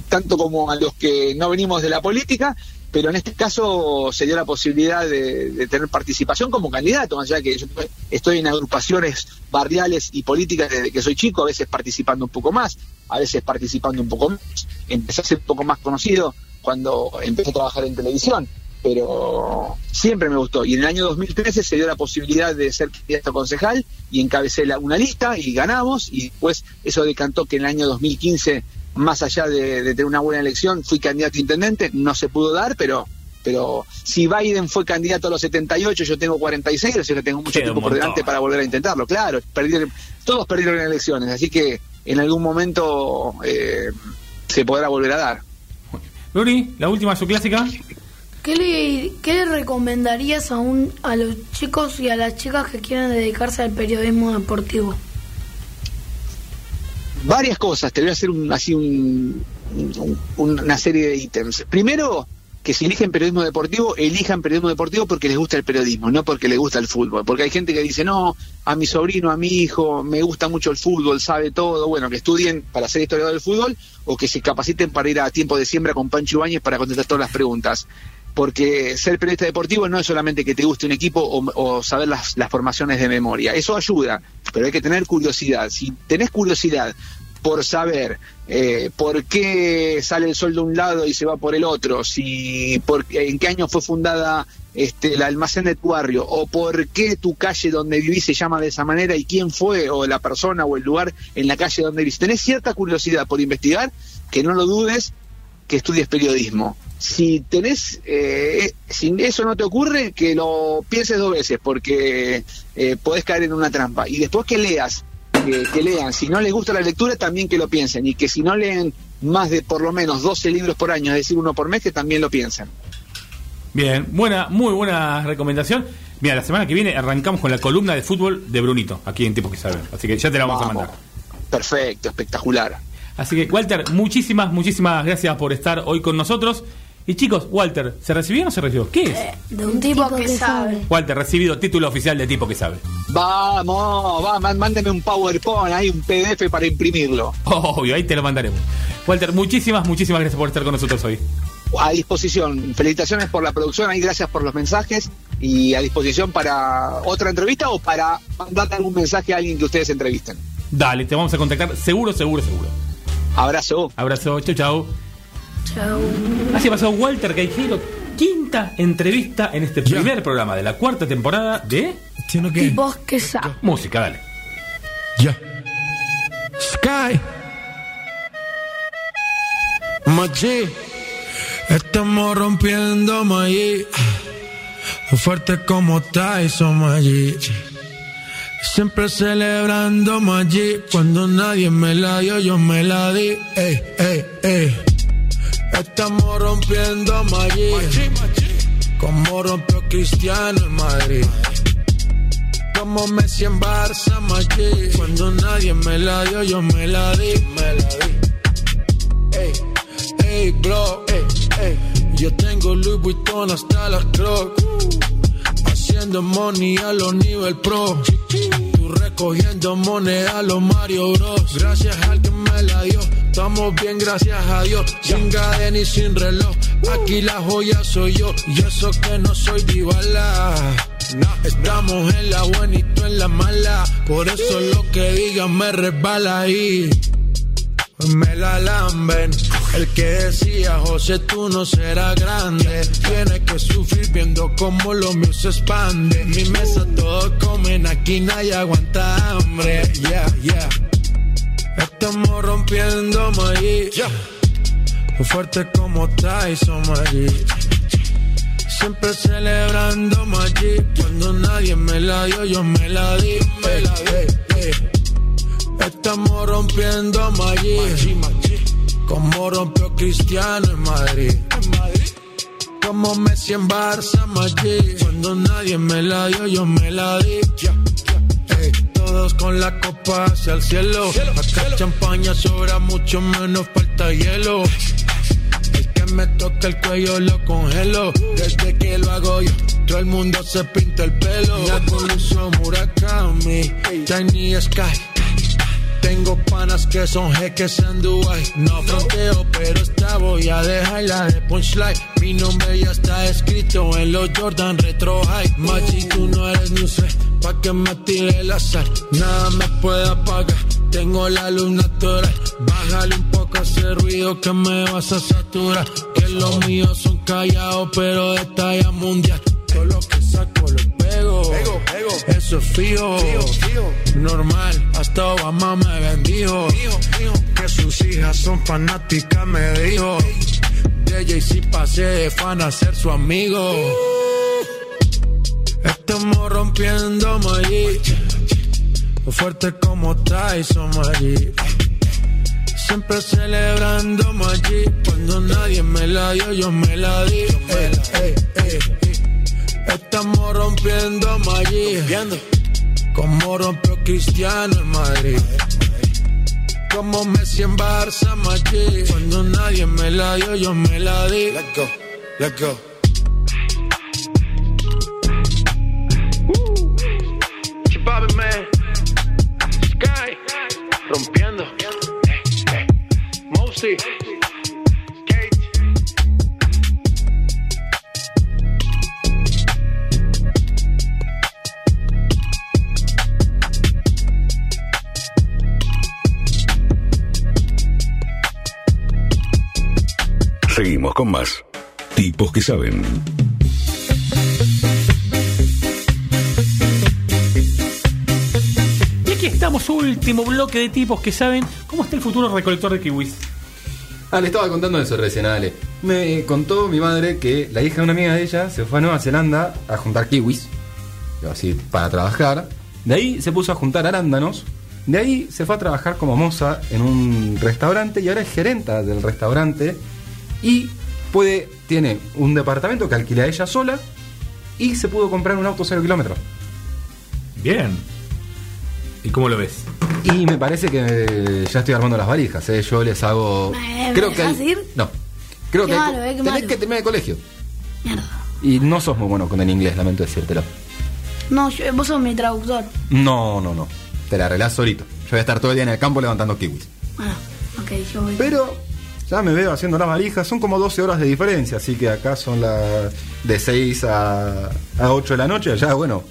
tanto como a los que no venimos de la política, pero en este caso se dio la posibilidad de, de tener participación como candidato, más allá que yo estoy en agrupaciones barriales y políticas desde que soy chico, a veces participando un poco más, a veces participando un poco más. Empecé a ser un poco más conocido cuando empecé a trabajar en televisión, pero siempre me gustó. Y en el año 2013 se dio la posibilidad de ser candidato a concejal y encabecé la- una lista y ganamos, y después eso decantó que en el año 2015 más allá de, de tener una buena elección, fui candidato a intendente, no se pudo dar, pero pero si Biden fue candidato a los 78, yo tengo 46, o sea que tengo mucho tiempo por delante para volver a intentarlo, claro, perdieron- todos perdieron elecciones, así que en algún momento eh, se podrá volver a dar. Luri, la última, su clásica. ¿Qué le, qué le recomendarías a, un, a los chicos y a las chicas que quieren dedicarse al periodismo deportivo? varias cosas, te voy a hacer un, así un, un- una serie de ítems. Primero, que si eligen periodismo deportivo, elijan periodismo deportivo porque les gusta el periodismo, no porque les gusta el fútbol. Porque hay gente que dice, no, a mi sobrino, a mi hijo, me gusta mucho el fútbol, sabe todo. Bueno, que estudien para ser historiador del fútbol o que se capaciten para ir a tiempo de siembra con Pancho Ibáñez para contestar todas las preguntas. Porque ser periodista deportivo no es solamente que te guste un equipo o, saber las, las formaciones de memoria. Eso ayuda, pero hay que tener curiosidad. Si tenés curiosidad por saber eh, por qué sale el sol de un lado y se va por el otro, si en qué año fue fundada este, el almacén de tu barrio, o por qué tu calle donde vivís se llama de esa manera y quién fue, o la persona o el lugar en la calle donde vivís. Tenés cierta curiosidad por investigar, que no lo dudes, que estudies periodismo. Si tenés, eh, si eso no te ocurre, que lo pienses dos veces, porque eh, podés caer en una trampa. Y después que leas, que, que lean. Si no les gusta la lectura, también que lo piensen. Y que si no leen más de por lo menos 12 libros por año, es decir, uno por mes, que también lo piensen. Bien, buena, muy buena recomendación. Mira, la semana que viene arrancamos con la columna de fútbol de Brunito, aquí en Tipos que Saben. Así que ya te la vamos, a mandar. Perfecto, espectacular. Así que, Walter, muchísimas, muchísimas gracias por estar hoy con nosotros. Y chicos, Walter, ¿se recibió o no se recibió? ¿Qué es? De un tipo, que, sabe. Walter, recibido título oficial de tipo que sabe. Vamos, va, má- mándeme un PowerPoint, hay un PDF para imprimirlo. Obvio, ahí te lo mandaremos. Walter, muchísimas, muchísimas gracias por estar con nosotros hoy. A disposición. Felicitaciones por la producción, ahí gracias por los mensajes y a disposición para otra entrevista o para mandar algún mensaje a alguien que ustedes entrevisten. Dale, te vamos a contactar seguro, seguro, seguro. Abrazo. Abrazo, chau, chau. Así pasó Walter Caijero, quinta entrevista en este primer programa de la cuarta temporada de Tipos que saben. Música, dale. Ya. Sky. Machi. Estamos rompiendo Maggi. Fuerte como Tyson Maggi. Siempre celebrando Maggi. Cuando nadie me la dio, yo me la di. Ey, ey, ey. Estamos rompiendo Maggi. Como rompió Cristiano en Madrid. Como Messi en Barça, Maggi. Cuando nadie me la dio, yo me la di, me la di. Ey, ey, bro, ey, ey. Yo tengo Louis Vuitton hasta las Crocs. Haciendo money a los nivel pro. Tú recogiendo moneda a los Mario Bros. Gracias al que me la dio. Estamos bien, gracias a Dios. Sin cadena y sin reloj. Aquí la joya soy yo. Y eso que no soy divala. Estamos en la buena y tú en la mala. Por eso lo que digan me resbala ahí. me la lamben. El que decía, José, tú no serás grande. Tiene que sufrir viendo cómo lo mío se expande. En mi mesa todos comen, aquí nadie aguanta hambre. Yeah, yeah. Estamos rompiendo maíz. Fuerte como Tyson Maggi. Siempre celebrando Maggi. Cuando nadie me la dio, yo me la di. Me la di. eh. Estamos rompiendo Maggi. Como rompió Cristiano en Madrid. Como Messi en Barça, Maggi. Cuando nadie me la dio, yo me la di. Ey, todos con la copa hacia el cielo. Acá champaña sobra mucho menos falta hielo. El que me toca el cuello lo congelo. Desde que lo hago yo, todo el mundo se pinta el pelo. La Murakami, Tiny Sky. Tengo panas que son jeques en Dubai. No fronteo, pero esta voy a dejarla de punchline. Mi nombre ya está escrito en los Jordan Retro High. Machi, tú no eres ni un pa' que me tire el azar. Nada me puede apagar. Tengo la luz natural. Bájale un poco ese ruido que me vas a saturar. Que los míos son callados, pero de talla mundial. Lo que saco lo pego. Eso es fijo. Normal, hasta Obama me bendijo. Que sus hijas son fanáticas, me dijo. De Jay-Z pasé de fan a ser su amigo. Estamos rompiendo Maggi. Fuerte como Tyson Maggi. Siempre celebrando Maggi. Cuando nadie me la dio, yo me la di. Ey, ey, ey. Estamos rompiendo Maggi. Como rompió Cristiano en Madrid. Como Messi en Barça, Maggi. Cuando nadie me la dio, yo me la di. Let's go, let's go. Chipabe, man. Sky. Rompiendo. Mosey. Kate. Seguimos con más. Tipos que saben. Y aquí estamos, último bloque de tipos que saben cómo está el futuro recolector de kiwis. Ah, le estaba contando eso recién, Ale. Me contó mi madre que la hija de una amiga de ella se fue a Nueva Zelanda a juntar kiwis. Así, para trabajar. De ahí se puso a juntar arándanos. De ahí se fue a trabajar como moza en un restaurante y ahora es gerenta del restaurante. Y puede, tiene un departamento que alquila ella sola y se pudo comprar un auto cero kilómetros. Bien. ¿Y cómo lo ves? Y me parece que ya estoy armando las valijas, ¿eh? yo les hago... ¿Me creo que dejás hay- ir? No. Creo Qué que hay- malo, eh, tenés malo. que terminar el colegio. Mierda. Y no sos muy bueno con el inglés, lamento decírtelo. No, yo- vos sos mi traductor. No, no, no. Te la arreglás solito. Yo voy a estar todo el día en el campo levantando kiwis. Bueno, ok, yo voy. Pero ya me veo haciendo las valijas. Son como 12 horas de diferencia, así que acá son las de 6 a, a 8 de la noche. Allá, bueno,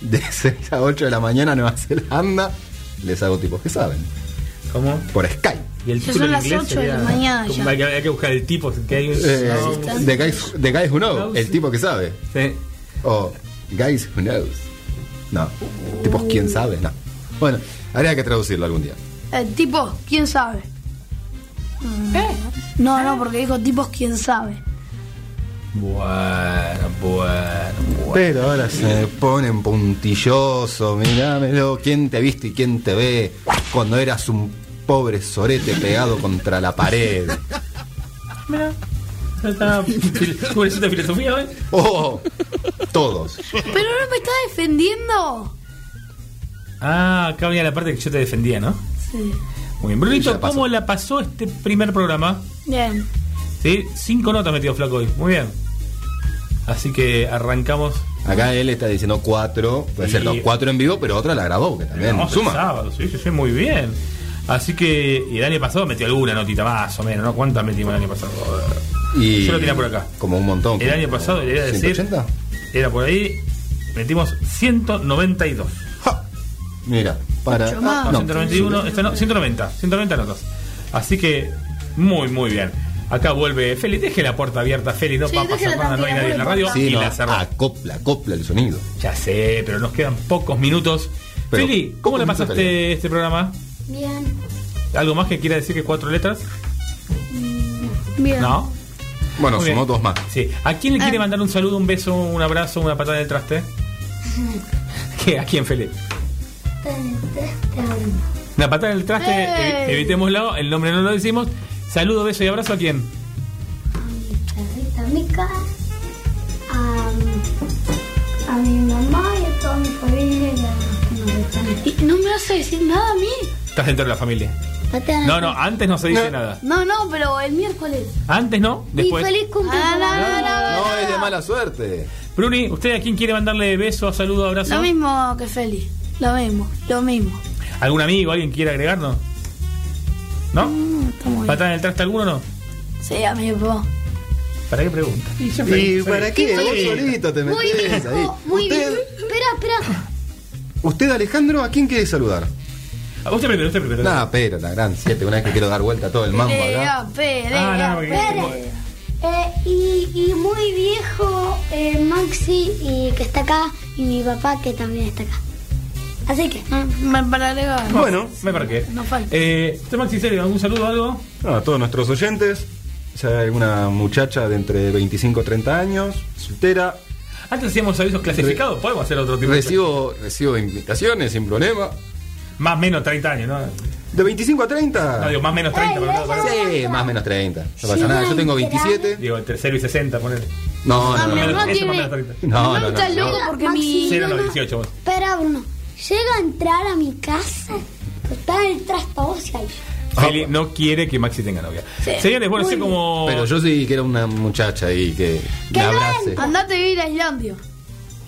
de *laughs* 6 a 8 de la mañana Nueva Zelanda. Les hago tipos que saben. ¿Cómo? Por Skype. Y el Ya título son las inglés 8 de la mañana ya. Hay que, hay que buscar el tipo que hay un- Eh, no, the, guys, the Guys Who Know, el tipo que sabe. Sí. O Guys Who Knows. No, tipos quién sabe, no. Bueno, habría que traducirlo algún día. Eh, tipo, ¿quién sabe? Mm. No, no, porque dijo tipos, ¿quién sabe? Bueno, bueno, bueno. Pero ahora se ponen puntilloso, mirámelo, quién te viste y quién te ve cuando eras un pobre sorete pegado contra la pared. Mira. Está ¿Cómo es de filosofía hoy? Oh, todos. Pero no me está defendiendo. Ah, acá venía la parte que yo te defendía, ¿no? Sí. Muy bien. Brunito, ¿cómo la pasó este primer programa? Bien. Sí, cinco notas metido flaco hoy. Muy bien. Así que arrancamos. Acá él está diciendo cuatro, puede ser dos, cuatro en vivo, pero otra la grabó, que también No, suma. sábado, sí, sí, sí, muy bien. Así que, y el año pasado metió alguna notita más o menos, ¿no? ¿Cuántas metimos el año pasado? Y Yo lo tenía por acá. Como un montón. El año pasado, le iba a decir, 180? era por ahí, metimos 192. Mira, para. Mucho más. ah, No, no, 191, esto no, 190, 190 notas. Así que, muy, muy bien. Acá vuelve Feli, deje la puerta abierta, Feli, no Sí, va a pasar nada, no hay nadie en la radio. Sí, y no, la cerró. acopla, acopla el sonido. Ya sé, pero nos quedan pocos minutos. Pero, Feli, ¿cómo le pasaste este programa? Bien. ¿Algo más que quiera decir que cuatro letras? Bien. ¿No? Bueno, Muy sumó bien. dos más. Sí. ¿A quién le quiere Ah. mandar un saludo, un beso, un abrazo, una patada en el traste? *laughs* ¿Qué? ¿A quién, Una patada en el traste, evitémoslo, el nombre no lo decimos. Saludo, beso y abrazo a quién? Perrita Mica, a, a mi mamá y a toda mi familia y a los que nos están Y no me vas a decir nada a mí. Estás dentro de la familia. No, no, antes no se dice nada. No, no, pero el miércoles. Antes no, después. Y feliz cumpleaños. Ah, no, no, no, No, es de mala suerte. Bruni, ¿usted a quién quiere mandarle beso, saludo, abrazo? Lo mismo que Feli. Lo mismo, lo mismo. ¿Algún amigo, alguien quiere agregarnos? ¿No? Mm, muy bien. ¿Patada en el traste alguno o no? Sí, amigo. ¿Para qué pregunta? ¿Y para qué? Vos solito te Muy metés ahí. muy Usted, viejo. Espera, espera. usted, Alejandro, ¿a quién quiere saludar? A usted primero, usted primero. Nada, pero la gran siete, una vez que quiero dar vuelta todo el mambo acá. Pelea, pelea, Ah, no, porque-. Eh, y, y muy viejo eh, Maxi y que está acá y mi papá que también está acá. Así que, Me para agregar. Bueno, Me parqué. No falta. Eh, ¿Usted, Maxi, serio, algún saludo o algo? no, a todos nuestros oyentes. Si hay alguna muchacha de entre 25 y 30 años, soltera, Antes hacíamos avisos clasificados, podemos hacer otro tipo de- recibo, recibo invitaciones sin problema. Más o menos 30 años, ¿no? ¿De 25 a 30? No, digo, más o menos 30, pero no, perdón. Sí, más o menos 30. No pasa nada, yo tengo 27. Digo, entre 0 y 60, poner. No, no, mi no. no. Eso más o tiene- menos 30. No, no, No, no, estás no. loco porque mi. 0 no, no. 18 vos. espera Bruno, llega a entrar a mi casa, está el trastabocas ahí. Feli no quiere que Maxi tenga novia. Sí. Señores, bueno, sé como. Pero yo sí quiero una muchacha ahí que me abrace. Andate a vivir a Islandia.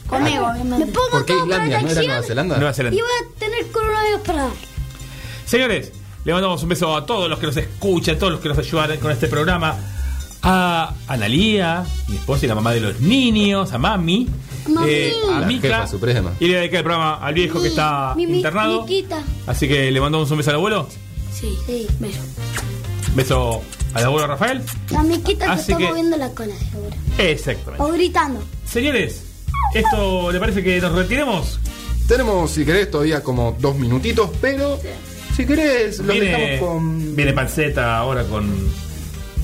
Conmigo, Me obviamente. pongo ¿Por qué Islandia? ¿No era Nueva Zelanda? Nueva Zelanda. y voy a tener coronavirus para dar. Señores, le mandamos un beso a todos los que nos escuchan, a todos los que nos ayudan con este programa. A Analía, mi esposa y la mamá de los niños, a Mami, Mami. eh, a La Mica. jefa suprema. Y le dediqué el programa al viejo que está Mi- mi- internado. Miquita. Así que le mandamos un beso al abuelo. Sí, Sí. beso. Beso al abuelo Rafael. La miquita que Así está que- moviendo la cola, seguro. Exactamente. O gritando. Señores, ¿esto le parece que nos retiremos? Tenemos, si querés, todavía como dos minutitos, pero si querés, lo Viene, dejamos con, viene Panceta ahora con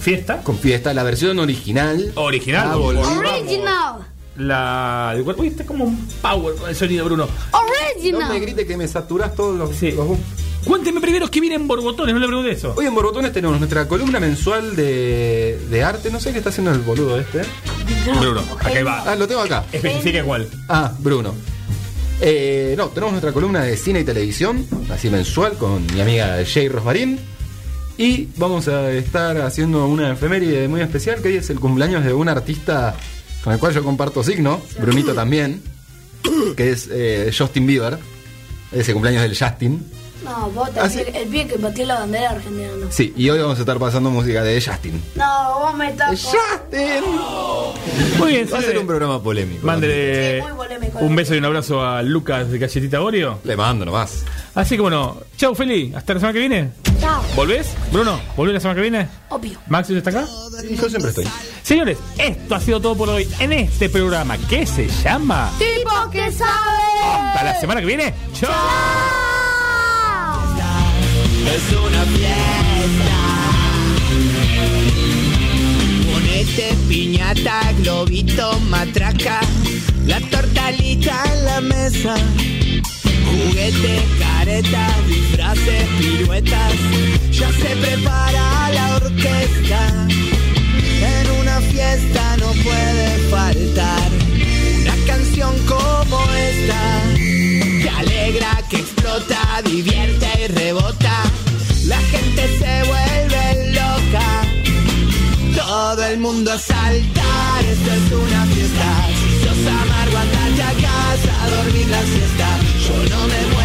fiesta. con fiesta, la versión original. Original. Ah, favor. Original. La. Uy, está como un power con el sonido, Bruno. No Original. me grite que me saturas todos los, Sí. los- Cuénteme primero qué viene en Borbotones, no le pregunté eso. Hoy en Borbotones tenemos nuestra columna mensual de, de arte. No sé qué está haciendo el boludo este. Bruno, acá va. Ah, lo tengo acá. Especifique cuál. Ah, Bruno. Eh, no, tenemos nuestra columna de cine y televisión, así mensual, con mi amiga Jay Rosmarín. Y vamos a estar haciendo una efeméride muy especial, que hoy es el cumpleaños de un artista con el cual yo comparto signo, Brunito también, que es eh, Justin Bieber. Ese cumpleaños del Justin. No, vos Ah, también. El pie que batió la bandera argentina. No, Sí, y hoy vamos a estar pasando música de Justin. no vos me estás. ¡Justin! Muy bien, Va a ser un programa polémico. Mándele Sí, muy polémico. un beso y un abrazo a Lucas de Galletita Oreo. Le mando nomás. Así que bueno, chau Feli, hasta la semana que viene. Chao. ¿Volvés? Bruno, ¿volvés la semana que viene? Obvio. ¿Maxi está acá? Y yo siempre estoy. Señores, esto ha sido todo por hoy en este programa que se llama. Tipo que sabe. Hasta la semana que viene. ¡Chau! es una fiesta. Ponete piñata, globito, matraca, la tortalita en la mesa. Juguete, careta, disfraces, piruetas, ya se prepara la orquesta. En una fiesta no puede faltar una canción como esta que explota, divierte y rebota. La gente se vuelve loca. Todo el mundo a saltar, esto es una fiesta. Si Sos amargo, andate a casa, dormir la siesta. Yo no me voy